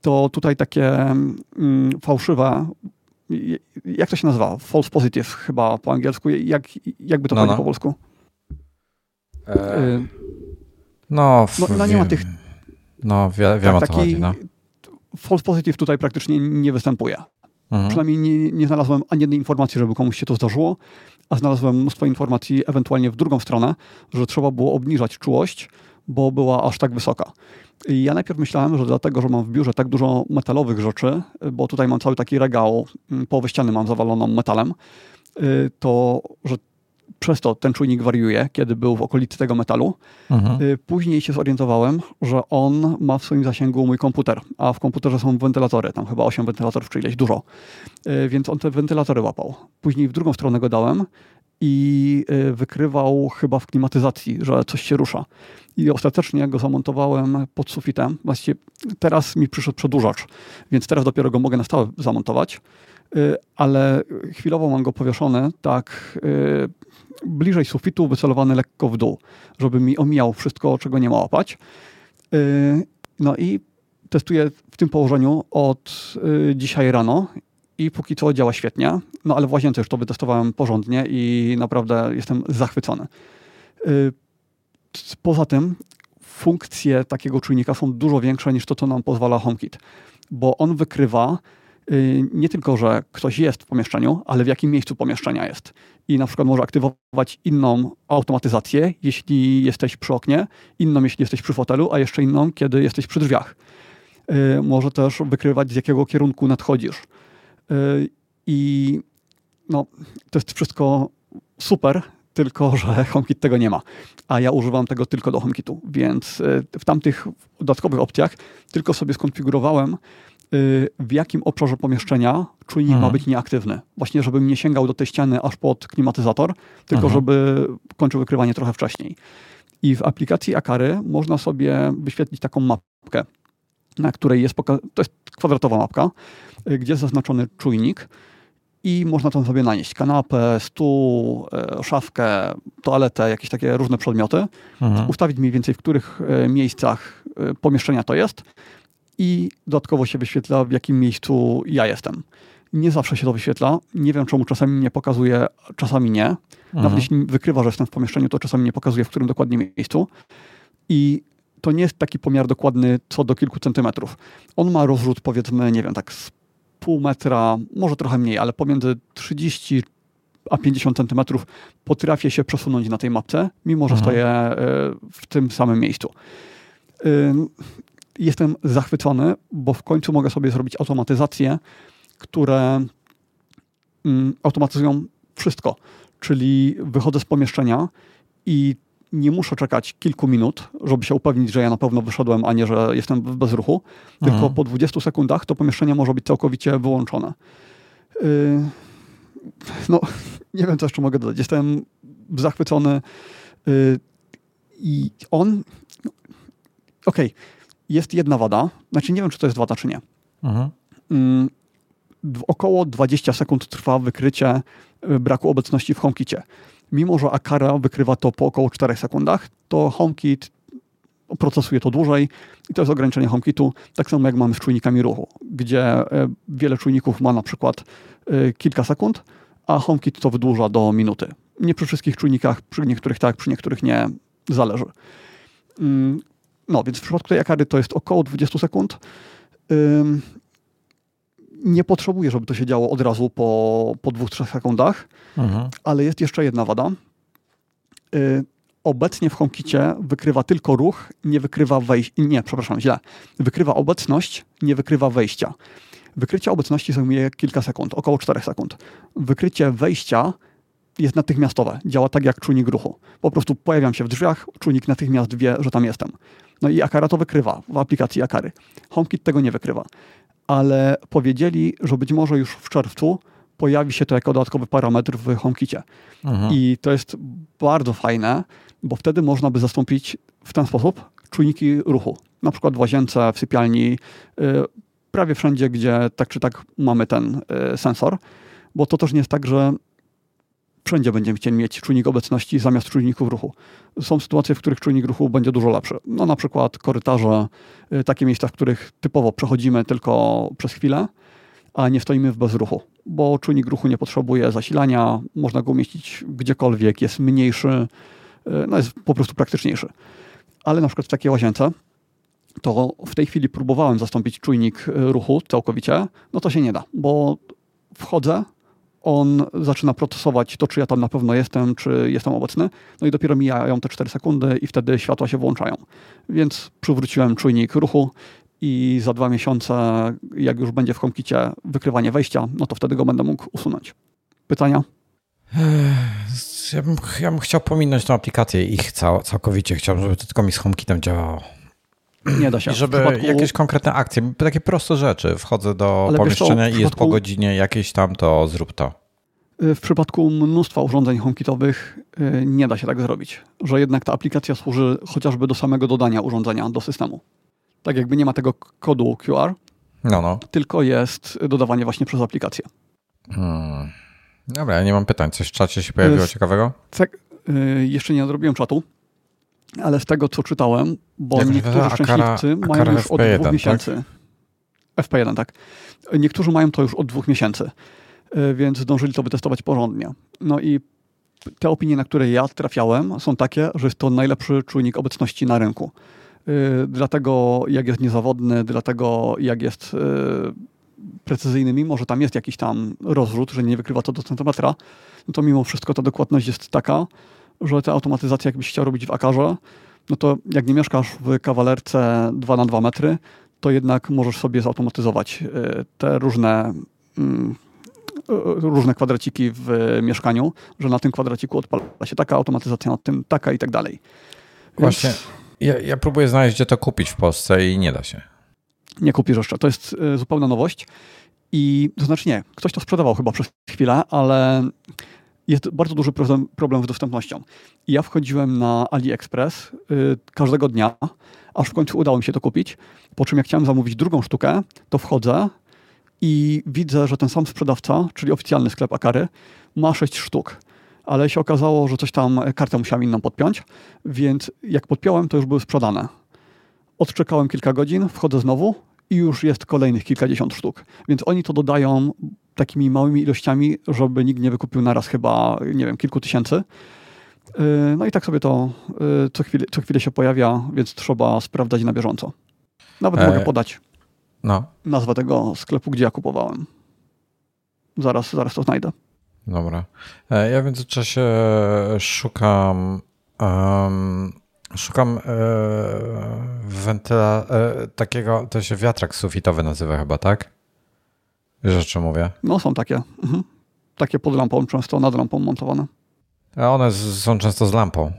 to tutaj takie mm, fałszywe, jak to się nazywa? False positive chyba po angielsku. Jak, jakby to no, no. po polsku? E... No, no, no, nie ma tych... No, wie, wiem tak, o co chodzi. No. False positive tutaj praktycznie nie występuje. Mhm. Przynajmniej nie, nie znalazłem ani jednej informacji, żeby komuś się to zdarzyło, a znalazłem mnóstwo informacji ewentualnie w drugą stronę, że trzeba było obniżać czułość, bo była aż tak wysoka. I ja najpierw myślałem, że dlatego, że mam w biurze tak dużo metalowych rzeczy, bo tutaj mam cały taki regał, mm, połowę ściany mam zawaloną metalem, y, to że przez to ten czujnik wariuje, kiedy był w okolicy tego metalu. Mhm. Y, później się zorientowałem, że on ma w swoim zasięgu mój komputer, a w komputerze są wentylatory, tam chyba 8 wentylatorów, czy ileś dużo. Y, więc on te wentylatory łapał. Później w drugą stronę go dałem i y, wykrywał chyba w klimatyzacji, że coś się rusza. I ostatecznie go zamontowałem pod sufitem, właściwie teraz mi przyszedł przedłużacz, więc teraz dopiero go mogę na stałe zamontować, ale chwilowo mam go powieszony tak bliżej sufitu, wycelowany lekko w dół, żeby mi omijał wszystko, czego nie ma łapać. Y, no i testuję w tym położeniu od y, dzisiaj rano i póki co działa świetnie. No ale w łazience już to wytestowałem porządnie i naprawdę jestem zachwycony. Y, poza tym funkcje takiego czujnika są dużo większe niż to, co nam pozwala HomeKit, bo on wykrywa nie tylko, że ktoś jest w pomieszczeniu, ale w jakim miejscu pomieszczenia jest i na przykład może aktywować inną automatyzację, jeśli jesteś przy oknie, inną, jeśli jesteś przy fotelu, a jeszcze inną, kiedy jesteś przy drzwiach. Y, może też wykrywać, z jakiego kierunku nadchodzisz. Y, I no, to jest wszystko super, tylko że HomeKit tego nie ma. A ja używam tego tylko do HomeKitu, więc y, w tamtych dodatkowych opcjach tylko sobie skonfigurowałem Y, w jakim obszarze pomieszczenia czujnik mhm. ma być nieaktywny. Właśnie, żebym nie sięgał do tej ściany aż pod klimatyzator, tylko mhm. żeby kończył wykrywanie trochę wcześniej. I w aplikacji Akary można sobie wyświetlić taką mapkę, na której jest, to jest kwadratowa mapka, y, gdzie jest zaznaczony czujnik i można tam sobie nanieść kanapę, stół, y, szafkę, toaletę, jakieś takie różne przedmioty, mhm. ustawić mniej więcej w których miejscach pomieszczenia to jest i dodatkowo się wyświetla, w jakim miejscu ja jestem. Nie zawsze się to wyświetla. Nie wiem, czemu czasami nie pokazuje, czasami nie. Mhm. Nawet jeśli wykrywa, że jestem w pomieszczeniu, to czasami nie pokazuje, w którym dokładnie miejscu. I to nie jest taki pomiar dokładny co do kilku centymetrów. On ma rozrzut, powiedzmy, nie wiem, tak z pół metra, może trochę mniej, ale pomiędzy 30 a 50 centymetrów potrafię się przesunąć na tej mapce, mimo że mhm. stoję e, w tym samym miejscu jestem zachwycony, bo w końcu mogę sobie zrobić automatyzacje, które mm, automatyzują wszystko. Czyli wychodzę z pomieszczenia i nie muszę czekać kilku minut, żeby się upewnić, że ja na pewno wyszedłem, a nie, że jestem w bezruchu. Tylko mhm. po 20 sekundach to pomieszczenie może być całkowicie wyłączone. Yy, no, nie wiem, co jeszcze mogę dodać. Jestem zachwycony. Yy, I on. No, Okej, okay jest jedna wada, znaczy nie wiem, czy to jest wada, czy nie. Mhm. Mm, około 20 sekund trwa wykrycie y, braku obecności w HomeKicie. Mimo, że Akara wykrywa to po około 4 sekundach, to HomeKit procesuje to dłużej i to jest ograniczenie HomeKitu, tak samo jak mamy z czujnikami ruchu, gdzie y, wiele czujników ma na przykład y, kilka sekund, a HomeKit to wydłuża do minuty. Nie przy wszystkich czujnikach, przy niektórych tak, przy niektórych nie, zależy. No, więc w przypadku tej Akary to jest około 20 sekund. Ym, nie potrzebuję, żeby to się działo od razu po, po 2-3 sekundach, mhm. ale jest jeszcze jedna wada. Yy, obecnie w HomeKicie wykrywa tylko ruch, nie wykrywa wejścia. Nie, przepraszam, źle. Wykrywa obecność, nie wykrywa wejścia. Wykrycie obecności zajmuje kilka sekund, około 4 sekund. Wykrycie wejścia jest natychmiastowe. Działa tak jak czujnik ruchu. Po prostu pojawiam się w drzwiach, czujnik natychmiast wie, że tam jestem. No i Akara to wykrywa w aplikacji Akary. HomeKit tego nie wykrywa. Ale powiedzieli, że być może już w czerwcu pojawi się to jako dodatkowy parametr w HomeKicie. Mhm. I to jest bardzo fajne, bo wtedy można by zastąpić w ten sposób czujniki ruchu. Na przykład w łazience, w sypialni, yy, prawie wszędzie, gdzie tak czy tak mamy ten yy, sensor. Bo to też nie jest tak, że wszędzie będziemy chcieli mieć czujnik obecności zamiast czujników ruchu. Są sytuacje, w których czujnik ruchu będzie dużo lepszy. No na przykład korytarze, y, takie miejsca, w których typowo przechodzimy tylko przez chwilę, a nie stoimy w bezruchu, bo czujnik ruchu nie potrzebuje zasilania, można go umieścić gdziekolwiek, jest mniejszy, y, no jest po prostu praktyczniejszy. Ale na przykład w takiej łazience, to w tej chwili próbowałem zastąpić czujnik ruchu całkowicie, no to się nie da, bo wchodzę, on zaczyna procesować to, czy ja tam na pewno jestem, czy jestem obecny. No i dopiero mijają te 4 sekundy i wtedy światła się włączają. Więc przywróciłem czujnik ruchu i za dwa miesiące, jak już będzie w HomeKicie wykrywanie wejścia, no to wtedy go będę mógł usunąć. Pytania? Ja bym, ja bym chciał pominąć tę aplikację ich cał, całkowicie. Chciałbym, żeby to tylko mi z HomeKitem działało. Nie da się. I żeby przypadku... jakieś konkretne akcje, takie proste rzeczy. Wchodzę do Ale pomieszczenia co, i jest po godzinie jakieś tam, to zrób to. Y, w przypadku mnóstwa urządzeń HomeKitowych y, nie da się tak zrobić, że jednak ta aplikacja służy chociażby do samego dodania urządzenia do systemu. Tak jakby nie ma tego kodu QR, no, no. tylko jest dodawanie właśnie przez aplikację. Hmm. Dobra, ja nie mam pytań. Coś w czacie się pojawiło y, ciekawego? Tak, jeszcze nie nadrobiłem czatu, ale z tego, co czytałem, bo Jak niektórzy szczęśliwcy mają już FP1, od dwóch tak? miesięcy. FP1, tak. Niektórzy mają to już od dwóch miesięcy, e, więc zdążyli to wytestować porządnie. No i te opinie, na które ja trafiałem, są takie, że jest to najlepszy czujnik obecności na rynku. Yy, dlatego jak jest niezawodny, dlatego jak jest yy, precyzyjny, mimo że tam jest jakiś tam rozrzut, że nie wykrywa to do centymetra, no to mimo wszystko ta dokładność jest taka, że te automatyzacje, jakbyś chciał robić w Akarze, no to jak nie mieszkasz w kawalerce 2 na 2 metry, to jednak możesz sobie zautomatyzować y, te różne mm, y, różne kwadraciki w mieszkaniu, że na tym kwadraciku odpala się taka automatyzacja, na tym taka i tak dalej. Właśnie, ja, ja, próbuję znaleźć, gdzie to kupić w Polsce i nie da się. Nie kupisz jeszcze. To jest y, zupełna nowość. I to znaczy nie, ktoś to sprzedawał chyba przez chwilę, ale jest bardzo duży problem, problem z dostępnością. I ja wchodziłem na AliExpress y, każdego dnia, aż w końcu udało mi się to kupić. Po czym jak chciałem zamówić drugą sztukę, to wchodzę i widzę, że ten sam sprzedawca, czyli oficjalny sklep Akary, ma sześć sztuk. Ale się okazało, że coś tam, kartę musiałem inną podpiąć, więc jak podpiąłem, to już były sprzedane. Odczekałem kilka godzin, wchodzę znowu i już jest kolejnych kilkadziesiąt sztuk. Więc oni to dodają takimi małymi ilościami, żeby nikt nie wykupił naraz chyba, nie wiem, kilku tysięcy. Y, no i tak sobie to y, co chwilę, co chwilę się pojawia, więc trzeba sprawdzać na bieżąco. Nawet e... mogę podać no. nazwę tego sklepu, gdzie ja kupowałem. Zaraz, zaraz to znajdę. Dobra. E, ja w międzyczasie szukam um, szukam e, wentyla e, takiego, to się wiatrak sufitowy nazywa chyba, tak? Rzeczy mówię. No są takie. Mhm. Takie pod lampą, często nad lampą montowane. A one są często z lampą.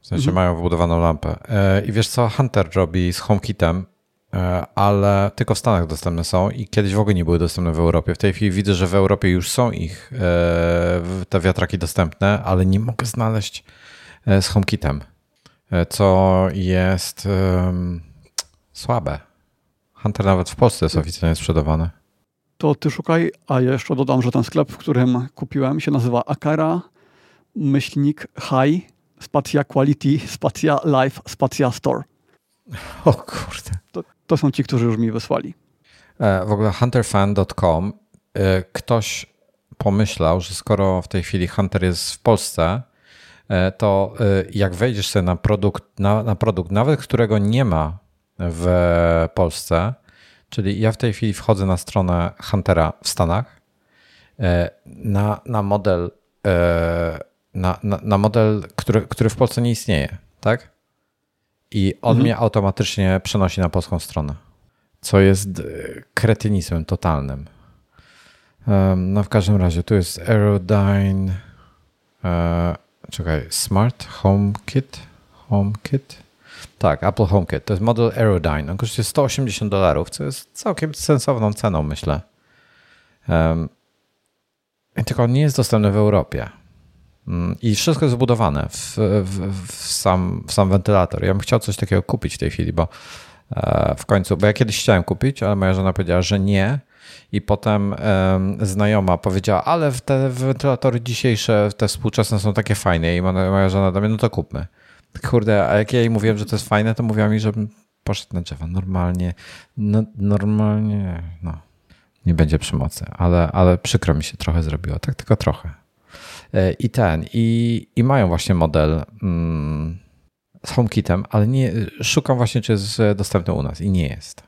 W sensie mhm. mają wbudowaną lampę. E, I wiesz co, Hunter robi z HomeKitem, e, ale tylko w Stanach dostępne są i kiedyś w ogóle nie były dostępne w Europie. W tej chwili widzę, że w Europie już są ich e, te wiatraki dostępne, ale nie mogę znaleźć z HomeKitem, co jest słabe. Hunter nawet w Polsce jest oficjalnie sprzedawany to ty szukaj, a jeszcze dodam, że ten sklep, w którym kupiłem się nazywa Akara, myślnik High, spacja Quality, spacja Life, spacja Store. O kurde. To, to są ci, którzy już mi wysłali. E, w ogóle hunterfan.com e, ktoś pomyślał, że skoro w tej chwili Hunter jest w Polsce, e, to jak wejdziesz sobie na produkt, na, na produkt, nawet którego nie ma w Polsce, Czyli ja w tej chwili wchodzę na stronę Huntera w Stanach e, na, na model, e, na, na, na model który, który w Polsce nie istnieje, tak? I on mhm. mnie automatycznie przenosi na polską stronę, co jest e, kretynizmem totalnym. No w każdym razie, tu jest Aerodyne, czekaj, Smart HomeKit, HomeKit, tak, Apple HomeKit. To jest model Aerodyne. On kosztuje 180 dolarów, co jest całkiem sensowną ceną, myślę. Um, tylko on nie jest dostępny w Europie. Um, I wszystko jest zbudowane w, w, w, sam, w sam wentylator. Ja bym chciał coś takiego kupić w tej chwili, bo e, w końcu, bo ja kiedyś chciałem kupić, ale moja żona powiedziała, że nie, I potem um, znajoma powiedziała, ale te wentylatory dzisiejsze, te współczesne są takie fajne i moja żona do mnie, no to kupmy. Kurde, a jak ja jej mówiłem, że to jest fajne, to mówiła mi, żebym poszedł na drzewa. Normalnie, no, normalnie, no, nie będzie przemocy, ale, ale przykro mi się trochę zrobiło, tak tylko trochę. E, I ten, i, i mają właśnie model mm, z HomeKitem, ale nie, szukam właśnie, czy jest dostępny u nas i nie jest.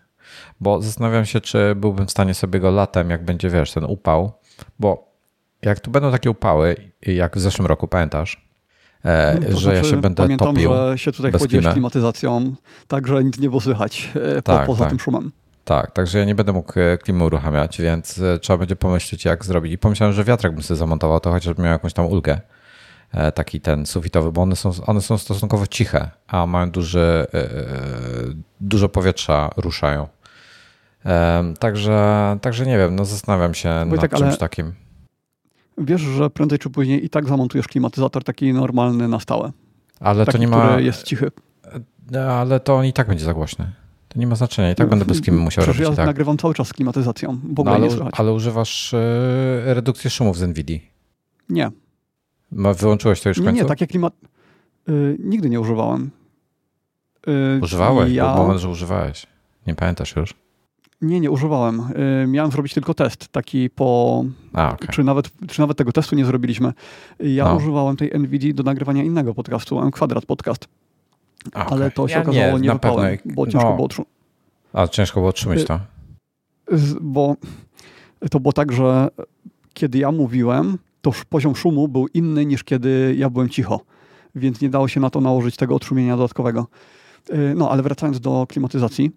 Bo zastanawiam się, czy byłbym w stanie sobie go latem, jak będzie, wiesz, ten upał, bo jak tu będą takie upały, jak w zeszłym roku, pamiętasz, no, że znaczy, ja się będę pamiętam, topił. że się tutaj chłodziłeś klimatyzacją, tak, że nic nie było słychać e, tak, poza tak. tym szumem. Tak, także ja nie będę mógł e, klimy uruchamiać, więc trzeba będzie pomyśleć, jak zrobić. I pomyślałem, że wiatrak bym sobie zamontował, to chociaż miał jakąś tam ulgę. Taki ten sufitowy, bo one są, one są stosunkowo ciche, a mają duży, dużo powietrza ruszają. Także, także nie wiem, no zastanawiam się Wojtek, nad czymś takim. Wiesz, że prędzej czy później i tak zamontujesz klimatyzator taki normalny na stałe. Ale taki, to nie ma. Który jest cichy. No, ale to on i tak będzie za głośny. To nie ma znaczenia. I tak będę bez klimy musiał Przecież robić. Ja tak. nagrywam cały czas z klimatyzacją. W ogóle no, ale, nie słychać. ale używasz yy, redukcji szumów z NVIDII. Nie. Wyłączyłeś to już w nie, końcu? Nie, takie klimat... Yy, nigdy nie używałem. Yy, Używałeś? Ja... Był moment, że używałeś. Nie pamiętasz już? Nie, nie używałem. Y, miałem zrobić tylko test, taki po. A, okay. czy, nawet, czy nawet tego testu nie zrobiliśmy. Ja no. używałem tej NVIDII do nagrywania innego podcastu, M Kwadrat Podcast. Okay. Ale to się ja okazało nie, nie wypałem, bo ciężko no. było otrzymać. A ciężko było otrzymać to? Bo to było tak, że kiedy ja mówiłem, to poziom szumu był inny niż kiedy ja byłem cicho. Więc nie dało się na to nałożyć tego odszumienia dodatkowego. Y, no, ale wracając do klimatyzacji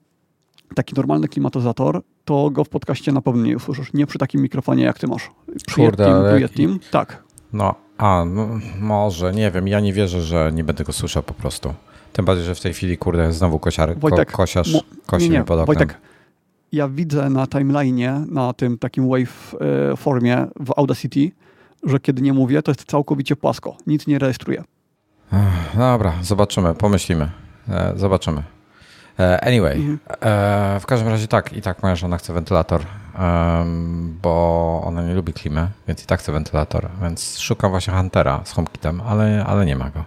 taki normalny klimatyzator, to go w podcaście na pewno nie usłyszysz. Nie przy takim mikrofonie, jak ty masz. Przy Kurde. Team, tak. No, a, no, może, nie wiem, ja nie wierzę, że nie będę go słyszał po prostu. Tym bardziej, że w tej chwili, kurde, znowu kosiar, Wojtek, ko, kosiarz mo, kosi nie, nie, pod oknem. Wojtek, ja widzę na timeline'ie, na tym takim wave e, formie w Audacity, że kiedy nie mówię, to jest całkowicie płasko. Nic nie rejestruje. Dobra, zobaczymy, pomyślimy. E, zobaczymy. E, anyway, mhm. E, w każdym razie tak, i tak moja żona chce wentylator, bo ona nie lubi klimy, więc i tak chce wentylator, więc szukam właśnie Huntera z HomeKitem, ale, ale nie ma go.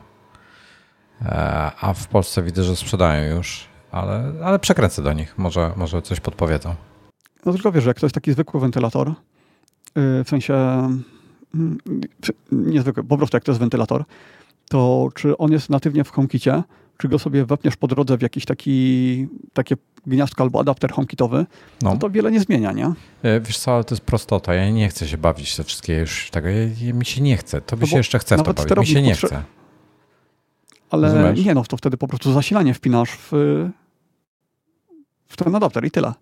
E, a w Polsce widzę, że sprzedają już, ale, ale przekręcę do nich, może, może coś podpowiedzą. No tylko wiesz, jak to jest taki zwykły wentylator, y, w sensie mm, niezwykły, po prostu jak to jest wentylator, to czy on jest natywnie w HomeKicie, czy go sobie wepniesz po drodze w jakiś taki, takie gniazdko albo adapter HomeKitowy, no. to to wiele nie zmienia, nie? E, wiesz co, ale to jest prostota. Ja nie chcę się bawić te wszystkie już tego. Ja, ja, mi się nie chce. To by no się jeszcze chce w to bawić. Mi się nie chce. Ale Rozumiesz? nie, no to wtedy po prostu zasilanie wpinasz w, w ten adapter i tyle.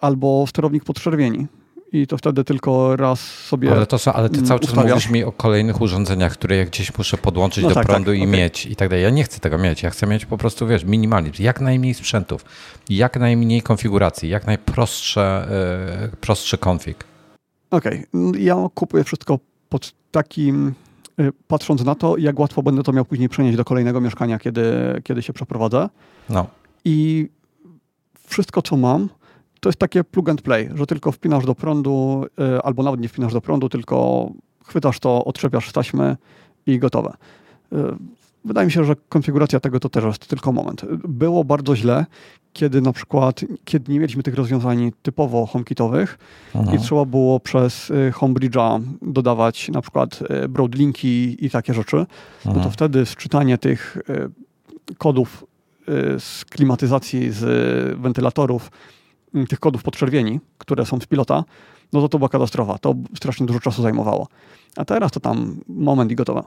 Albo sterownik podczerwieni i to wtedy tylko raz sobie. Ale, to są, ale ty cały czas ustawiasz. mówisz mi o kolejnych urządzeniach, które ja gdzieś muszę podłączyć no do tak, prądu tak, i okay. mieć i tak dalej. Ja nie chcę tego mieć. Ja chcę mieć po prostu, wiesz, minimalizm, jak najmniej sprzętów, jak najmniej konfiguracji, jak najprostsze yy, prostszy konfig. Okej, okay. ja kupuję wszystko pod takim, yy, patrząc na to, jak łatwo będę to miał później przenieść do kolejnego mieszkania, kiedy, kiedy się przeprowadzę. No. I wszystko, co mam, to jest takie plug and play, że tylko wpinasz do prądu, y, albo nawet nie wpinasz do prądu, tylko chwytasz to, odczepiasz z taśmy i gotowe. Y, wydaje mi się, że konfiguracja tego to też jest tylko moment. Było bardzo źle, kiedy na przykład, kiedy nie mieliśmy tych rozwiązań typowo HomeKitowych i trzeba było przez y, HomeBridge'a dodawać na przykład broadlinki i takie rzeczy, no to wtedy sczytanie tych kodów z klimatyzacji, z wentylatorów tych kodów podczerwieni, które są z pilota, no to to była katastrofa. To strasznie dużo czasu zajmowało. A teraz to tam moment i gotowe.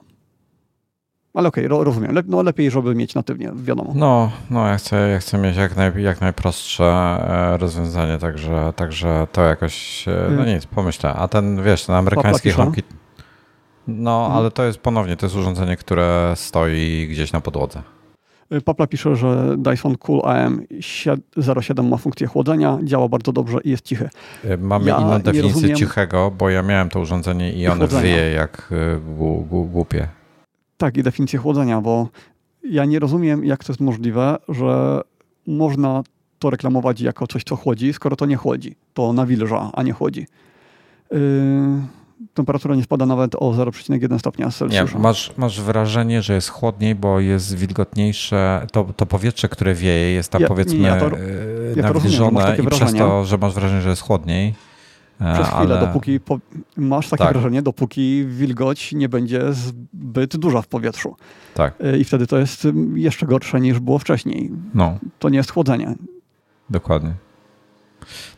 Ale okej, okay, rozumiem. Lep, no lepiej, żeby mieć natywnie, wiadomo. No, no ja chcę, ja chcę mieć jak, naj, jak najprostsze e, rozwiązanie, także, także to jakoś, e, no y. nic, pomyślę. A ten, wiesz, ten amerykański HomeKit, no, mhm. ale to jest ponownie, to jest urządzenie, które stoi gdzieś na podłodze. Y, Papla pisze, że Dyson Cool AM07 ma funkcję chłodzenia, działa bardzo dobrze i jest cichy. Y, mamy ja inną definicję cichego, bo ja miałem to urządzenie i ono wyje jak y, głupie. Tak, i definicję chłodzenia, bo ja nie rozumiem, jak to jest możliwe, że można to reklamować jako coś, co chłodzi, skoro to nie chłodzi. to nawilża, a nie chłodzi. Yy, temperatura nie spada nawet o 0,1 stopnia Celsjusza. Nie, masz, masz wrażenie, że jest chłodniej, bo jest wilgotniejsze. To, to powietrze, które wieje, jest tam Ja- powiedzmy ja to- e, ja nawilżone i przez to, że masz wrażenie, że jest chłodniej. e, Przez chwilę, ale... dopóki po, masz takie Tak. wrażenie, dopóki wilgoć nie będzie zbyt duża w powietrzu. Tak, Yy, I wtedy to jest ym, jeszcze gorsze niż było wcześniej. no, To nie jest chłodzenie. dokładnie.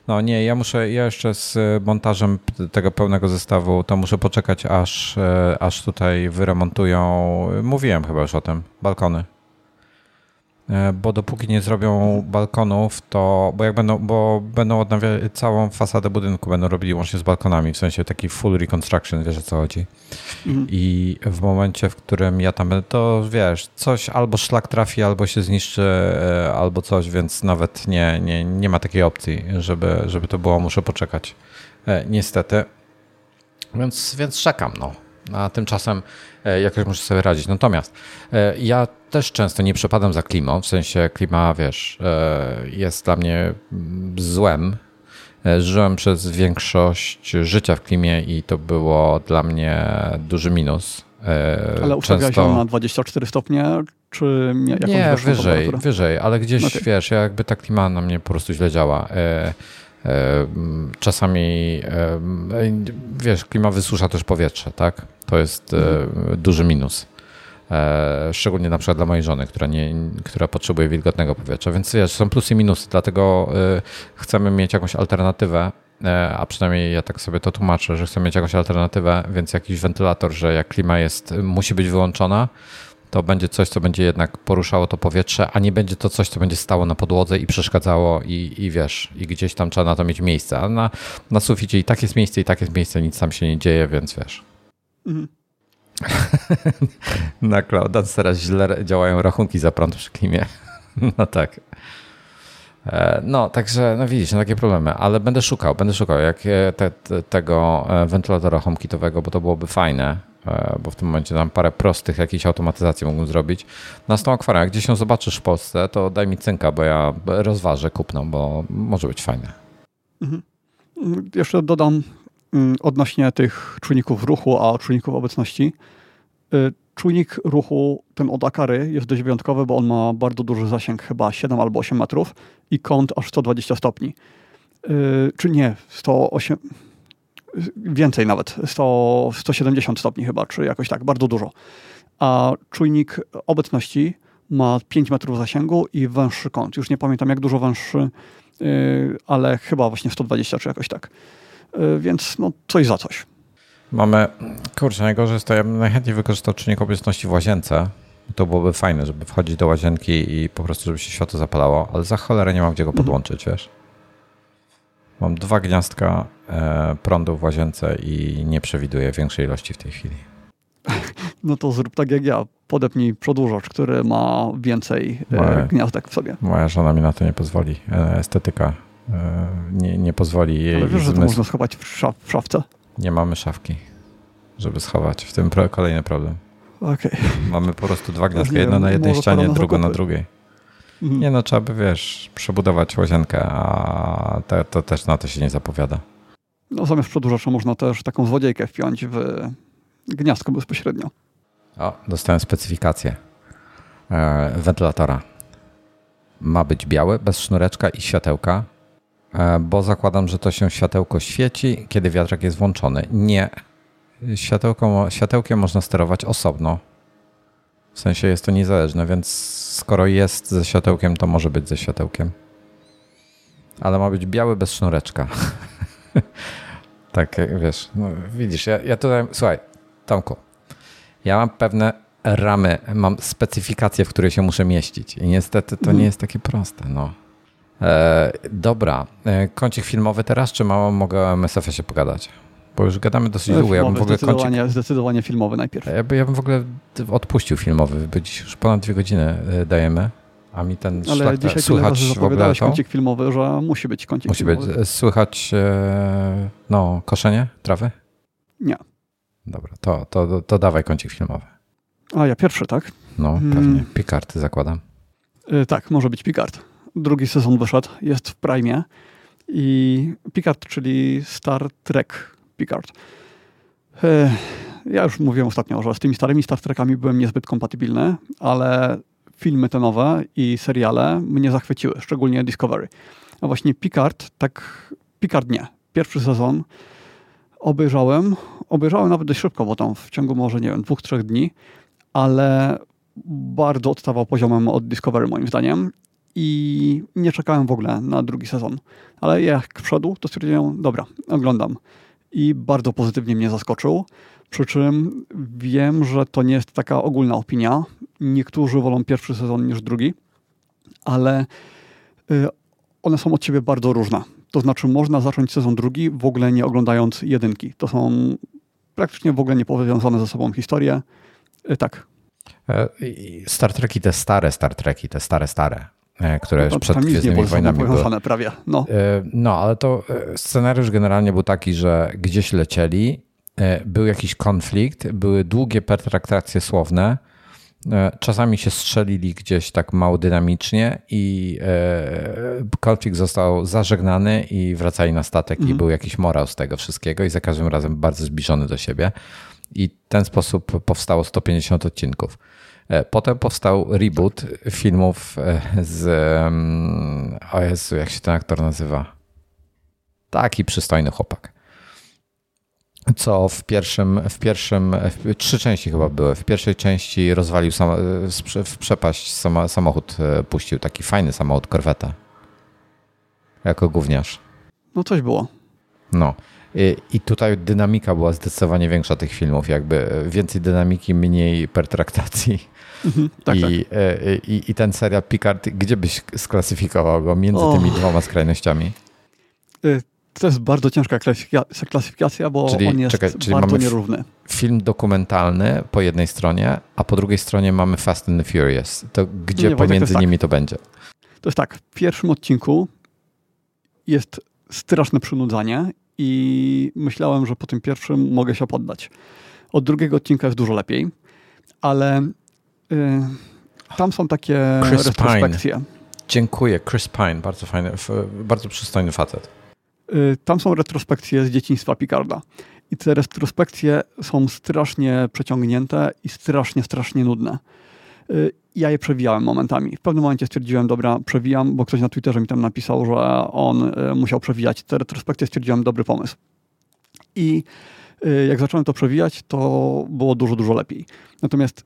No nie, ja muszę, ja jeszcze z montażem t- tego pełnego zestawu, to muszę poczekać, aż, e, aż tutaj wyremontują, mówiłem chyba już o tym, balkony. E, Bo dopóki nie zrobią balkonów, to, bo jak będą, bo będą odnawiać całą fasadę budynku, będą robili łącznie z balkonami, w sensie taki full reconstruction, wiesz o co chodzi. Mhm. I w momencie, w którym ja tam będę, to wiesz, coś albo szlak trafi, albo się zniszczy, e, albo coś, więc nawet nie, nie, nie ma takiej opcji, żeby, żeby to było, muszę poczekać. E, Niestety. Więc, więc czekam, no. A tymczasem e, jakoś muszę sobie radzić. Natomiast e, ja też często nie przepadam za klimą, w sensie klima, wiesz, e, jest dla mnie mm, złem. Żyłem przez większość życia w klimie i to było dla mnie duży minus. Ale ustawiałeś ją na 24 stopnie, czy jakąś nie, wyżej, wyżej, ale gdzieś, Okej. wiesz, jakby ta klima na mnie po prostu źle działa. E, czasami, e, wiesz, klima wysusza też powietrze, tak? To jest e, duży minus. Szczególnie na przykład dla mojej żony, która, nie, która potrzebuje wilgotnego powietrza. Więc wiesz, są plusy i minusy, dlatego chcemy mieć jakąś alternatywę, a przynajmniej ja tak sobie to tłumaczę, że chcemy mieć jakąś alternatywę, więc jakiś wentylator, że jak klima jest, musi być wyłączona, to będzie coś, co będzie jednak poruszało to powietrze, a nie będzie to coś, co będzie stało na podłodze i przeszkadzało i, i wiesz, i gdzieś tam trzeba na to mieć miejsce. A na, na suficie i tak jest miejsce, i tak jest miejsce, nic tam się nie dzieje, więc wiesz. Mhm. Na Cloudance teraz źle działają rachunki za prąd przy klimie. No tak. E, No, także, no widzisz, no takie problemy, ale będę szukał, będę szukał jak e, te, te, tego e, wentylatora HomeKitowego, bo to byłoby fajne, bo w tym momencie tam parę prostych jakichś automatyzacji mógłbym zrobić. Na tą jak gdzieś ją zobaczysz w Polsce, to daj mi cynka, bo ja rozważę kupną, bo może być fajne. Mm, Jeszcze dodam mm, odnośnie tych czujników ruchu, a czujników obecności. Y, Czujnik ruchu, ten od Akary, jest dość wyjątkowy, bo on ma bardzo duży zasięg, chyba 7 albo 8 metrów i kąt aż 120 stopni. Y, Czy nie, 108, więcej nawet, 100, 170 stopni chyba, czy jakoś tak, bardzo dużo. A czujnik obecności ma 5 metrów zasięgu i węższy kąt. Już nie pamiętam jak dużo węższy, yy, ale chyba właśnie 120 czy jakoś tak. Yy, Więc no coś za coś. Mamy, kurczę, najgorzej jest to, ja bym najchętniej wykorzystał czynnik obecności w łazience. To byłoby fajne, żeby wchodzić do łazienki i po prostu, żeby się światło zapalało, ale za cholerę nie mam gdzie go Mhm. podłączyć, wiesz. Mam dwa gniazdka prądu w łazience i nie przewiduję większej ilości w tej chwili. No to zrób tak jak ja. Podepnij przedłużacz, który ma więcej e, Moje- gniazdek w sobie. Moja żona mi na to nie pozwoli. E, estetyka e, nie, nie pozwoli jej. Ale wiesz, że to można schować w, szaf, w szafce? Nie mamy szafki, żeby schować. W tym kolejny problem. Okej. Mamy po prostu dwa gniazdka. Jedno na jednej ścianie, pora na drugie na zakupy. drugiej. Mhm. Nie no, trzeba by, wiesz, przebudować łazienkę, a te, to też na to się nie zapowiada. No zamiast przedłużacza można też taką złodziejkę wpiąć w gniazdko bezpośrednio. O, dostałem specyfikację e, wentylatora. Ma być biały, bez sznureczka i światełka, e, bo zakładam, że to się światełko świeci, kiedy wiatrak jest włączony. Nie. Światełko, światełkiem można sterować osobno. W sensie jest to niezależne, więc skoro jest ze światełkiem, to może być ze światełkiem. Ale ma być biały bez sznureczka. tak, jak wiesz, no, widzisz, ja, ja tutaj, słuchaj, Tomku, ja mam pewne ramy, mam specyfikacje, w które się muszę mieścić i niestety to Mhm. nie jest takie proste, no. E, dobra, e, kącik filmowy teraz, czy mało mogę o MSF-ie się pogadać? Bo już gadamy dosyć długo, ja bym w ogóle kącik... zdecydowanie, zdecydowanie filmowy najpierw. Ja, by, ja bym w ogóle odpuścił filmowy, bo dziś już ponad dwie godziny e, dajemy, a mi ten Ale szlak, dzisiaj tyle słychać razy w ogóle zapowiadałeś to? kącik filmowy, że musi być kącik Musi być, filmowy. e, słychać e, no, koszenie trawy? Nie. Dobra, to, to, to dawaj kącik filmowy. A ja pierwszy, tak? No, Hmm. pewnie. Pikarty zakładam. Y, tak, może być Picard. Drugi sezon wyszedł, jest w Prime. I Picard, czyli Star Trek Picard. E, ja już mówiłem ostatnio, że z tymi starymi Star Trekami byłem niezbyt kompatybilny, ale filmy te nowe i seriale mnie zachwyciły, szczególnie Discovery. A właśnie Picard, tak, Picard nie. Pierwszy sezon obejrzałem, obejrzałem nawet dość szybko, bo tam w ciągu może, nie wiem, dwóch, trzech dni, ale bardzo odstawał poziomem od Discovery moim zdaniem i nie czekałem w ogóle na drugi sezon. Ale jak wszedł, to stwierdziłem, dobra, oglądam. I bardzo pozytywnie mnie zaskoczył. Przy czym wiem, że to nie jest taka ogólna opinia. Niektórzy wolą pierwszy sezon niż drugi, ale y, one są od siebie bardzo różne. To znaczy, można zacząć sezon drugi w ogóle nie oglądając jedynki. To są praktycznie w ogóle niepowiązane ze sobą historie. Y, tak. E, Star Treki, te stare Star Treki, te stare, stare, e, które no, już przed Gwiezdnymi Wojnami były. prawie. No. E, no, ale to scenariusz generalnie był taki, że gdzieś lecieli, był jakiś konflikt, były długie pertraktacje słowne, czasami się strzelili gdzieś tak mało dynamicznie i konflikt został zażegnany i wracali na statek mhm. i był jakiś morał z tego wszystkiego i za każdym razem bardzo zbliżony do siebie. I w ten sposób powstało 150 odcinków. E, potem powstał reboot filmów e, z. Mm, o Jezu, jak się ten aktor nazywa? Taki przystojny chłopak. Co w pierwszym, w pierwszym, w trzy części chyba były. W pierwszej części rozwalił sam, w przepaść samochód, e, puścił taki fajny samochód, korwetę. Jako gówniarz. No coś było. No. I tutaj dynamika była zdecydowanie większa tych filmów, jakby więcej dynamiki, mniej pertraktacji. Mhm, tak, I, tak. E, I, I, ten serial Picard, gdzie byś sklasyfikował go między oh. tymi dwoma skrajnościami? To jest bardzo ciężka klasyfikacja, bo czyli, on jest czekaj, czyli bardzo mamy nierówny. Film dokumentalny po jednej stronie, a po drugiej stronie mamy Fast and the Furious. To gdzie Nie, pomiędzy to nimi tak. to będzie? To jest tak, w pierwszym odcinku jest straszne przynudzanie i myślałem, że po tym pierwszym mogę się poddać. Od drugiego odcinka jest dużo lepiej, ale y, tam są takie Chris retrospekcje. Pine. Dziękuję, Chris Pine, bardzo fajny, bardzo przystojny facet. Y, tam są retrospekcje z dzieciństwa Picarda. I te retrospekcje są strasznie przeciągnięte i strasznie, strasznie nudne. Y, ja je przewijałem momentami. W pewnym momencie stwierdziłem, dobra, przewijam, bo ktoś na Twitterze mi tam napisał, że on y, musiał przewijać te retrospekcje. Stwierdziłem, dobry pomysł. I jak zacząłem to przewijać, to było dużo, dużo lepiej. Natomiast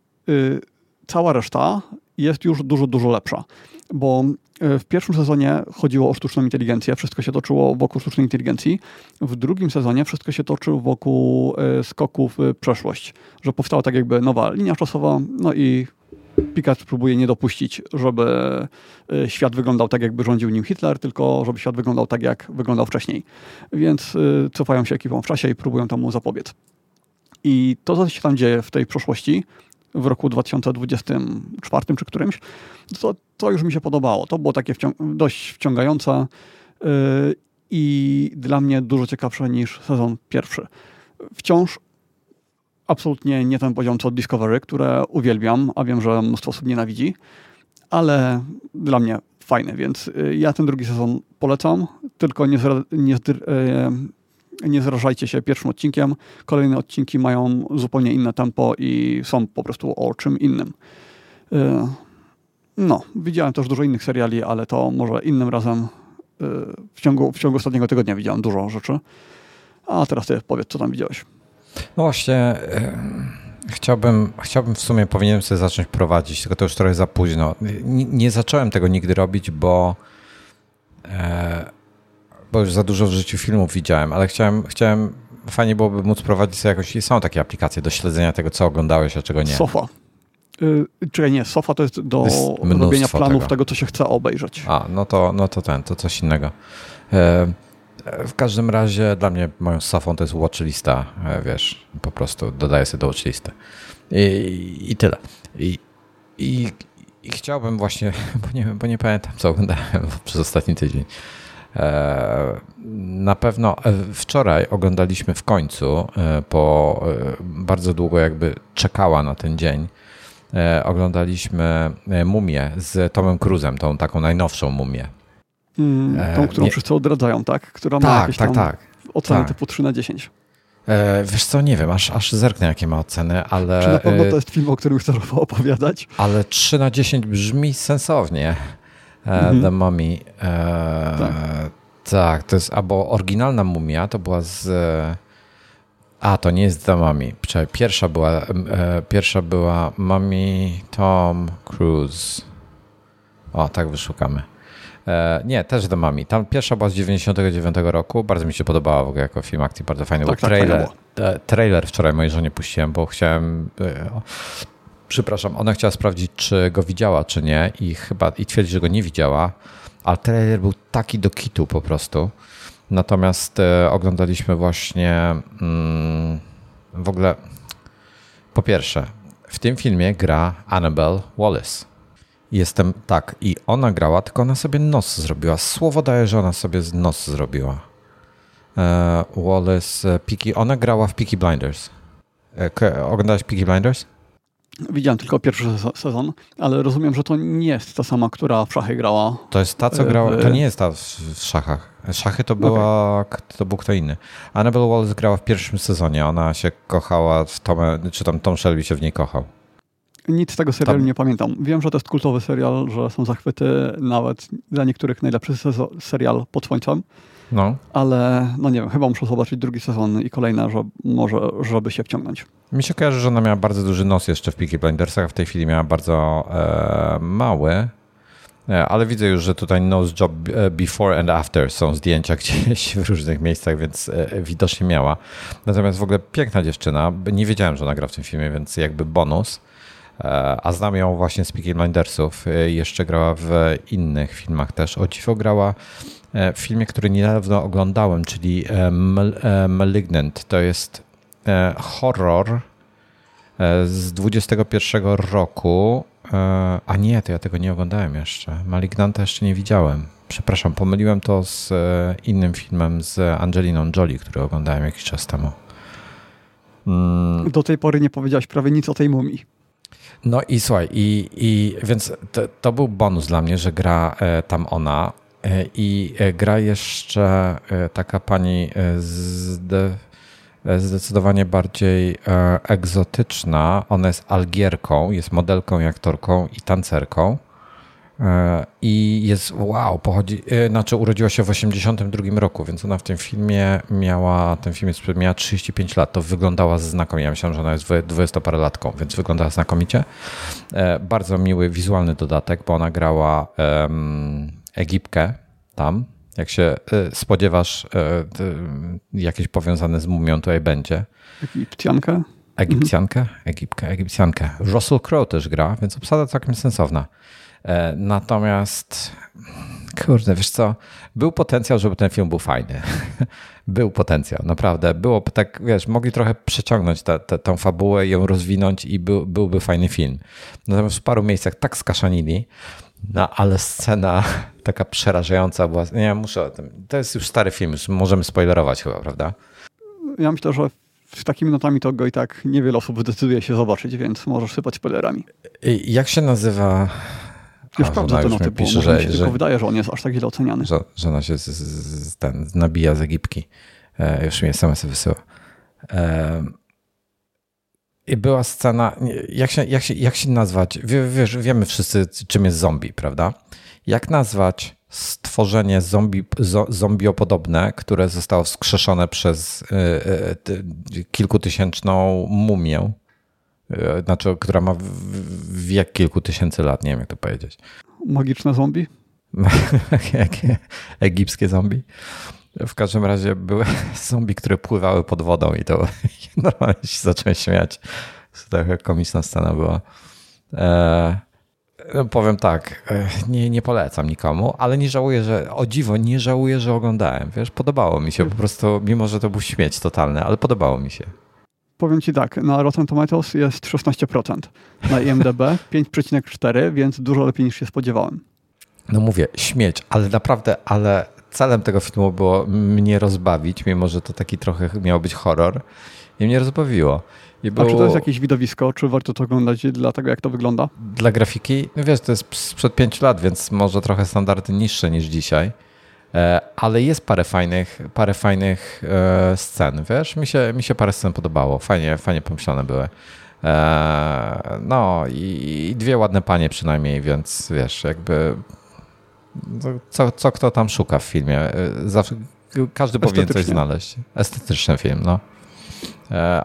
cała reszta jest już dużo, dużo lepsza, bo w pierwszym sezonie chodziło o sztuczną inteligencję, wszystko się toczyło wokół sztucznej inteligencji. W drugim sezonie wszystko się toczyło wokół skoków w przeszłość, że powstała tak jakby nowa linia czasowa, no i Picard próbuje nie dopuścić, żeby e, świat wyglądał tak, jakby rządził nim Hitler, tylko żeby świat wyglądał tak, jak wyglądał wcześniej. Więc e, cofają się ekipą w czasie i próbują temu zapobiec. I to, co się tam dzieje w tej przeszłości, w roku 2024 czy którymś, to, to już mi się podobało. To było takie wciąg dość wciągające yy, i dla mnie dużo ciekawsze niż sezon pierwszy. Wciąż absolutnie nie ten poziom co Discovery, które uwielbiam, a wiem, że mnóstwo osób nienawidzi, ale dla mnie fajny, więc y, ja ten drugi sezon polecam, tylko nie, nie, y, nie zrażajcie się pierwszym odcinkiem. Kolejne odcinki mają zupełnie inne tempo i są po prostu o czym innym. Y, no, widziałem też dużo innych seriali, ale to może innym razem. W ciągu, w ciągu ostatniego tygodnia widziałem dużo rzeczy. A teraz ty powiedz, co tam widziałeś. No właśnie, chciałbym, chciałbym w sumie, powinienem sobie zacząć prowadzić, tylko to już trochę za późno. Nie, nie zacząłem tego nigdy robić, bo, e, bo już za dużo w życiu filmów widziałem, ale chciałem, chciałem fajnie byłoby móc prowadzić sobie jakoś, są takie aplikacje do śledzenia tego, co oglądałeś, a czego nie. Sofa. Yy, czyli nie, Sofa to jest do jest robienia planów tego. tego. co się chce obejrzeć. A, no to, no to ten, to coś innego. E, w każdym razie dla mnie moją sofą to jest watchlista, e, wiesz, po prostu dodaję sobie do watchlisty. I, i tyle. I, i, I, chciałbym właśnie, bo nie, bo nie pamiętam co oglądałem przez ostatni tydzień. E, na pewno e, wczoraj oglądaliśmy w końcu, po bardzo długo jakby czekała na ten dzień, oglądaliśmy Mumię z Tomem Cruzem, tą taką najnowszą Mumię. Mm, tą, którą nie... wszyscy odradzają, tak? Która tak, ma jakieś tak, tak. oceny tak. typu 3 na 10. E, wiesz co, nie wiem, aż, aż zerknę jakie ma oceny, ale... Czy na pewno to jest film, o którym chcesz opowiadać? Ale 3 na 10 brzmi sensownie. Mhm. The Mummy. E, tak. tak, to jest, albo oryginalna mumia to była z... A, to nie jest The Mummy. Pierwsza była, e, pierwsza była Mummy Tom Cruise. O, tak wyszukamy. E, nie, też The Mummy. Tam pierwsza była z 99 roku. Bardzo mi się podobała w ogóle jako film akcji, bardzo fajny. Tak, tak, trailer, e, trailer wczoraj mojej żonie puściłem, bo chciałem... Przepraszam, ona chciała sprawdzić, czy go widziała, czy nie i chyba i twierdzi, że go nie widziała, ale trailer był taki do kitu po prostu. Natomiast e, oglądaliśmy właśnie mm, w ogóle po pierwsze, w tym filmie gra Annabelle Wallace. Jestem tak, i ona grała, tylko ona sobie nos zrobiła. Słowo daje, że ona sobie nos zrobiła. E, Wallace, e, Peaky, ona grała w Peaky Blinders. E, oglądałeś Peaky Blinders? Widziałem tylko pierwszy sezon, ale rozumiem, że to nie jest ta sama, która w szachy grała. To jest ta, co grała. To nie jest ta w, szachach. Szachy to była. Okay. To był kto inny. Annabelle Wallace grała w pierwszym sezonie. Ona się kochała w Tom, czy tam Tom Shelby się w niej kochał. Nic z tego serialu Tam. nie pamiętam. Wiem, że to jest kultowy serial, że są zachwyty, nawet dla niektórych najlepszy serial pod słońcem. No. Ale no nie wiem, chyba muszę zobaczyć drugi sezon i kolejne, że może, żeby się wciągnąć. Mi się kojarzy, że ona miała bardzo duży nos jeszcze w Peaky Blindersach, a w tej chwili miała bardzo e, mały. E, ale widzę już, że tutaj nose job e, before and after są zdjęcia gdzieś w różnych miejscach, więc e, widocznie miała. Natomiast w ogóle piękna dziewczyna. Nie wiedziałem, że ona gra w tym filmie, więc jakby bonus. A znam ją właśnie z Peaky Blindersów. Jeszcze grała w innych filmach też. O dziwo grała w filmie, który niedawno oglądałem, czyli Malignant. To jest horror z 21 roku. A nie, to ja tego nie oglądałem jeszcze. Malignanta jeszcze nie widziałem. Przepraszam, pomyliłem to z innym filmem z Angeliną Jolie, który oglądałem jakiś czas temu. Mm. Do tej pory nie powiedziałeś prawie nic o tej mumii. No i słuchaj, i, i więc to, to był bonus dla mnie, że gra e, tam ona e, i e, gra jeszcze taka pani zdecydowanie bardziej egzotyczna. Ona jest Algierką, jest modelką i aktorką i tancerką. E, I jest, wow, pochodzi, e, znaczy urodziła się w 82 roku, więc ona w tym filmie miała, ten film jest, miała 35 lat, to wyglądała znakomicie. Ja myślałem, że ona jest 20 parę latką, więc wyglądała znakomicie. E, bardzo miły wizualny dodatek, bo ona grała um, Egipkę tam. Jak się spodziewasz, jakieś powiązane z mumią tutaj będzie. Egipcjanka? Egipcjankę? Egipkę, Egipcjankę. Russell Crowe też gra, więc obsada całkiem sensowna. E, natomiast, kurde, wiesz co, był potencjał, żeby ten film był fajny. był potencjał, naprawdę. Było tak, wiesz, mogli trochę przeciągnąć tę, tę, fabułę, ją rozwinąć i był, byłby fajny film. Natomiast w paru miejscach tak skaszanili, no ale scena taka przerażająca była. Nie, muszę o tym. To jest już stary film, już możemy spoilerować chyba, prawda? Ja myślę, że z takimi notami to go i tak niewiele osób zdecyduje się zobaczyć, więc możesz sypać spoilerami. Jak się nazywa nie sprawdzę te noty, pisze, że, się że, tylko wydaje, że on jest aż tak źle oceniany. Że, że ona się z, z, ten, nabija z Egipki. E, już mi SMS wysyła. E, I była scena, jak się, jak się, jak się nazwać, wiesz, wiemy wszyscy czym jest zombie, prawda? Jak nazwać stworzenie zombie, zombiopodobne, które zostało wskrzeszone przez y, y, kilkutysięczną mumię, E, znaczy, która ma wiek kilku tysięcy lat, nie wiem jak to powiedzieć. Magiczne zombie? Egipskie zombie. W każdym razie były zombie, które pływały pod wodą i to normalnie się zacząłem śmiać. To taka komiczna scena była. E, no powiem tak, e, nie, nie polecam nikomu, ale nie żałuję, że o dziwo, nie żałuję, że oglądałem. Wiesz, podobało mi się po prostu, mimo że to był śmieć totalny, ale podobało mi się powiem Ci tak, na Rotten Tomatoes jest 16%, na IMDb 5,4%, więc dużo lepiej niż się spodziewałem. No mówię, śmieć, ale naprawdę, ale celem tego filmu było mnie rozbawić, mimo że to taki trochę miał być horror. I mnie rozbawiło. I było... A czy to jest jakieś widowisko? Czy warto to oglądać dla tego, jak to wygląda? Dla grafiki? No wiesz, to jest sprzed pięciu lat, więc może trochę standardy niższe niż dzisiaj. E, ale jest parę fajnych, parę fajnych e, scen, wiesz? Mi się, mi się parę scen podobało. Fajnie, fajnie pomyślane były. E, no i dwie ładne panie przynajmniej, więc wiesz, jakby co, co kto tam szuka w filmie. Zawsze, każdy powinien coś znaleźć. Estetyczny film, no.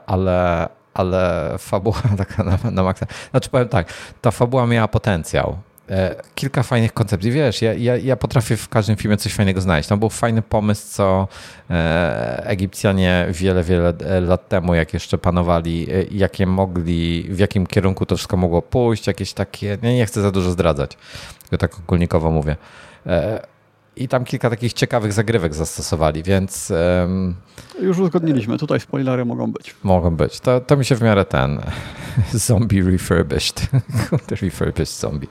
Ale, ale fabuła taka na, na maksa. Znaczy powiem tak, ta fabuła miała potencjał. E, kilka fajnych koncepcji. Wiesz, ja, ja, ja potrafię w każdym filmie coś fajnego znaleźć. Tam był fajny pomysł, co e, Egipcjanie wiele, wiele e, lat temu, jak jeszcze panowali, jakie mogli, w jakim kierunku to wszystko mogło pójść, jakieś takie, nie, nie chcę za dużo zdradzać, tylko tak ogólnikowo mówię. I tam kilka takich ciekawych zagrywek zastosowali, więc. Um, Już uzgodniliśmy, tutaj spoilery mogą być. Mogą być. To, to mi się w miarę ten zombie refurbished. refurbished zombie.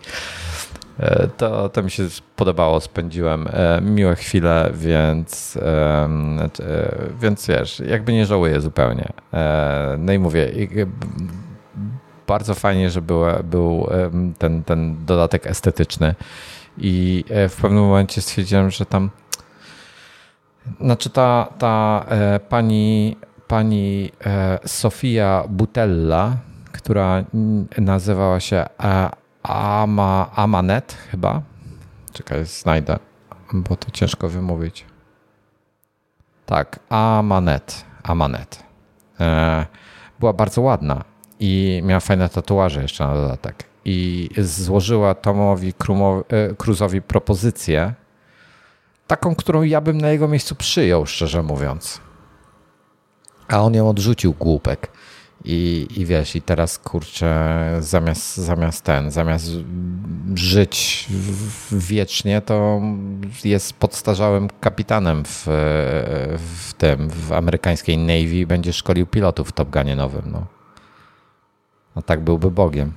E, to, to mi się podobało, spędziłem e, miłe chwile, więc, e, więc wiesz, jakby nie żałuję zupełnie. No i mówię, bardzo fajnie, że był, był ten, ten dodatek estetyczny i e, w pewnym momencie stwierdziłem, że tam. Znaczy ta, ta e, pani, pani e, Sofia Butella, która nazywała się Ama, Amanet chyba. Czekaj, znajdę, bo to ciężko wymówić. Tak, Amanet. Amanet. Była bardzo ładna i miała fajne tatuaże jeszcze na dodatek i złożyła Tomowi e, Cruzowi propozycję, taką, którą ja bym na jego miejscu przyjął, szczerze mówiąc. A on ją odrzucił, głupek. I, I wiesz, i teraz kurczę, zamiast, zamiast ten, zamiast żyć wiecznie, to jest podstarzałym kapitanem w, w tym, w amerykańskiej Navy będzie szkolił pilotów w Top Gunie nowym. No. A tak byłby Bogiem.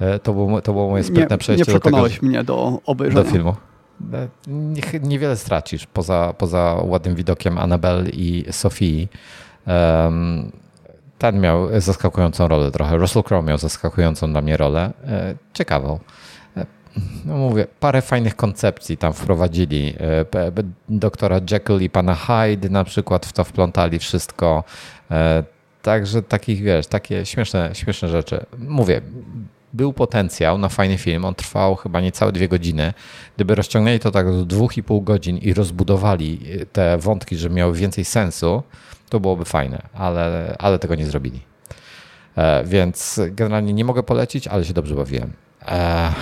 E, to było, to było moje sprytne nie, przejście nie przekonałeś do tego, mnie do obejrzenia. Do filmu. E, niewiele stracisz poza, poza ładnym widokiem Annabelle i Sofii. Um, ten miał zaskakującą rolę trochę. Russell Crowe miał zaskakującą dla mnie rolę. E, ciekawą. No mówię, parę fajnych koncepcji tam wprowadzili. Doktora Jekyll i pana Hyde na przykład w to wplątali wszystko. Także takich, wiesz, takie śmieszne, śmieszne rzeczy. Mówię, był potencjał na fajny film. On trwał chyba niecałe dwie godziny. Gdyby rozciągnęli to tak do dwóch i pół godzin i rozbudowali te wątki, żeby miały więcej sensu, to byłoby fajne, ale, ale tego nie zrobili. E, więc generalnie nie mogę polecić, ale się dobrze bawiłem. E,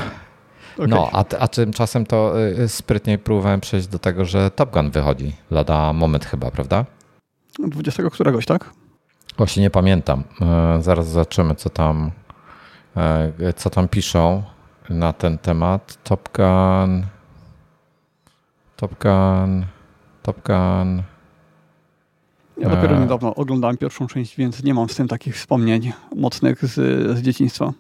okay. No, a, a tymczasem to y, sprytnie próbowałem przejść do tego, że Top Gun wychodzi lada moment chyba, prawda? 20 któregoś, tak? Właśnie nie pamiętam. E, zaraz zobaczymy, co tam, e, co tam piszą na ten temat. Top Gun. Top Gun. Top Gun. Ja dopiero e. niedawno oglądałem pierwszą część, więc nie mam z tym takich wspomnień mocnych z, z dzieciństwa.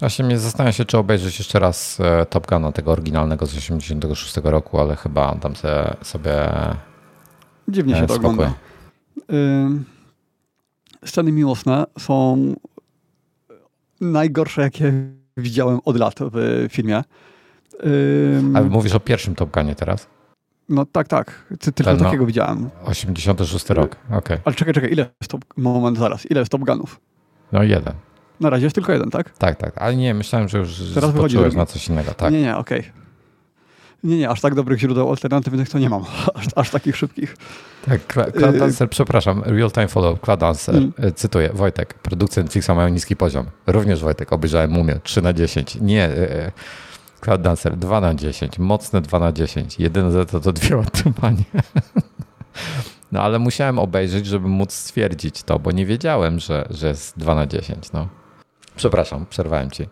Właśnie mnie zastanawia się, czy obejrzeć jeszcze raz Top Guna, tego oryginalnego z 86 roku, ale chyba tam sobie... sobie Dziwnie się to ogląda. Sceny miłosne są najgorsze, jakie widziałem od lat w filmie. Um, Ale mówisz o pierwszym Top Gunie teraz? No tak, tak. Tylko Ten, no, takiego widziałem. 86 rok, okej. Okay. Ale czekaj, czekaj, ile jest Top... Moment, zaraz. Ile jest Top Gunów? No jeden. Na razie jest tylko jeden, tak? Tak, tak. Ale nie, myślałem, że już Teraz wychodzi na coś innego. Tak. Nie, nie, okej. Okay. Nie, nie, aż tak dobrych źródeł alternatywnych to nie mam, aż, aż takich szybkich. Tak, Cloud Dancer, przepraszam, Real Time Follow, Cloud Dancer, mm. E, cytuję, Wojtek, produkcje Netflixa mają niski poziom. Również Wojtek, obejrzałem Mumię, 3 na 10. Nie, e, Cloud Dancer, 2 na 10, mocne 2 na 10. Jedyne to to dwie otrzymanie. No ale musiałem obejrzeć, żeby móc stwierdzić to, bo nie wiedziałem, że, że jest 2 na 10. No. Przepraszam, przerwałem ci.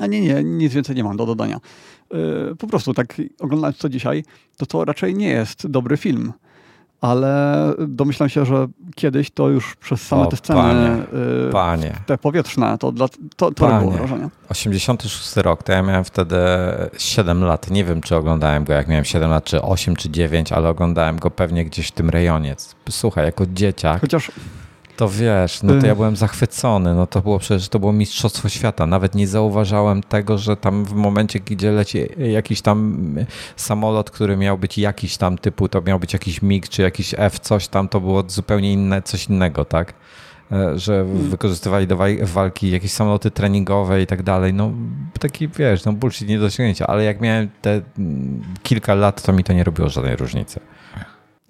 A nie, nie, nic więcej nie mam do dodania. Yy, po prostu tak oglądając to dzisiaj, to to raczej nie jest dobry film. ale domyślam się, że kiedyś to już przez same O, te sceny panie, y, Panie. te powietrzne, to, dla, to, to Panie. robiło wrażenie. 86 rok, to ja miałem wtedy 7 lat. Nie wiem, czy oglądałem go jak miałem 7 lat, czy 8, czy 9, ale oglądałem go pewnie gdzieś w tym rejonie. Słuchaj, jako dzieciak, Chociaż to wiesz, no to ja Y. byłem zachwycony. No to było przecież, to było Mistrzostwo Świata. Nawet nie zauważałem tego, że tam w momencie, gdzie leci jakiś tam samolot, który miał być jakiś tam typu, to miał być jakiś MiG, czy jakiś F, coś tam, to było zupełnie inne, coś innego, tak? E, Że wykorzystywali do walki jakieś samoloty treningowe i tak dalej. No taki, wiesz, no bullshit nie do osiągnięcia, ale jak miałem te kilka lat, to mi to nie robiło żadnej różnicy.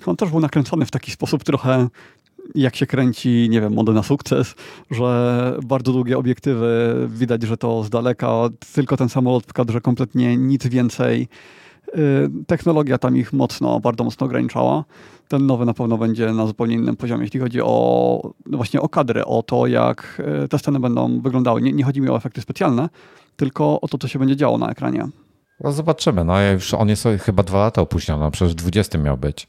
on też był nakręcony w taki sposób trochę jak się kręci, nie wiem, modę na sukces, że bardzo długie obiektywy, widać, że to z daleka, tylko ten samolot w kadrze, kompletnie nic więcej. Y, Technologia tam ich mocno, bardzo mocno ograniczała. Ten nowy na pewno będzie na zupełnie innym poziomie, jeśli chodzi o no właśnie o kadry, o to, jak y, te sceny będą wyglądały. Nie, nie chodzi mi o efekty specjalne, tylko o to, co się będzie działo na ekranie. No zobaczymy. No już on jest chyba dwa lata opóźniony, no przecież w 20 miał być.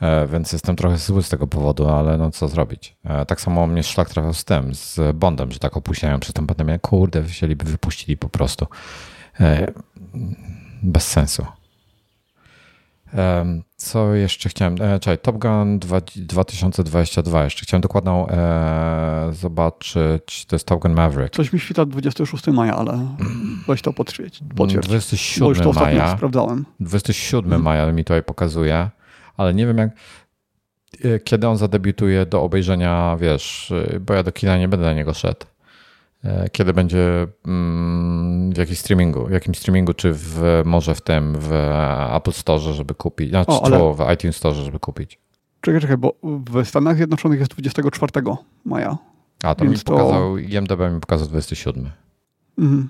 E, Więc jestem trochę zły z tego powodu, ale no co zrobić. E, Tak samo mnie szlak trafiał z tym, z Bondem, że tak opóźniają przez tę pandemię. Kurde, wzięliby, wypuścili po prostu. E, Bez sensu. Co jeszcze chciałem? Czekaj, Top Gun dwa- 2022. Jeszcze chciałem dokładną zobaczyć. To jest Top Gun Maverick. Coś mi świta 26 maja, ale weź to potwierdź. potwierdź. Bo już 27 to maja. sprawdzałem. 27 maja mi tutaj pokazuje, ale nie wiem jak e, kiedy on zadebiutuje do obejrzenia, wiesz, e, bo ja do kina nie będę na niego szedł. E, Kiedy będzie mm, w jakimś streamingu, w jakim streamingu, czy w, może w tym, w Apple Store, żeby kupić, znaczy O, ale- w iTunes Store, żeby kupić. Czekaj, czekaj, bo w Stanach Zjednoczonych jest 24 maja. A, to mi to- pokazał, IMDB mi pokazał 27. Mhm.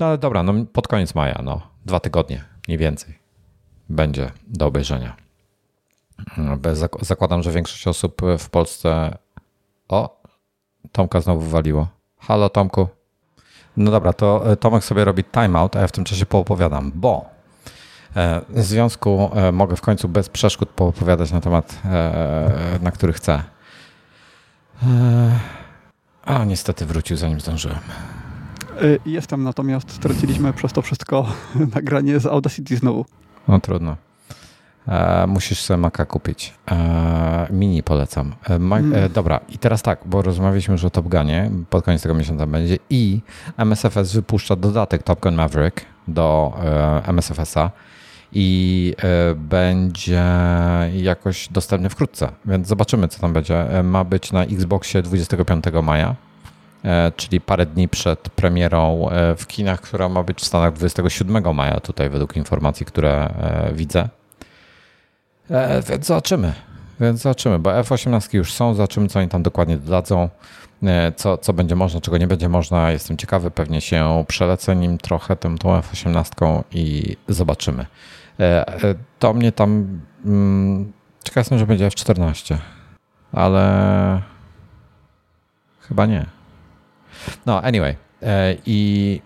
No ale dobra, no pod koniec maja, no, dwa tygodnie, mniej więcej, będzie do obejrzenia. Zakładam, że większość osób w Polsce. O, Tomka znowu wywaliło. Halo, Tomku. No dobra, to e, Tomek sobie robi timeout, a ja w tym czasie poopowiadam, bo e, w związku e, mogę w końcu bez przeszkód poopowiadać na temat, na który chcę. A niestety wrócił, zanim zdążyłem. Jestem, natomiast straciliśmy przez to wszystko nagranie z Audacity znowu. No trudno. E, musisz sobie Maca kupić. E, mini polecam. E, ma, e, dobra, i teraz tak, bo rozmawialiśmy już o Top Gunie, pod koniec tego miesiąca będzie i MSFS wypuszcza dodatek Top Gun Maverick do MSFS-a i będzie jakoś dostępny wkrótce, więc zobaczymy, co tam będzie. Ma być na Xboxie 25 maja, czyli parę dni przed premierą w kinach, która ma być w Stanach 27 maja, tutaj według informacji, które widzę. E, Więc zobaczymy. Więc zobaczymy, bo F-18 już są, zobaczymy, co oni tam dokładnie dodadzą, e, co, co będzie można, czego nie będzie można. Jestem ciekawy, pewnie się przelecę nim trochę, tym, tą F-18 i zobaczymy. E, e, Do mnie tam, mm, ciekaw jestem, że będzie F-14, ale chyba nie. No, anyway. E, I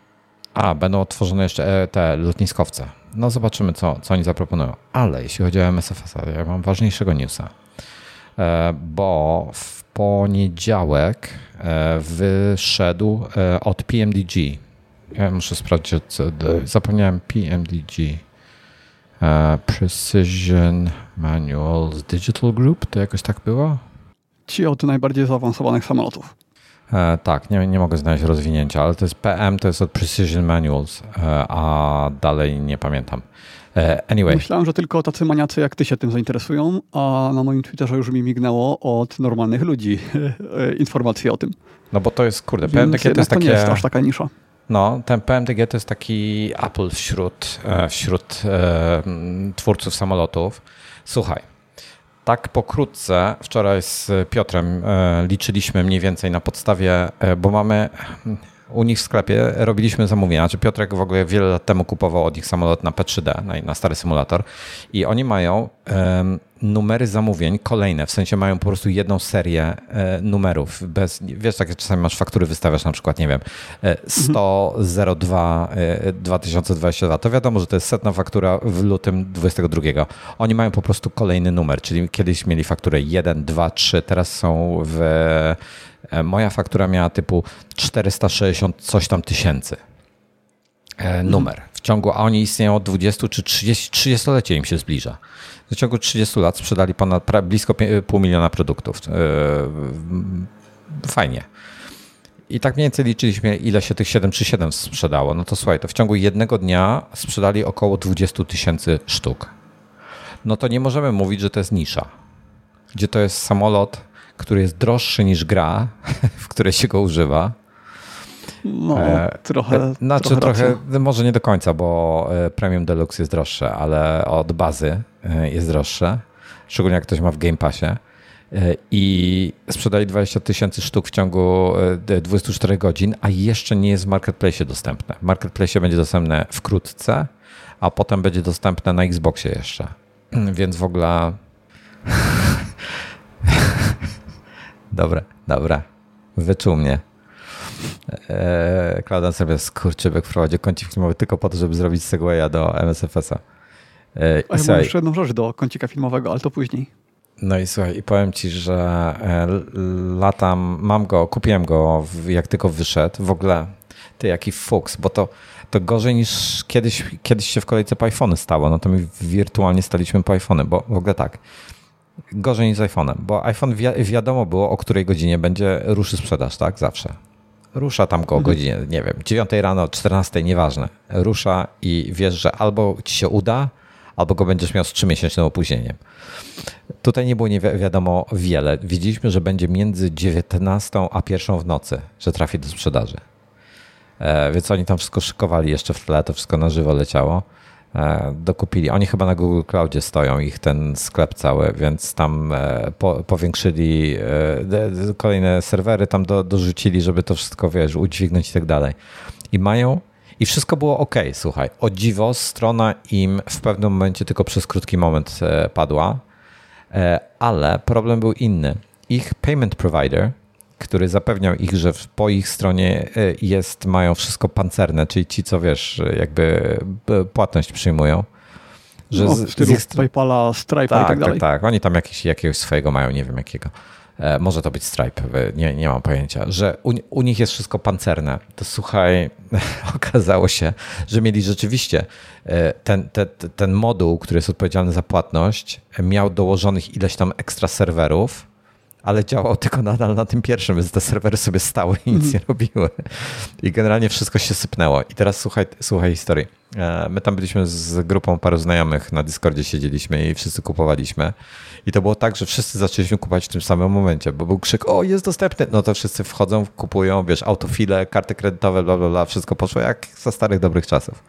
a, będą otworzone jeszcze e, te lotniskowce. No zobaczymy, co, co oni zaproponują. Ale jeśli chodzi o MSFS, ja mam ważniejszego newsa. E, Bo w poniedziałek e, wyszedł e, od PMDG. Ja muszę sprawdzić, zapomniałem PMDG. Precision Manuals Digital Group, to jakoś tak było? Ci od najbardziej zaawansowanych samolotów. E, tak, nie, nie mogę znaleźć rozwinięcia, ale to jest PM, to jest od Precision Manuals, e, a dalej nie pamiętam. E, anyway, Myślałem, że tylko tacy maniacy jak ty się tym zainteresują, a na moim Twitterze już mi mignęło od normalnych ludzi informacje o tym. no bo to jest, kurde, PMDG to jest to nie takie, jest aż taka nisza. no, ten PMDG to jest taki Apple wśród, wśród twórców samolotów. Słuchaj, tak pokrótce, wczoraj z Piotrem e, liczyliśmy mniej więcej na podstawie, e, bo mamy u nich w sklepie robiliśmy zamówienia. Znaczy Piotrek w ogóle wiele lat temu kupował od nich samolot na P3D, na, stary symulator i oni mają numery zamówień kolejne, w sensie mają po prostu jedną serię e, numerów. Bez, wiesz, tak czasami masz faktury, wystawiasz na przykład, nie wiem, 100 02 2022, to wiadomo, że to jest setna faktura w lutym 22. Oni mają po prostu kolejny numer, czyli kiedyś mieli fakturę 1, 2, 3, teraz są w... E, moja faktura miała typu 460 coś tam tysięcy e, numer w ciągu, a oni istnieją od 20 czy 30, 30-lecie im się zbliża. W ciągu 30 lat sprzedali ponad blisko pół miliona produktów. E, fajnie. I tak mniej więcej liczyliśmy, ile się tych 737 sprzedało. No to słuchaj, to w ciągu jednego dnia sprzedali około 20 tysięcy sztuk. No to nie możemy mówić, że to jest nisza. Gdzie to jest samolot, który jest droższy niż gra, w której się go używa. No, e, trochę. E, znaczy, trochę, trochę może nie do końca, bo e, Premium Deluxe jest droższe, ale od bazy jest droższe. Szczególnie jak ktoś ma w Game Passie. I sprzedali 20 tysięcy sztuk w ciągu 24 godzin, a jeszcze nie jest w Marketplace dostępne. W Marketplace będzie dostępne wkrótce, a potem będzie dostępne na Xboxie jeszcze. Więc w ogóle. Dobra, dobra. Wyczuł mnie. Eee, Klaudan sobie skurczybek wprowadził kącik filmowy tylko po to, żeby zrobić segwaya do MSFS-a. Eee, ja mam jeszcze jedną rzecz do kącika filmowego, ale to później. No i słuchaj, i powiem ci, że e, latam, mam go, kupiłem go jak tylko wyszedł. W ogóle, ty jaki fuks, bo to, to gorzej niż kiedyś, kiedyś się w kolejce po iPhony stało. No to my wirtualnie staliśmy po iPhony, bo w ogóle tak. Gorzej niż z iPhone'em, bo iPhone wi wiadomo było, o której godzinie będzie ruszy sprzedaż, tak? Zawsze. Rusza tam go o mhm. godzinie, nie wiem, 9 rano, 14, nieważne. Rusza i wiesz, że albo ci się uda, albo go będziesz miał z 3-miesięcznym opóźnieniem. Tutaj nie było nie wi wiadomo wiele. Widzieliśmy, że będzie między 19 a 1 w nocy, że trafi do sprzedaży. E, więc oni tam wszystko szykowali jeszcze w tle, to wszystko na żywo leciało. E, dokupili. Oni chyba na Google Cloudzie stoją, ich ten sklep cały, więc tam e, po, powiększyli e, kolejne serwery, tam do, dorzucili, żeby to wszystko, wiesz, udźwignąć i tak dalej. I mają i wszystko było ok, słuchaj. O dziwo, strona im w pewnym momencie tylko przez krótki moment padła, ale problem był inny. Ich payment provider który zapewniał ich, że po ich stronie e, jest, mają wszystko pancerne, czyli ci, co wiesz, jakby płatność przyjmują. Że no, stylu z ich... PayPala, Stripe tak, i tak, tak dalej. Tak, tak. Oni tam jakiś, jakiegoś swojego mają, nie wiem jakiego. E, może to być Stripe, nie, nie mam pojęcia, że u, u, nich jest wszystko pancerne. To słuchaj, okazało się, że mieli rzeczywiście e, ten, ten, ten moduł, który jest odpowiedzialny za płatność, miał dołożonych ileś tam ekstra serwerów, ale działał tylko nadal na tym pierwszym, więc te serwery sobie stały i nic nie robiły. I generalnie wszystko się sypnęło. I teraz słuchaj, słuchaj historii. E, my tam byliśmy z grupą paru znajomych, na Discordzie siedzieliśmy i wszyscy kupowaliśmy. I to było tak, że wszyscy zaczęliśmy kupować w tym samym momencie, bo był krzyk, o jest dostępny. No to wszyscy wchodzą, kupują, wiesz, autofile, karty kredytowe, bla, bla, bla. Wszystko poszło jak za starych, dobrych czasów.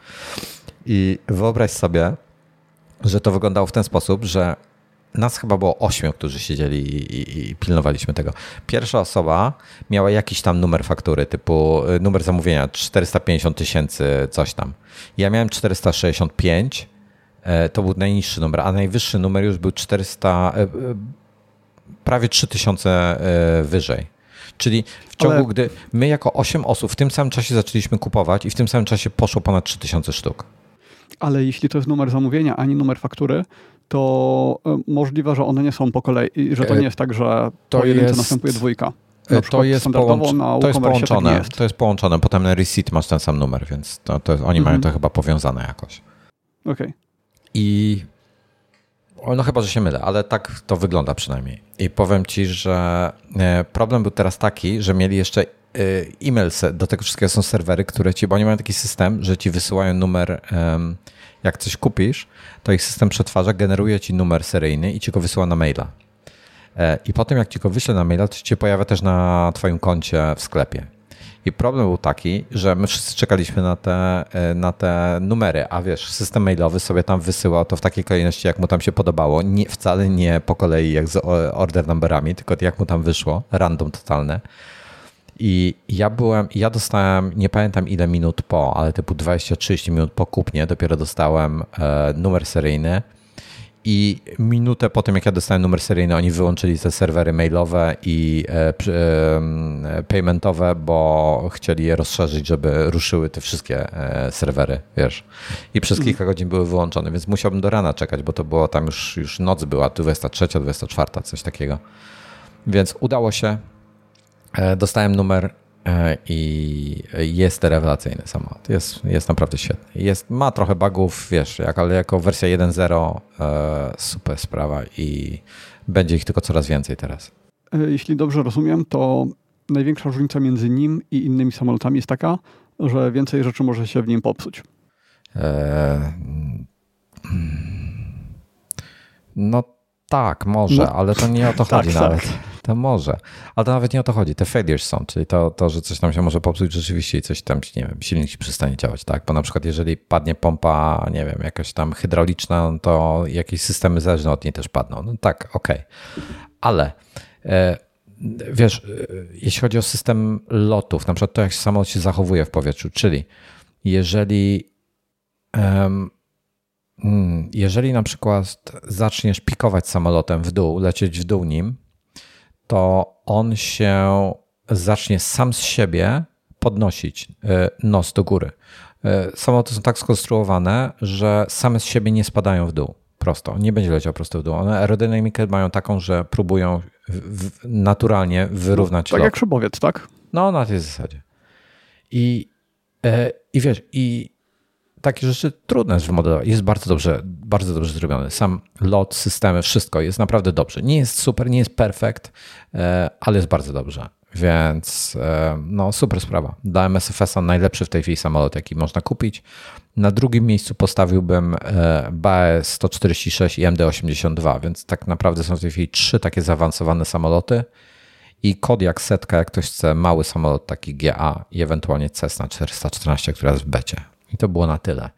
I wyobraź sobie, że to wyglądało w ten sposób, że nas chyba było ośmiu, którzy siedzieli i, i, i, pilnowaliśmy tego. Pierwsza osoba miała jakiś tam numer faktury, typu y, numer zamówienia 450 tysięcy, coś tam. Ja miałem 465, e, to był najniższy numer, a najwyższy numer już był 400, e, e, prawie 3000 wyżej. Czyli w ciągu, Ale... gdy my jako 8 osób w tym samym czasie zaczęliśmy kupować i w tym samym czasie poszło ponad 3000 sztuk. Ale jeśli to jest numer zamówienia, ani numer faktury, to e, możliwe, że one nie są po kolei, że to e, nie jest tak, że to po jedynce następuje dwójka. Na to jest, połącz... to jest połączone. Tak jest. To jest połączone. Potem na receipt masz ten sam numer, więc to, to oni mhm. mają to chyba powiązane jakoś. Okej. Okay. I no chyba, że się mylę, ale tak to wygląda przynajmniej. I powiem ci, że e, problem był teraz taki, że mieli jeszcze e-mail, do tego wszystkiego są serwery, które ci, bo oni mają taki system, że ci wysyłają numer, jak coś kupisz, to ich system przetwarza, generuje ci numer seryjny i ci go wysyła na maila. E, I potem jak ci go wyśle na maila, to ci się pojawia też na twoim koncie w sklepie. I problem był taki, że my wszyscy czekaliśmy na te, e, na te numery, a wiesz, system mailowy sobie tam wysyłał to w takiej kolejności, jak mu tam się podobało. Nie, wcale nie po kolei jak z order numberami, tylko jak mu tam wyszło, random totalne. I ja byłem, ja dostałem, nie pamiętam ile minut po, ale typu 20-30 minut po kupnie dopiero dostałem e, numer seryjny I minutę po tym, jak ja dostałem numer seryjny, oni wyłączyli te serwery mailowe i e, e, paymentowe, bo chcieli je rozszerzyć, żeby ruszyły te wszystkie serwery, wiesz. I przez kilka godzin były wyłączone, więc musiałbym do rana czekać, bo to było tam już, już noc była, 23, 24, coś takiego. Więc udało się. Dostałem numer i jest rewelacyjny samochód. Jest, jest naprawdę świetny. Jest, ma trochę bugów, wiesz, jak, ale jako wersja 1.0 e, super sprawa i będzie ich tylko coraz więcej teraz. E, jeśli dobrze rozumiem, to największa różnica między nim i innymi samolotami jest taka, że więcej rzeczy może się w nim popsuć. E, no tak, może, no, ale to nie o to chodzi tak, nawet. Tak. To może. Ale to nawet nie o to chodzi. Te failures są, czyli to, to, że coś tam się może popsuć rzeczywiście i coś tam, nie wiem, silnik przestanie działać, tak? Bo na przykład jeżeli padnie pompa, nie wiem, jakaś tam hydrauliczna, no to jakieś systemy zależne od niej też padną. No tak, okej. Okay. Ale e, wiesz, e, jeśli chodzi o system lotów, na przykład to, jak samolot się zachowuje w powietrzu, czyli jeżeli um, jeżeli na przykład zaczniesz pikować samolotem w dół, lecieć w dół nim, to on się zacznie sam z siebie podnosić e, nos do góry. E, samoloty są tak skonstruowane, że same z siebie nie spadają w dół prosto. Nie będzie leciał prosto w dół. One aerodynamikę mają taką, że próbują naturalnie wyrównać no, Tak lot. jak szybowiec, tak? No, na tej zasadzie. I, e, i wiesz, i takie rzeczy trudne wymodelować. Jest bardzo dobrze, bardzo dobrze zrobiony. Sam lot, systemy, wszystko jest naprawdę dobrze. Nie jest super, nie jest perfekt, e, ale jest bardzo dobrze. Więc e, no super sprawa. Dla MSFS-a najlepszy w tej chwili samolot, jaki można kupić. Na drugim miejscu postawiłbym BAE 146 i MD82, więc tak naprawdę są w tej chwili trzy takie zaawansowane samoloty i Kodiak Setka, jak ktoś chce, mały samolot taki GA i ewentualnie Cessna 414, która jest w becie. I to było na tyle.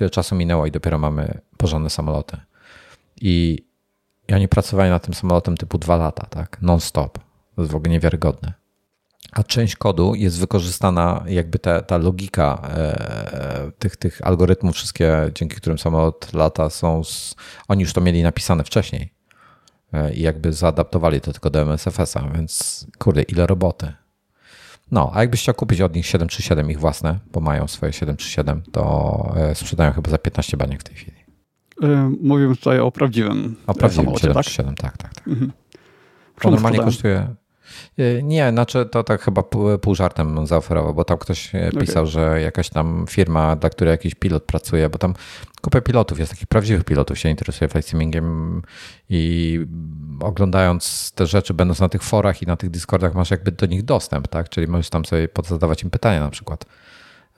Ile czasu minęło i dopiero mamy porządne samoloty. I, I oni pracowali nad tym samolotem typu dwa lata, tak? Non-stop. To jest w ogóle niewiarygodne. A część kodu jest wykorzystana, jakby ta, ta logika e, tych, tych algorytmów, wszystkie, dzięki którym samolot lata, są. Z, oni już to mieli napisane wcześniej. E, I jakby zaadaptowali to tylko do MSFS-a, więc kurde, ile roboty. No, a jakbyś chciał kupić od nich 737 ich własne, bo mają swoje 737, to e, sprzedają chyba za 15 baniek w tej chwili. E, mówimy tutaj o prawdziwym O prawdziwym 737, tak? tak, tak. tak. Mhm. To normalnie kosztuje E, nie, znaczy to tak chyba pół żartem zaoferował, bo tam ktoś e, pisał, okay. że jakaś tam firma, dla której jakiś pilot pracuje, bo tam kupę pilotów jest, takich prawdziwych pilotów się interesuje flight simingiem i oglądając te rzeczy, będąc na tych forach i na tych Discordach, masz jakby do nich dostęp, tak? Czyli możesz tam sobie zadawać im pytania na przykład,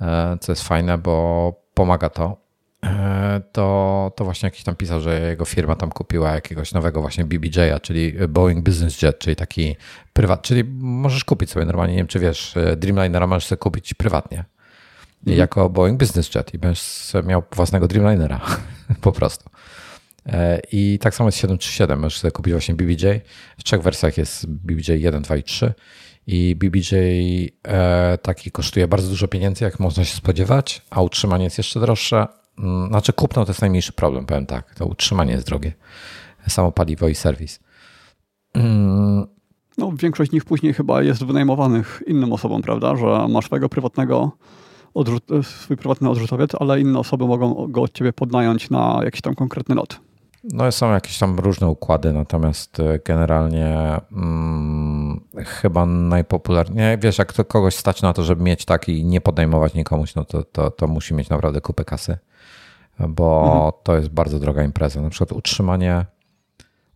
e, co jest fajne, bo pomaga to. E, to, to właśnie jakiś tam pisał, że jego firma tam kupiła jakiegoś nowego właśnie BBJ-a, czyli Boeing Business Jet, czyli taki prywat, czyli możesz kupić sobie normalnie, nie wiem czy wiesz, e, Dreamlinera możesz sobie kupić prywatnie mm. jako Boeing Business Jet i będziesz miał własnego Dreamlinera po prostu. E, I tak samo jest 737, możesz sobie kupić właśnie BBJ. W trzech wersjach jest BBJ 1, 2 i 3 i BBJ taki kosztuje bardzo dużo pieniędzy, jak można się spodziewać, a utrzymanie jest jeszcze droższe, znaczy kupno to jest najmniejszy problem, powiem tak. To utrzymanie jest drogie. Samo paliwo i serwis. Mm. No, większość z nich później chyba jest wynajmowanych innym osobom, prawda? Że masz swojego prywatnego swój prywatny odrzutowiec, ale inne osoby mogą go od ciebie podnająć na jakiś tam konkretny lot. No są jakieś tam różne układy, natomiast e, generalnie hmm, chyba najpopularniej, wiesz, jak to kogoś stać na to, żeby mieć taki i nie podejmować nikomuś, no to, to, to musi mieć naprawdę kupę kasy bo mhm. to jest bardzo droga impreza. Na przykład utrzymanie,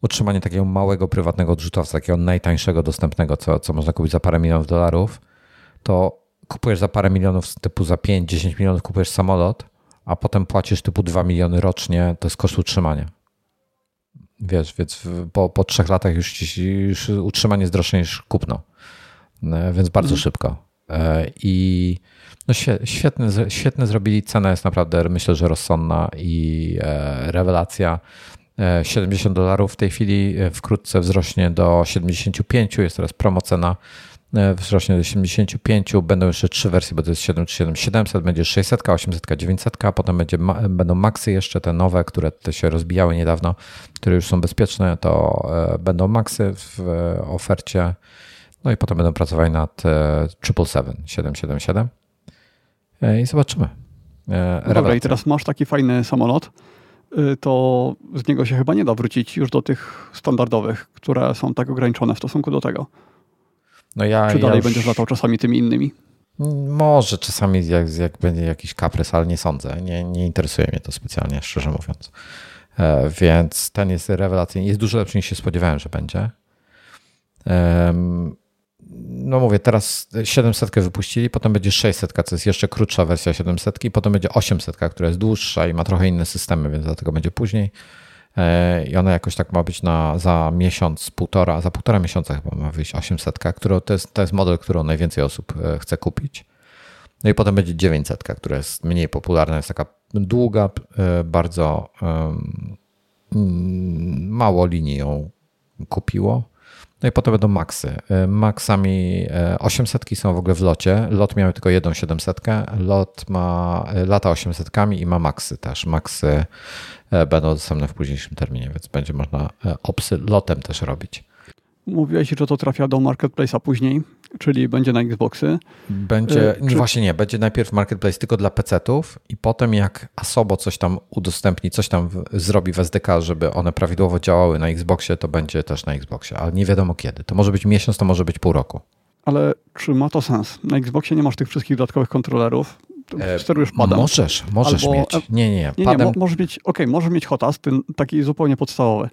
utrzymanie takiego małego prywatnego odrzutowca, takiego najtańszego dostępnego, co, co można kupić za parę milionów dolarów, to kupujesz za parę milionów, typu za 5-10 milionów kupujesz samolot, a potem płacisz typu 2 miliony rocznie, to jest koszt utrzymania. Wiesz, więc po, po trzech latach już, już utrzymanie jest droższe niż kupno. E, więc bardzo mhm. szybko. E, I no świetnie, świetnie zrobili. Cena jest naprawdę, myślę, że rozsądna i e, rewelacja. 70 e, dolarów w tej chwili, e, wkrótce wzrośnie do 75, jest teraz promocena wzrośnie do 75, będą jeszcze trzy wersje, bo to jest 737 700, będzie 600, 800, 900, a potem będzie, będą Maxy jeszcze te nowe, które te się rozbijały niedawno, które już są bezpieczne, to będą Maxy w ofercie, no i potem będą pracowali nad 777, 777 i zobaczymy. No dobra, i teraz masz taki fajny samolot, y, to z niego się chyba nie da wrócić już do tych standardowych, które są tak ograniczone w stosunku do tego. No ja, Czy dalej ja już... będziesz latał czasami tymi innymi? Może czasami jak, jak będzie jakiś kaprys, ale nie sądzę. Nie, nie interesuje mnie to specjalnie, szczerze mówiąc. E, więc ten jest rewelacyjny. Jest dużo lepszy niż się spodziewałem, że będzie no mówię, teraz 700 wypuścili, potem będzie 600, co jest jeszcze krótsza wersja 700, i potem będzie 800, która jest dłuższa i ma trochę inne systemy, więc dlatego będzie później. E, I ona jakoś tak ma być na, za miesiąc, półtora, za półtora miesiąca chyba ma wyjść 800, która to jest, to jest model, który najwięcej osób e, chce kupić. No i potem będzie 900, która jest mniej popularna, jest taka długa, e, bardzo mało linii ją kupiło. No i potem będą maksy. E, maksami 800 e, są w ogóle w locie. Lot miał tylko jedną 700. Lot ma e, lata 800 i ma maksy też. Maksy będą dostępne w późniejszym terminie, więc będzie można opsy lotem też robić. Mówiłeś, że to trafia do marketplace'a później, czyli będzie na Xboxy. Będzie, Czy... właśnie nie, będzie najpierw marketplace tylko dla PC-ów i potem jak Asobo coś tam udostępni, coś tam zrobi w SDK, żeby one prawidłowo działały na Xboxie, to będzie też na Xboxie, ale nie wiadomo kiedy. To może być miesiąc, to może być pół roku. Ale czy ma to sens? Na Xboxie nie masz tych wszystkich dodatkowych kontrolerów. E, sterujesz. Możesz, możesz Albo, mieć. Nie, nie, nie. Padem... nie, możesz mieć, okej, okay, możesz mieć hotas, ten taki zupełnie podstawowy.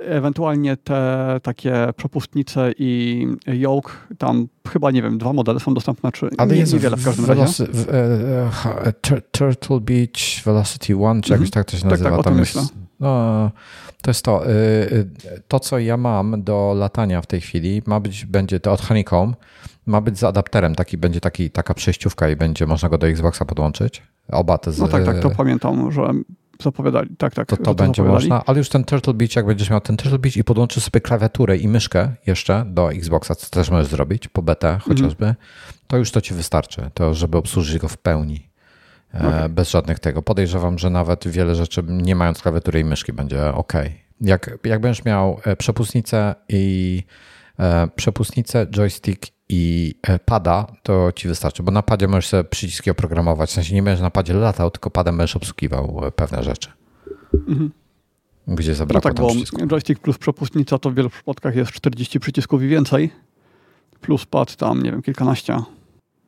Ewentualnie te takie przepustnice i yoke, tam chyba, nie wiem, dwa modele są dostępne, czy Ale nie, jest niewiele w każdym razie. W, e, e, Turtle Beach Velocity One, czy jakoś mhm. tak to się nazywa. Tak, tak, tam jest, myślę. No, to jest to. To, co ja mam do latania w tej chwili, ma być, będzie to od Honeycomb, ma być z adapterem, taki będzie taki, taka przejściówka i będzie można go do Xboxa podłączyć. Oba te z... No tak, tak, to pamiętam, że zapowiadali. Tak, tak. To, to będzie można, ale już ten Turtle Beach, jak będziesz miał ten Turtle Beach i podłączysz sobie klawiaturę i myszkę jeszcze do Xboxa, co też możesz zrobić, po BT chociażby, mm. to już to ci wystarczy, to żeby obsłużyć go w pełni. E, okay. Bez żadnych tego. Podejrzewam, że nawet wiele rzeczy nie mając klawiatury i myszki będzie ok. Jak, jak będziesz miał e, przepustnicę i e, przepustnicę, joystick i e, pada, to ci wystarczy, bo na padzie możesz sobie przyciski oprogramować. W sensie nie będziesz na padzie latał, tylko padem będziesz obsługiwał e, pewne rzeczy. Mhm. Gdzie zabrakło no tak, bo przycisku. joystick plus przepustnica to w wielu przypadkach jest 40 przycisków i więcej. Plus pad tam, nie wiem, kilkanaście.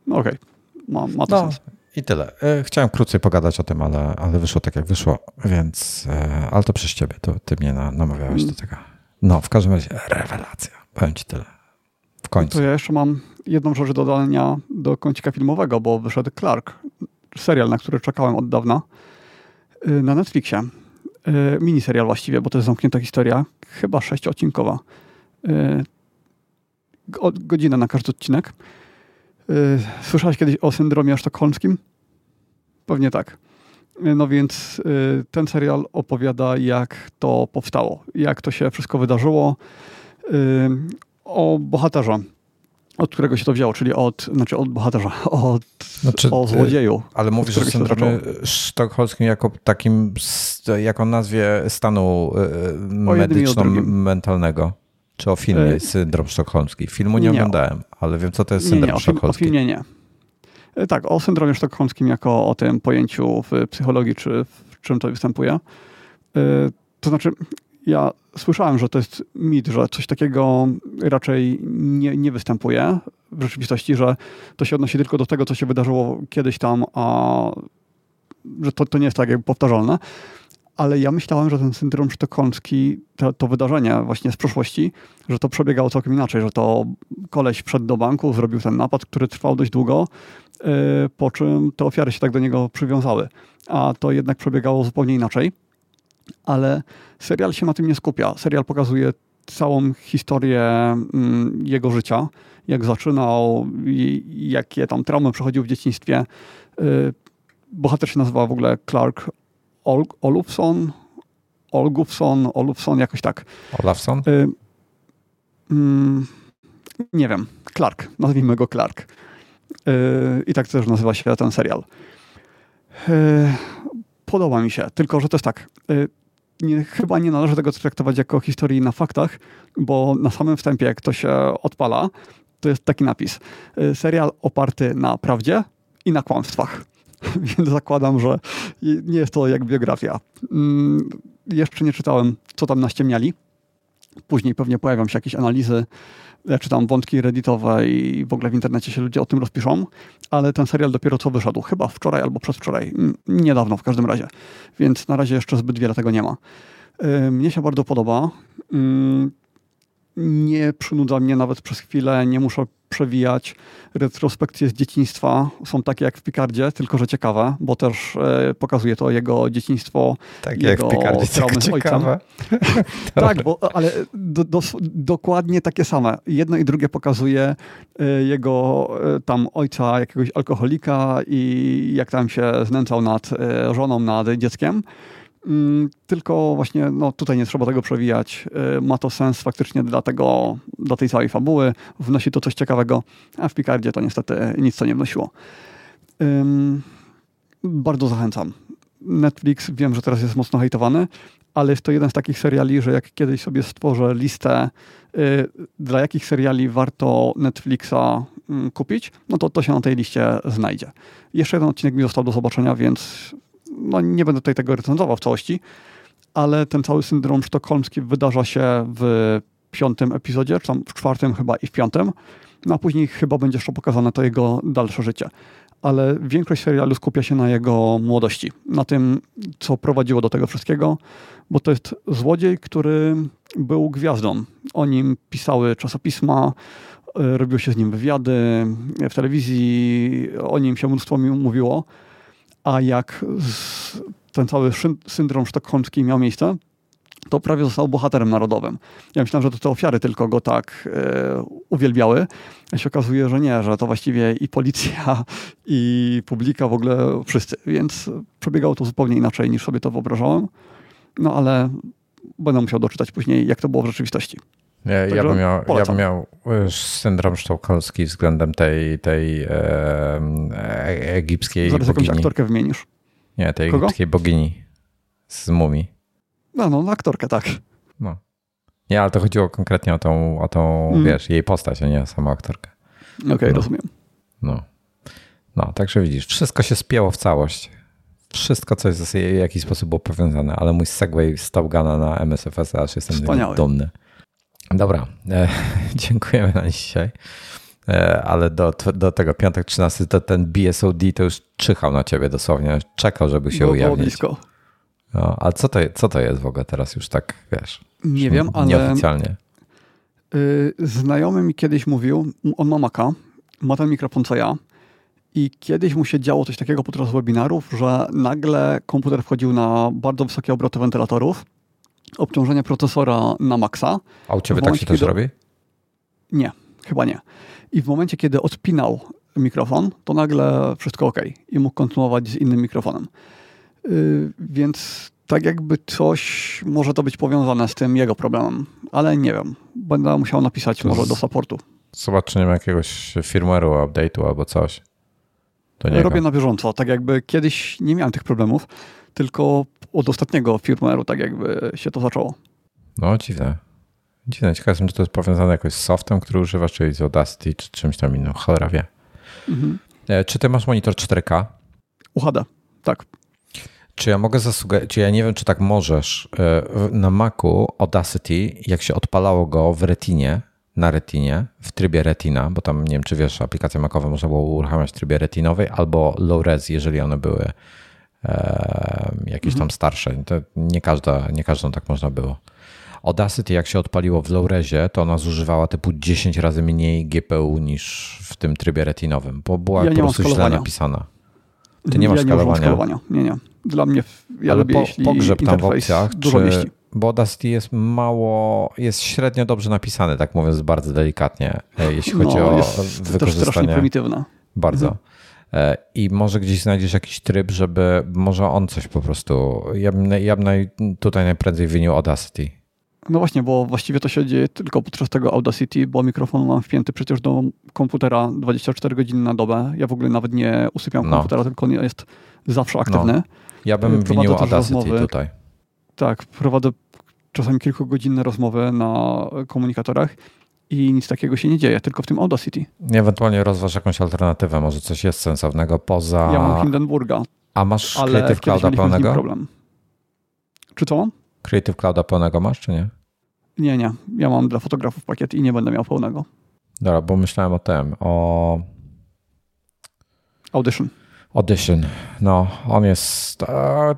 No okej, okay. ma, ma to no, sens. I tyle. E, chciałem krócej pogadać o tym, ale, ale wyszło tak, jak wyszło, więc, ale to przez ciebie, to ty mnie namawiałeś mm. do tego. No, w każdym razie rewelacja. Powiem ci tyle. Końcu. To ja jeszcze mam jedną rzecz do dodania do kącika filmowego, bo wyszedł Clark, serial, na który czekałem od dawna, y, na Netflixie. Y, miniserial właściwie, bo to jest zamknięta historia, chyba sześcioodcinkowa. Y, godzinę na każdy odcinek. Słyszałeś kiedyś o syndromie sztokholmskim? Pewnie tak. No więc ten serial opowiada, jak to powstało, jak to się wszystko wydarzyło o bohaterze, od którego się to wzięło, czyli od, znaczy od bohaterza, od, znaczy, o złodzieju. Ale mówisz o syndromie sztokholmskim jako takim, jako nazwie stanu e, medyczno-mentalnego. Czy o filmie y Syndrom Sztokholmski? Filmu nie, nie oglądałem, ale wiem, co to jest syndrom nie, nie, sztokholmski. O filmie nie. Tak, o syndromie sztokholmskim jako o tym pojęciu w psychologii, czy w czym to występuje. To znaczy, ja słyszałem, że to jest mit, że coś takiego raczej nie, nie występuje w rzeczywistości, że to się odnosi tylko do tego, co się wydarzyło kiedyś tam, a że to, to nie jest tak jakby powtarzalne. Ale ja myślałem, że ten syndrom sztokholmski, to, to wydarzenie właśnie z przeszłości, że to przebiegało całkiem inaczej, że to koleś wszedł do banku, zrobił ten napad, który trwał dość długo, yy, po czym te ofiary się tak do niego przywiązały. A to jednak przebiegało zupełnie inaczej ale serial się na tym nie skupia. Serial pokazuje całą historię mm, jego życia, jak zaczynał, jakie tam traumy przechodził w dzieciństwie. Y, bohater się nazywa w ogóle Clark Ol Olufson, Olgufson, Olufson, jakoś tak. Olafson? Y, mm, nie wiem, Clark, nazwijmy go Clark. I tak też nazywa się ten serial. Podoba mi się, tylko że to jest tak. Nie, chyba nie należy tego traktować jako historii na faktach, bo na samym wstępie, jak to się odpala, to jest taki napis. Serial oparty na prawdzie i na kłamstwach. Więc zakładam, że nie jest to jak biografia. Mm, jeszcze nie czytałem, co tam naściemniali. Później pewnie pojawią się jakieś analizy, czy tam wątki redditowe i w ogóle w internecie się ludzie o tym rozpiszą, ale ten serial dopiero co wyszedł, chyba wczoraj albo przedwczoraj, niedawno w każdym razie, więc na razie jeszcze zbyt wiele tego nie ma. Mnie się bardzo podoba nie przynudza mnie nawet przez chwilę, nie muszę przewijać. Retrospekcje z dzieciństwa są takie jak w Picardzie, tylko że ciekawe, bo też e, pokazuje to jego dzieciństwo, tak jego jak w Picardzie, z ojcem. tak, bo, ale do, do, dokładnie takie same. Jedno i drugie pokazuje e, jego e, tam ojca, jakiegoś alkoholika i jak tam się znęcał nad e, żoną, nad dzieckiem. Mm, tylko właśnie no, tutaj nie trzeba tego przewijać. Y, ma to sens faktycznie dla, tego, dla tej całej fabuły. Wnosi to coś ciekawego, a w Picardzie to niestety nic to nie wnosiło. Bardzo zachęcam. Netflix wiem, że teraz jest mocno hejtowany, ale jest to jeden z takich seriali, że jak kiedyś sobie stworzę listę, y, dla jakich seriali warto Netflixa y, kupić, no to to się na tej liście znajdzie. Jeszcze jeden odcinek mi został do zobaczenia, więc no nie będę tutaj tego recenzował w całości, ale ten cały syndrom sztokholmski wydarza się w piątym epizodzie, czy tam w czwartym chyba i w piątym, no a później chyba będzie jeszcze pokazane to jego dalsze życie. Ale większość serialu skupia się na jego młodości, na tym, co prowadziło do tego wszystkiego, bo to jest złodziej, który był gwiazdą. O nim pisały czasopisma, e, robiło się z nim wywiady w telewizji, o nim się mnóstwo mówiło a jak ten cały syndrom sztokholmski miał miejsce, to prawie został bohaterem narodowym. Ja myślałem, że to te ofiary tylko go tak e, uwielbiały, a się okazuje, że nie, że to właściwie i policja, i publika, w ogóle wszyscy. Więc przebiegało to zupełnie inaczej niż sobie to wyobrażałem. No ale będę musiał doczytać później, jak to było w rzeczywistości. Ja, ja, bym miał, ja bym miał e, syndrom sztokholmski względem tej, tej e, e, egipskiej Zaraz bogini. jakąś aktorkę wymienisz. Nie, tej Kogo? egipskiej bogini z mumii. No, no, aktorkę, tak. No. Nie, ale to chodziło konkretnie o tą, o tą mm. wiesz, jej postać, a nie samą aktorkę. Okej, okay, no. rozumiem. No. No, także widzisz, wszystko się spięło w całość. Wszystko, co jest w jakiś sposób było powiązane, ale mój segway z Top Guna na MSFS aż jestem Wspaniały. dumny. Dobra, e, dziękujemy na dzisiaj. E, ale do, do tego piątek 13 to ten BSOD to już czyhał na ciebie dosłownie. Czekał, żeby się ujawnić. Blisko. No, a co to, co to jest w ogóle teraz już tak, wiesz? Nie wiem, ale... Nieoficjalnie. Yy, znajomy mi kiedyś mówił, on ma Maca, ma ten mikrofon co ja i kiedyś mu się działo coś takiego podczas webinarów, że nagle komputer wchodził na bardzo wysokie obroty wentylatorów obciążenie procesora na maksa. A u ciebie tak się też kiedy... robi? Nie, chyba nie. I w momencie, kiedy odpinał mikrofon, to nagle wszystko ok i mógł kontynuować z innym mikrofonem. Yy, więc tak jakby coś może to być powiązane z tym jego problemem, ale nie wiem. Będę musiał napisać to może do supportu. Zobacz, czy nie ma jakiegoś firmware'u, update'u albo coś. Robię na bieżąco. Tak jakby kiedyś nie miałem tych problemów, tylko od ostatniego firmware'u tak jakby się to zaczęło. No, dziwne. Dziwne. Ciekawe jestem, czy to jest powiązane jakoś z softem, który używasz, czyli z Audacity, czy czymś tam innym. Cholera wie. Mhm. E, czy ty masz monitor 4K? UHD, tak. Czy ja mogę zasugerować, czy ja nie wiem, czy tak możesz e, na Macu Audacity, jak się odpalało go w Retinie, na Retinie, w trybie Retina, bo tam nie wiem, czy wiesz, aplikacje Macowe można było uruchamiać w trybie retinowej albo low res, jeżeli one były jakieś tam mhm. starsze. To nie, każda, nie każdą tak można było. Audacity jak się odpaliło w low-rezie, to ona zużywała typu 10 razy mniej GPU niż w tym trybie retinowym, bo była ja po prostu źle napisana. Ty nie masz ja skalowania. Nie, skalowania. nie, nie. Dla mnie, ja Ale lubię, po, pogrzeb tam w opcjach, dużo czy, mieści. bo Audacity jest mało, jest średnio dobrze napisany, tak mówiąc bardzo delikatnie, e, jeśli chodzi no, o jest wykorzystanie. Też strasznie prymitywna. Bardzo. Mhm. E, i może gdzieś znajdziesz jakiś tryb, żeby może on coś po prostu. Ja bym, ja bym naj, tutaj najprędzej wyniósł Audacity. No właśnie, bo właściwie to się dzieje tylko podczas tego Audacity, bo mikrofon mam wpięty przecież do komputera 24 godziny na dobę. Ja w ogóle nawet nie usypiam No. komputera, tylko on jest zawsze aktywny. Ja bym Prowadzę winił Audacity rozmowy. tutaj. Tak, prowadzę czasami kilkugodzinne rozmowy na komunikatorach i nic takiego się nie dzieje, tylko w tym Audacity. Ewentualnie rozważ jakąś alternatywę, może coś jest sensownego poza... Ja mam Hindenburga, A masz ale Creative Clouda pełnego? problem. Czy co mam? Creative Clouda pełnego masz, czy nie? Nie, nie. Ja mam dla fotografów pakiet i nie będę miał pełnego. Dobra, bo myślałem o tym, o Audition. Audition. No, on jest,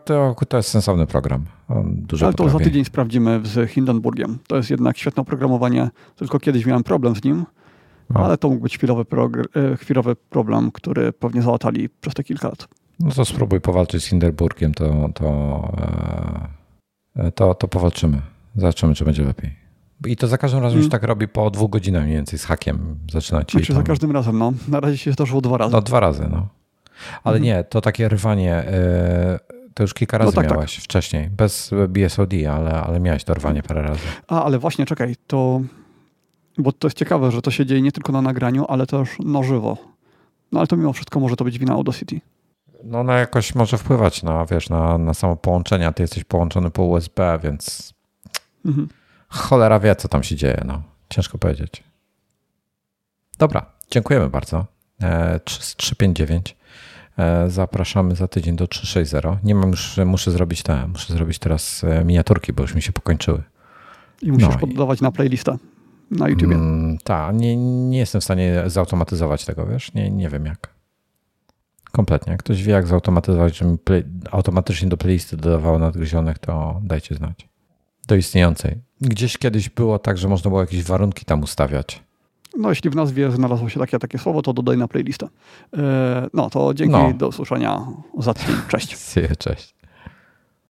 to, to jest sensowny program. On dużo Ale to za tydzień sprawdzimy z Hindenburgiem. To jest jednak świetne oprogramowanie, tylko kiedyś miałem problem z nim, No. ale to mógł być chwilowy, e, chwilowy problem, który pewnie załatali przez te kilka lat. No to spróbuj powalczyć z Hindenburgiem, to, to, e, to, to powalczymy. Zobaczymy, czy będzie lepiej. I to za każdym razem Mm. już tak robi po dwóch godzinach mniej więcej z hakiem. Zaczyna ci Znaczy za tam, każdym razem, no. Na razie się zdarzyło dwa razy. No dwa razy, no. Ale Mhm. nie, to takie rwanie, e, to już kilka razy No tak, tak. miałeś wcześniej. Bez BSOD, ale, ale miałeś to rwanie parę razy. A, ale właśnie, czekaj, to... Bo to jest ciekawe, że to się dzieje nie tylko na nagraniu, ale też na żywo. No ale to mimo wszystko może to być wina Audacity. No, no jakoś może wpływać na, wiesz, na, na samo połączenie. a Ty jesteś połączony po USB, więc Mhm. cholera wie, co tam się dzieje. No. Ciężko powiedzieć. Dobra, dziękujemy bardzo. E, 3- 359. E, Zapraszamy za tydzień do 360. Nie mam już, muszę zrobić te, muszę zrobić teraz e, miniaturki, bo już mi się pokończyły. I musisz No poddawać na playlistę na YouTubie. Mm, tak, nie, nie jestem w stanie zautomatyzować tego, wiesz? Nie, nie wiem jak. Kompletnie. Jak ktoś wie, jak zautomatyzować, żeby play, automatycznie do playlisty dodawało nadgryzionych, to dajcie znać. Do istniejącej. Gdzieś kiedyś było tak, że można było jakieś warunki tam ustawiać. No, jeśli w nazwie znalazło się takie, takie słowo, to dodaj na playlistę. E, No, to dzięki, No. do usłyszenia za tydzień. Cześć. Cześć.